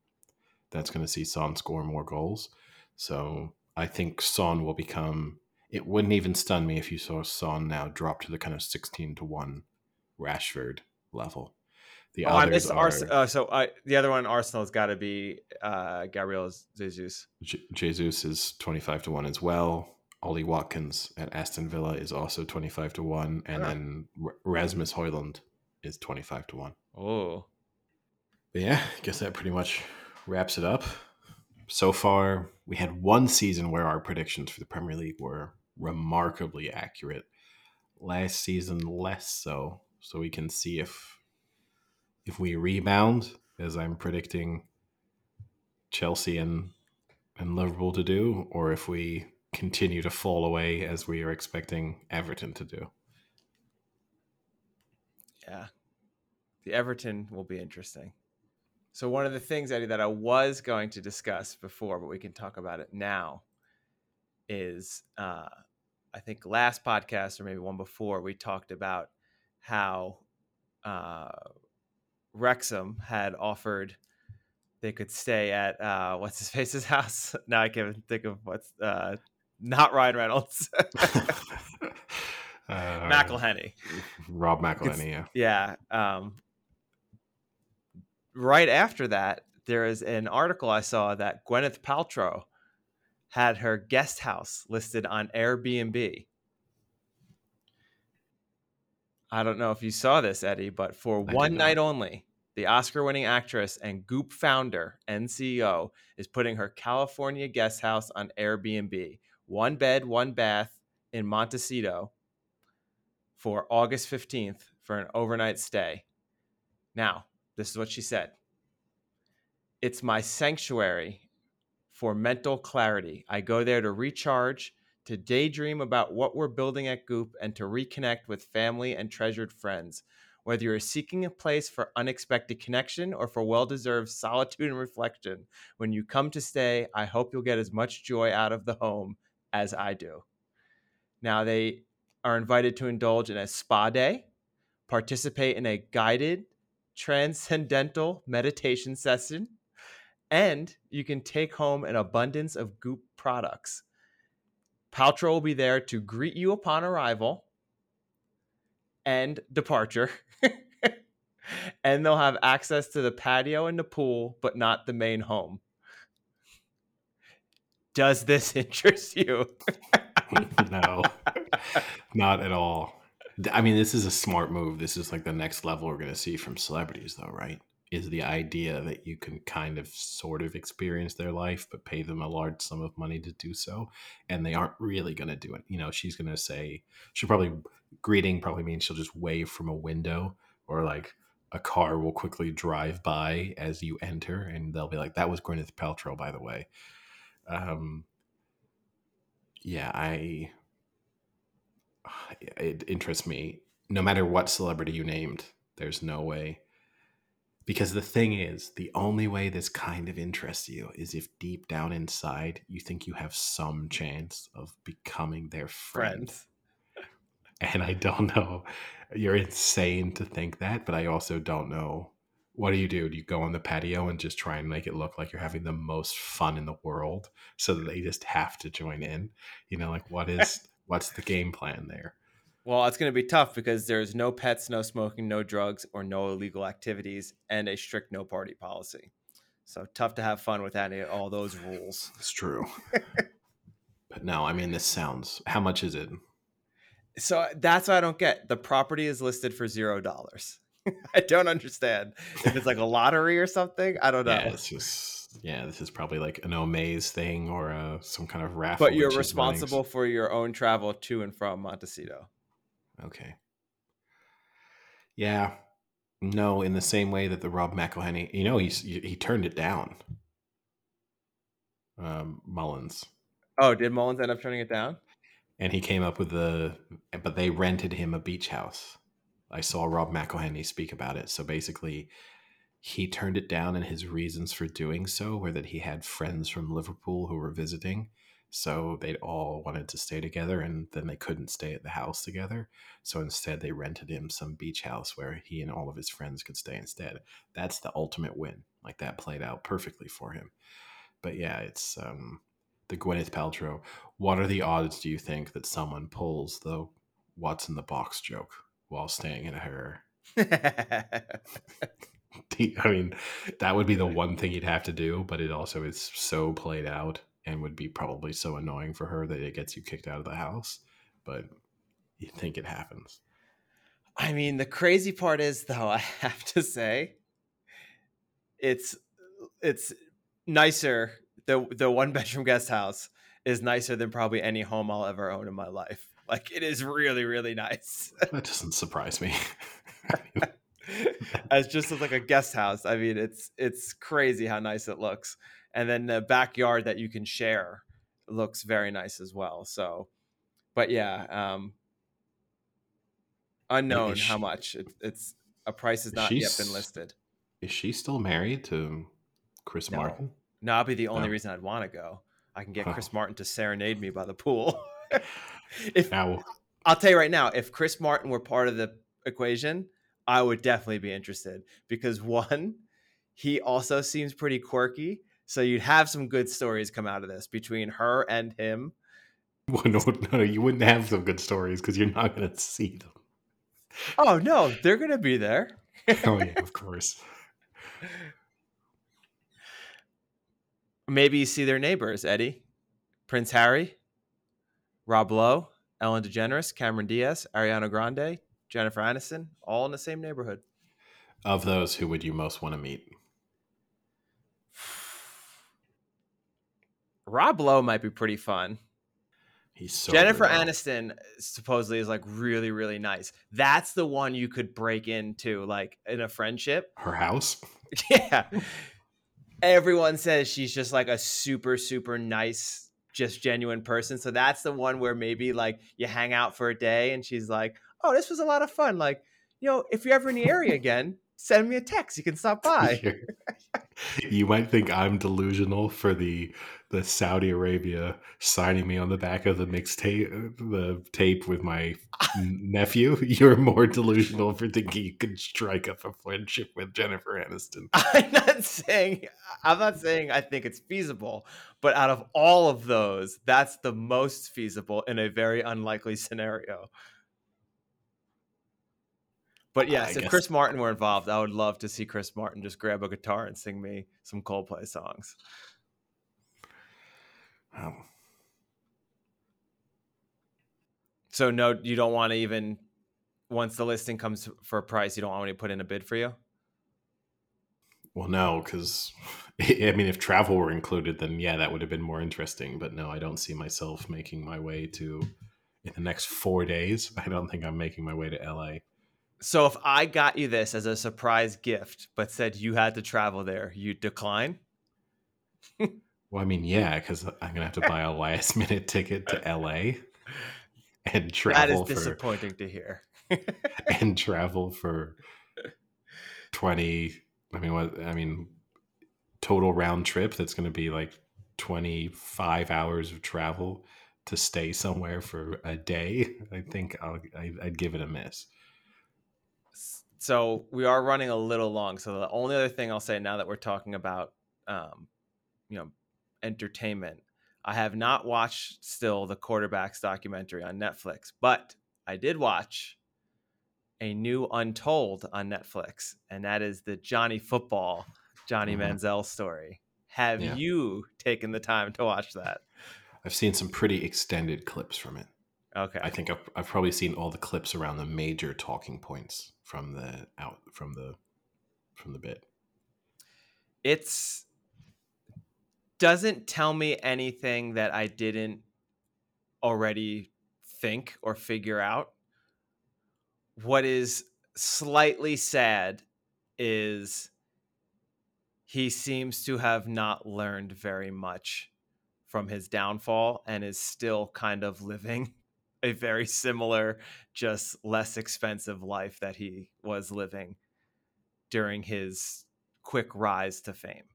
[SPEAKER 2] that's going to see Son score more goals. So I think Son will become, it wouldn't even stun me if you saw Son now drop to the kind of 16 to 1 Rashford level. The
[SPEAKER 1] Oh, I missed
[SPEAKER 2] are
[SPEAKER 1] uh, So I, the other one, Arsenal's got to be uh, Gabriel Jesus.
[SPEAKER 2] J- Jesus is 25 to 1 as well. Ollie Watkins at Aston Villa is also 25 to 1. And
[SPEAKER 1] Ah.
[SPEAKER 2] then R- Rasmus Højlund is 25 to 1.
[SPEAKER 1] Oh,
[SPEAKER 2] But yeah, I guess that pretty much wraps it up. So far, we had one season where our predictions for the Premier League were remarkably accurate. Last season, less so. So we can see if if we rebound, as I'm predicting Chelsea and and Liverpool to do, or if we continue to fall away as we are expecting Everton to do.
[SPEAKER 1] yeah. The Everton will be interesting. So one of the things, Eddie, that I was going to discuss before, but we can talk about it now, is uh, I think last podcast or maybe one before we talked about how uh, Wrexham had offered they could stay at uh, what's his face's house. now I can't even think of what's uh, not Ryan Reynolds,
[SPEAKER 2] Uh,
[SPEAKER 1] McElhenney.
[SPEAKER 2] Rob McElhenney, yeah.
[SPEAKER 1] Yeah. Um, right after that, there is an article I saw that Gwyneth Paltrow had her guest house listed on Airbnb. I don't know if you saw this, Eddie, but for
[SPEAKER 2] did
[SPEAKER 1] one night only, the Oscar winning actress and Goop founder and CEO is putting her California guest house on Airbnb. One bed, one bath in Montecito for August 15th for an overnight stay. Now, this is what she said It's my sanctuary for mental clarity. I go there to recharge, to daydream about what we're building at Goop, and to reconnect with family and treasured friends. Whether you're seeking a place for unexpected connection or for well deserved solitude and reflection, when you come to stay, I hope you'll get as much joy out of the home as I do. Now, they are invited to indulge in a spa day, participate in a guided transcendental meditation session, and you can take home an abundance of Goop products. Paltrow will be there to greet you upon arrival and departure. and they'll have access to the patio and the pool, but not the main home. Does this interest you?
[SPEAKER 2] no, not at all. I mean, this is a smart move. This is like the next level we're going to see from celebrities, though, right? Is the idea that you can kind of sort of experience their life, but pay them a large sum of money to do so. And they aren't really going to do it. You know, she's going to say, she'll probably, greeting probably means she'll just wave from a window or like a car will quickly drive by as you enter and they'll be like, that was Gwyneth Paltrow, by the way. Um, yeah, I it interests me. No matter what celebrity you named, there's no way. Because the thing is, the only way this kind of interests you is if deep down inside you think you have some chance of becoming their friend.
[SPEAKER 1] Friends.
[SPEAKER 2] And I don't know. You're insane to think that, but I also don't know. What do you do? Do you go on the patio and just try and make it look like you're having the most fun in the world so that they just have to join in? You know, like what is what's the game plan there?
[SPEAKER 1] Well, it's going to be tough because there's no pets, no smoking, no drugs, or no illegal activities, and a strict no party policy. So tough to have fun with any all those rules.
[SPEAKER 2] It's true. but no, I mean this sounds how much is it?
[SPEAKER 1] So that's what I don't get. The property is listed for zero dollars. I don't understand if it's like a lottery or something. I don't know.
[SPEAKER 2] Yeah, it's just yeah, this is probably like an Omaze thing or uh, some kind of raffle.
[SPEAKER 1] but you're responsible for your own travel to and from Montecito.
[SPEAKER 2] Okay. Yeah. No, in the same way that the Rob McElhenney, you know, he's he, he turned it down. Um, Mullins,
[SPEAKER 1] Oh, did Mullins end up turning it down?
[SPEAKER 2] and he came up with the, but they rented him a beach house. I saw Rob McElhenney speak about it. So basically, he turned it down, and his reasons for doing so were that he had friends from Liverpool who were visiting. So they'd all wanted to stay together, and then they couldn't stay at the house together. So instead, they rented him some beach house where he and all of his friends could stay instead. That's the ultimate win. Like that played out perfectly for him. But yeah, it's um, the Gwyneth Paltrow. What are the odds, do you think, that someone pulls the what's in the box joke while staying in her? I mean, that would be the one thing you'd have to do, but it also is so played out and would be probably so annoying for her that it gets you kicked out of the house. But you think it happens.
[SPEAKER 1] I mean, the crazy part is though, I have to say, it's it's nicer. The the one bedroom guest house is nicer than probably any home I'll ever own in my life. Like it is really, really nice.
[SPEAKER 2] That doesn't surprise me.
[SPEAKER 1] As just as like a guest house. I mean, it's it's crazy how nice it looks. And then the backyard that you can share looks very nice as well. So but yeah, um unknown how much. It, it's a price has not yet been listed.
[SPEAKER 2] Is she still married to Chris
[SPEAKER 1] No.
[SPEAKER 2] Martin?
[SPEAKER 1] No, that'd be the only
[SPEAKER 2] No.
[SPEAKER 1] reason I'd want to go. I can get
[SPEAKER 2] Huh.
[SPEAKER 1] Chris Martin to serenade me by the pool. if
[SPEAKER 2] Now,
[SPEAKER 1] I'll tell you right now, if Chris Martin were part of the equation, I would definitely be interested because one, he also seems pretty quirky. So you'd have some good stories come out of this between her and him.
[SPEAKER 2] well, no, no, you wouldn't have some good stories because you're not going to see them.
[SPEAKER 1] Oh no, they're gonna be there.
[SPEAKER 2] Oh yeah, of course.
[SPEAKER 1] Maybe you see their neighbors, Eddie, Prince Harry, Rob Lowe, Ellen DeGeneres, Cameron Diaz, Ariana Grande, Jennifer Aniston, all in the same neighborhood.
[SPEAKER 2] Of those, who would you most want to meet?
[SPEAKER 1] Rob Lowe might be pretty fun.
[SPEAKER 2] He's so
[SPEAKER 1] Jennifer
[SPEAKER 2] good.
[SPEAKER 1] Aniston supposedly is like really, really nice. That's the one you could break into, like in a friendship.
[SPEAKER 2] Her house.
[SPEAKER 1] Yeah. Everyone says she's just like a super, super nice, just genuine person. So that's the one where maybe like you hang out for a day and she's like, oh, this was a lot of fun. Like, you know, if you're ever in the area again, send me a text. You can stop by.
[SPEAKER 2] You're, might think I'm delusional for the the Saudi Arabia signing me on the back of the mixtape the tape with my nephew. You're more delusional for thinking you could strike up a friendship with Jennifer Aniston.
[SPEAKER 1] I'm not saying I'm not saying I think it's feasible, but out of all of those, that's the most feasible in a very unlikely scenario. But yes, if Chris Martin were involved, I would love to see Chris Martin just grab a guitar and sing me some Coldplay songs.
[SPEAKER 2] Um,
[SPEAKER 1] So no, you don't want to even once the listing comes for a price, you don't want me to put in a bid for you.
[SPEAKER 2] well, no, because I mean, if travel were included, then yeah, that would have been more interesting. But no, I don't see myself making my way to in the next four days. I don't think I'm making my way to LA.
[SPEAKER 1] So if I got you this as a surprise gift, but said you had to travel there, you decline?
[SPEAKER 2] Well, I mean, yeah, because I'm gonna have to buy a last minute ticket to LA and
[SPEAKER 1] That is
[SPEAKER 2] travel for
[SPEAKER 1] disappointing to hear.
[SPEAKER 2] and travel for twenty. I mean, what? I mean, total round trip. That's gonna be like twenty five hours of travel to stay somewhere for a day. I think I'll, I, I'd give it a miss.
[SPEAKER 1] So we are running a little long. So the only other thing I'll say now that we're talking about, um, you know, entertainment, I have not watched still the quarterbacks documentary on Netflix, but I did watch a new Untold on Netflix, and that is the Johnny Football, Johnny
[SPEAKER 2] Mhm.
[SPEAKER 1] Manziel story. Have
[SPEAKER 2] Yeah.
[SPEAKER 1] you taken the time to watch that?
[SPEAKER 2] I've seen some pretty extended clips from it.
[SPEAKER 1] Okay.
[SPEAKER 2] I think I've, I've probably seen all the clips around the major talking points from the out from the from the bit.
[SPEAKER 1] it's doesn't tell me anything that I didn't already think or figure out. What is slightly sad is he seems to have not learned very much from his downfall and is still kind of living a very similar just less expensive life that he was living during his quick rise to fame.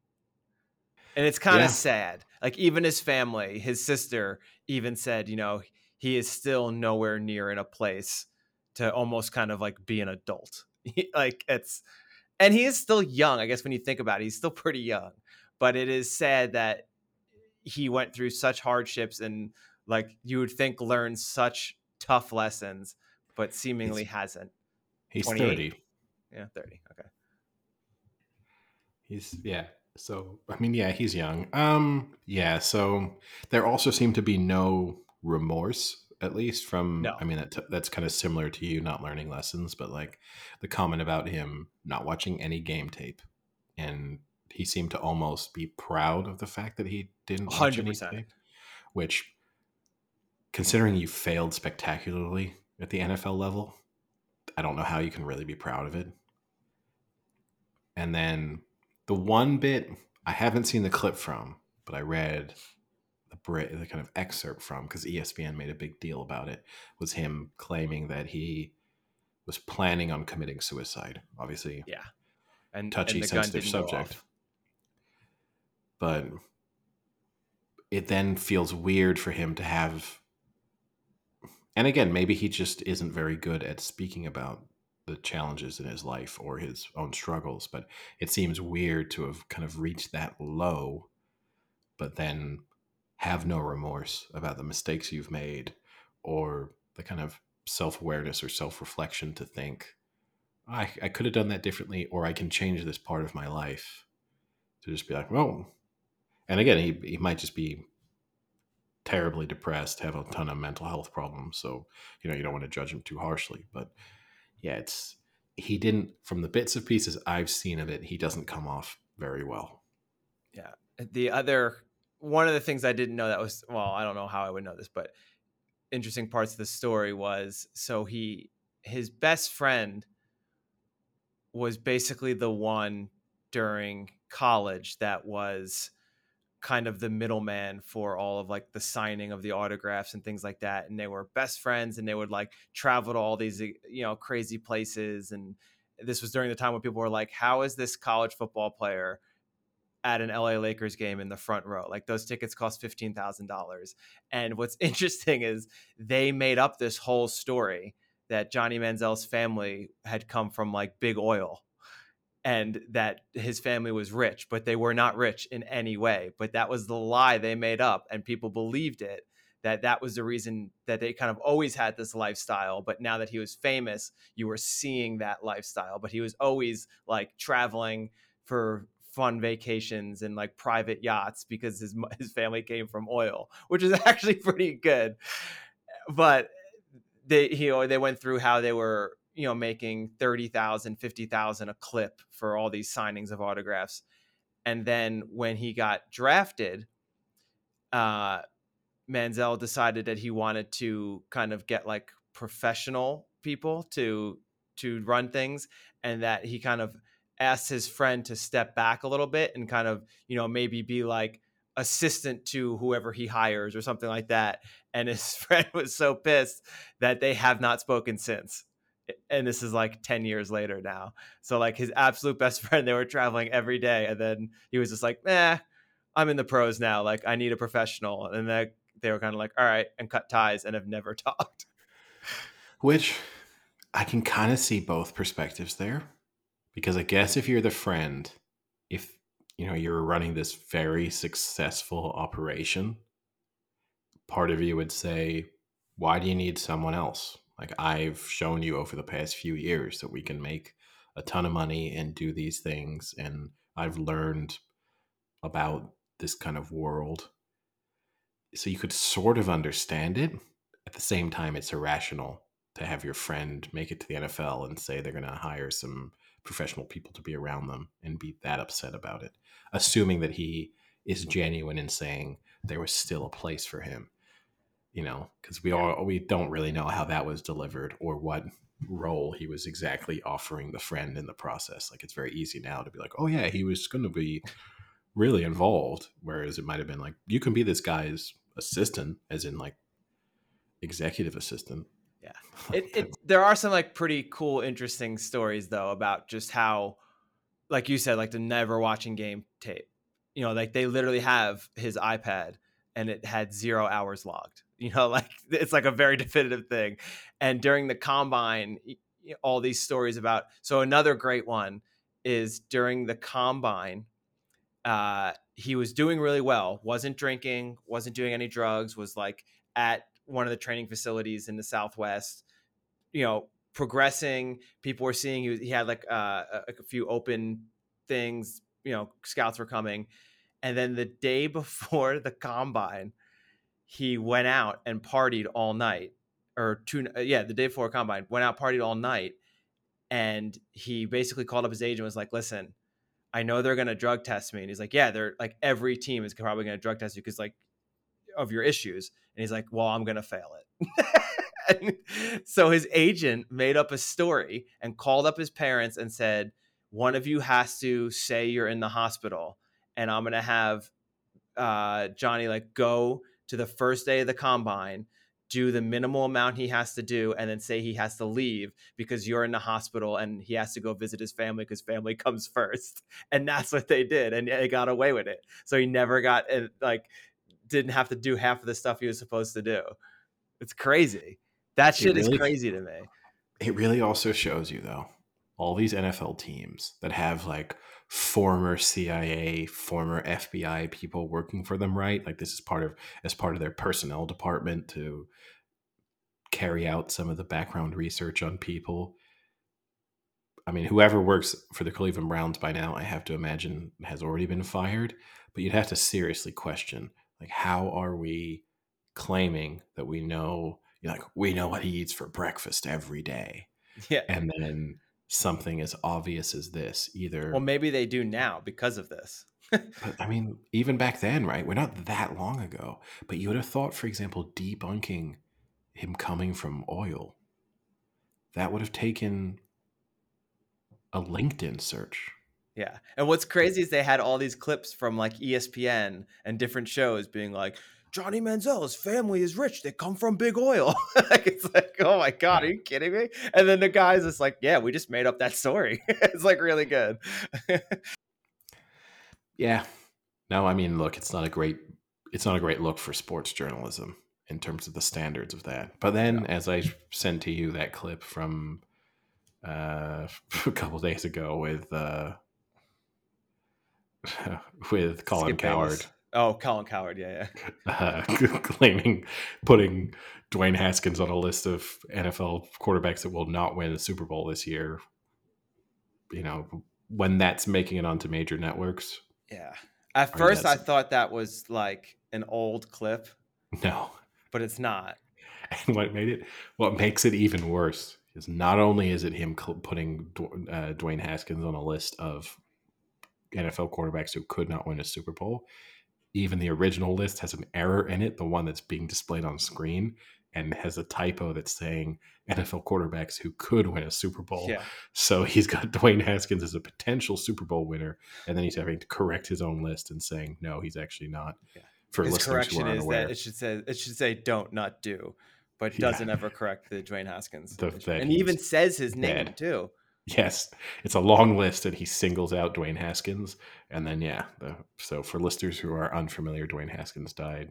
[SPEAKER 1] And it's kind
[SPEAKER 2] Yeah.
[SPEAKER 1] of sad. Like even his family, his sister even said, you know, he is still nowhere near in a place to almost kind of like be an adult. like it's and he is still young, I guess when you think about it, he's still pretty young. But it is sad that he went through such hardships and like you would think learned such tough lessons, but seemingly hasn't.
[SPEAKER 2] He's
[SPEAKER 1] 28.
[SPEAKER 2] thirty.
[SPEAKER 1] Yeah, 30. Okay.
[SPEAKER 2] He's yeah. So I mean, yeah, he's young. Um, yeah. So there also seemed to be no remorse, at least from.
[SPEAKER 1] No.
[SPEAKER 2] I mean, that that's kind of similar to you not learning lessons, but like the comment about him not watching any game tape, and he seemed to almost be proud of the fact that he didn't watch any
[SPEAKER 1] 100%.
[SPEAKER 2] tape, which, considering you failed spectacularly at the NFL level, I don't know how you can really be proud of it. And then the one bit I haven't seen the clip from, but I read the Brit, the kind of excerpt from because ESPN made a big deal about it, was him claiming that he was planning on committing suicide. Obviously,
[SPEAKER 1] Yeah. And
[SPEAKER 2] touchy,
[SPEAKER 1] and
[SPEAKER 2] sensitive subject. But it then feels weird for him to have. And again, maybe he just isn't very good at speaking about the challenges in his life or his own struggles. But it seems weird to have kind of reached that low, but then have no remorse about the mistakes you've made or the kind of self awareness or self reflection to think, I, I could have done that differently, or I can change this part of my life to just be like, well, and again, he, he might just be terribly depressed, have a ton of mental health problems. So, you know, you don't want to judge him too harshly. But yeah, it's, he didn't, from the bits of pieces I've seen of it, he doesn't come off very well. Yeah.
[SPEAKER 1] The other one of the things I didn't know that was well, I don't know how I would know this, but interesting parts of the story was so he his best friend was basically the one during college that was kind of the middleman for all of like the signing of the autographs and things like that and they were best friends and they would like travel to all these you know crazy places and this was during the time when people were like how is this college football player at an LA Lakers game in the front row. Like those tickets cost $15,000. And what's interesting is they made up this whole story that Johnny Manziel's family had come from like big oil and that his family was rich, but they were not rich in any way. But that was the lie they made up, and people believed it. That that was the reason that they kind of always had this lifestyle. But now that he was famous, you were seeing that lifestyle. But he was always like traveling for fun vacations and like private yachts because his his family came from oil, which is actually pretty good. But they he they went through how they were you know making 30,000 50,000 a clip for all these signings of autographs. And then when he got drafted uh Manziel decided that he wanted to kind of get like professional people to to run things and that he kind of asked his friend to step back a little bit and kind of you know maybe be like assistant to whoever he hires or something like that. And his friend was so pissed that they have not spoken since and this is like 10 years later now so like his absolute best friend they were traveling every day and then he was just like eh i'm in the pros now like i need a professional and they, they were kind of like all right and cut ties and have never talked
[SPEAKER 2] Which I can kind of see both perspectives there. Because I guess if you're the friend, if you know you're running this very successful operation, part of you would say, why do you need someone else? Like I've shown you over the past few years that we can make a ton of money and do these things and I've learned about this kind of world. So you could sort of understand it. At the same time, it's irrational to have your friend make it to the NFL and say they're going to hire some professional people to be around them and be that upset about it, assuming that he is genuine in saying there was still a place for him. You know, because we all we don't really know how that was delivered or what role he was exactly offering the friend in the process. Like it's very easy now to be like, oh yeah, he was going to be really involved, whereas it might have been like you can be this guy's assistant, as in like executive assistant.
[SPEAKER 1] Yeah. It, it there are some like pretty cool, interesting stories though about just how, like you said, like the never watching game tape. You know, like they literally have his iPad and it had zero hours logged. You know, like it's like a very definitive thing. And during the combine, all these stories about. So another great one is during the combine. Uh, he was doing really well. wasn't drinking. wasn't doing any drugs. Was like at one of the training facilities in the Southwest. You know, progressing. People were seeing he, was, he had like uh, a, a few open things. You know, scouts were coming, and then the day before the combine, he went out and partied all night, or two. uh, Yeah, the day before combine, went out partied all night, and he basically called up his agent and was like, "Listen, I know they're gonna drug test me," and he's like, "Yeah, they're like every team is probably gonna drug test you because like of your issues," and he's like, "Well, I'm gonna fail it." So his agent made up a story and called up his parents and said, "One of you has to say you're in the hospital, and I'm gonna have uh, Johnny like go to the first day of the combine." Do the minimal amount he has to do, and then say he has to leave because you're in the hospital and he has to go visit his family because family comes first. And that's what they did, and they got away with it. So he never got uh, like didn't have to do half of the stuff he was supposed to do. It's crazy. That
[SPEAKER 2] It
[SPEAKER 1] shit is crazy to me.
[SPEAKER 2] It really also shows you, though, all these NFL teams that have like former CIA, former FBI people working for them, right? Like this is part of as part of their personnel department to carry out some of the background research on people. I mean, whoever works for the Cleveland Browns by now, I have to imagine has already been fired. But you'd have to seriously question, like, how are we claiming that we know, you know, like, we know what he eats for breakfast every day?
[SPEAKER 1] Yeah.
[SPEAKER 2] and then something as obvious as this either
[SPEAKER 1] Well, maybe they do now because of this.
[SPEAKER 2] but i mean even back then right we're not that long ago but you would have thought for example debunking him coming from oil that would have taken a linkedin search
[SPEAKER 1] Yeah. And what's crazy is they had all these clips from like ESPN and different shows being like, Johnny Manziel's family is rich. They come from big oil. like it's like, oh my God, are you kidding me? And then the guy's just like, yeah, we just made up that story. it's like really good.
[SPEAKER 2] Yeah. No, I mean, look, it's not a great it's not a great look for sports journalism in terms of the standards of that. But then, as I sent to you that clip from uh, a couple days ago with uh, with Colin
[SPEAKER 1] Skip
[SPEAKER 2] Cowherd
[SPEAKER 1] Bayless. Oh, Colin Cowherd. Yeah, yeah.
[SPEAKER 2] uh, claiming putting Dwayne Haskins on a list of NFL quarterbacks that will not win the Super Bowl this year. You know, when that's making it onto major networks,
[SPEAKER 1] Yeah. At first, I thought that was like an old clip,
[SPEAKER 2] no.
[SPEAKER 1] but it's not.
[SPEAKER 2] And what made it, what makes it even worse is not only is it him putting uh, Dwayne Haskins on a list of NFL quarterbacks who could not win a Super Bowl, even the original list has an error in it, the one that's being displayed on screen, and has a typo that's saying NFL quarterbacks who could win a Super Bowl.
[SPEAKER 1] Yeah.
[SPEAKER 2] So he's got Dwayne Haskins as a potential Super Bowl winner, and then he's having to correct his own list and saying, no, he's actually not.
[SPEAKER 1] Yeah.
[SPEAKER 2] For
[SPEAKER 1] His
[SPEAKER 2] listeners who
[SPEAKER 1] correction
[SPEAKER 2] are
[SPEAKER 1] is
[SPEAKER 2] unaware.
[SPEAKER 1] that it should say it should say don't not do, but doesn't ever correct the Dwayne Haskins.
[SPEAKER 2] The-
[SPEAKER 1] and he even says his name
[SPEAKER 2] bad.
[SPEAKER 1] too.
[SPEAKER 2] Yes, it's a long list, and he singles out Dwayne Haskins, and then yeah. The, so for listeners who are unfamiliar, Dwayne Haskins died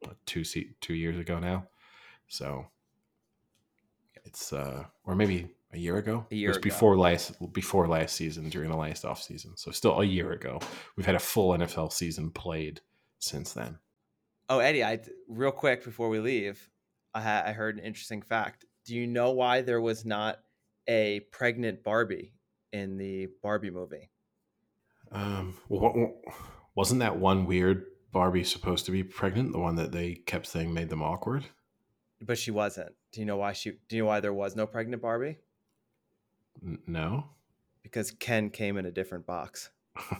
[SPEAKER 2] what, two two years ago now. So it's uh, or maybe a year ago.
[SPEAKER 1] A
[SPEAKER 2] it
[SPEAKER 1] year
[SPEAKER 2] was
[SPEAKER 1] ago.
[SPEAKER 2] before last before last season during the last off season. So still a year ago. We've had a full NFL season played since then.
[SPEAKER 1] Oh, Eddie, I real quick before we leave, I ha- I heard an interesting fact. Do you know why there was not a pregnant Barbie in the Barbie movie?
[SPEAKER 2] Um, wa- wa- wasn't that one weird Barbie supposed to be pregnant? The one that they kept saying made them awkward.
[SPEAKER 1] But she wasn't. Do you know why she? Do you know why there was no pregnant Barbie?
[SPEAKER 2] N- no.
[SPEAKER 1] Because Ken came in a different box.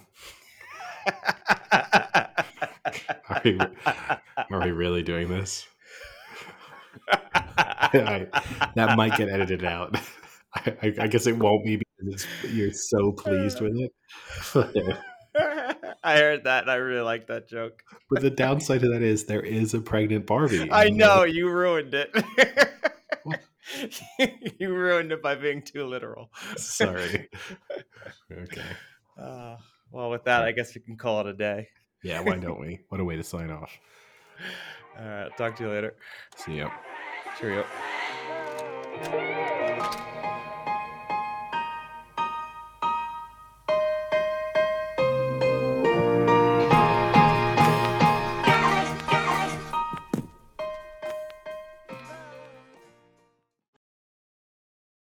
[SPEAKER 2] Are we, are we really doing this? That might get edited out. I, I, guess it won't be because it's, you're so pleased with it.
[SPEAKER 1] I heard that and I really like that joke.
[SPEAKER 2] but the downside to that is there is a pregnant Barbie.
[SPEAKER 1] I know
[SPEAKER 2] uh,
[SPEAKER 1] you ruined it. You ruined it by being too literal.
[SPEAKER 2] Sorry. Okay.
[SPEAKER 1] Uh, well, with that, I guess we can call it a day.
[SPEAKER 2] Yeah, why don't we? What a way to sign off.
[SPEAKER 1] All right, talk to you later.
[SPEAKER 2] See ya.
[SPEAKER 1] Cheerio.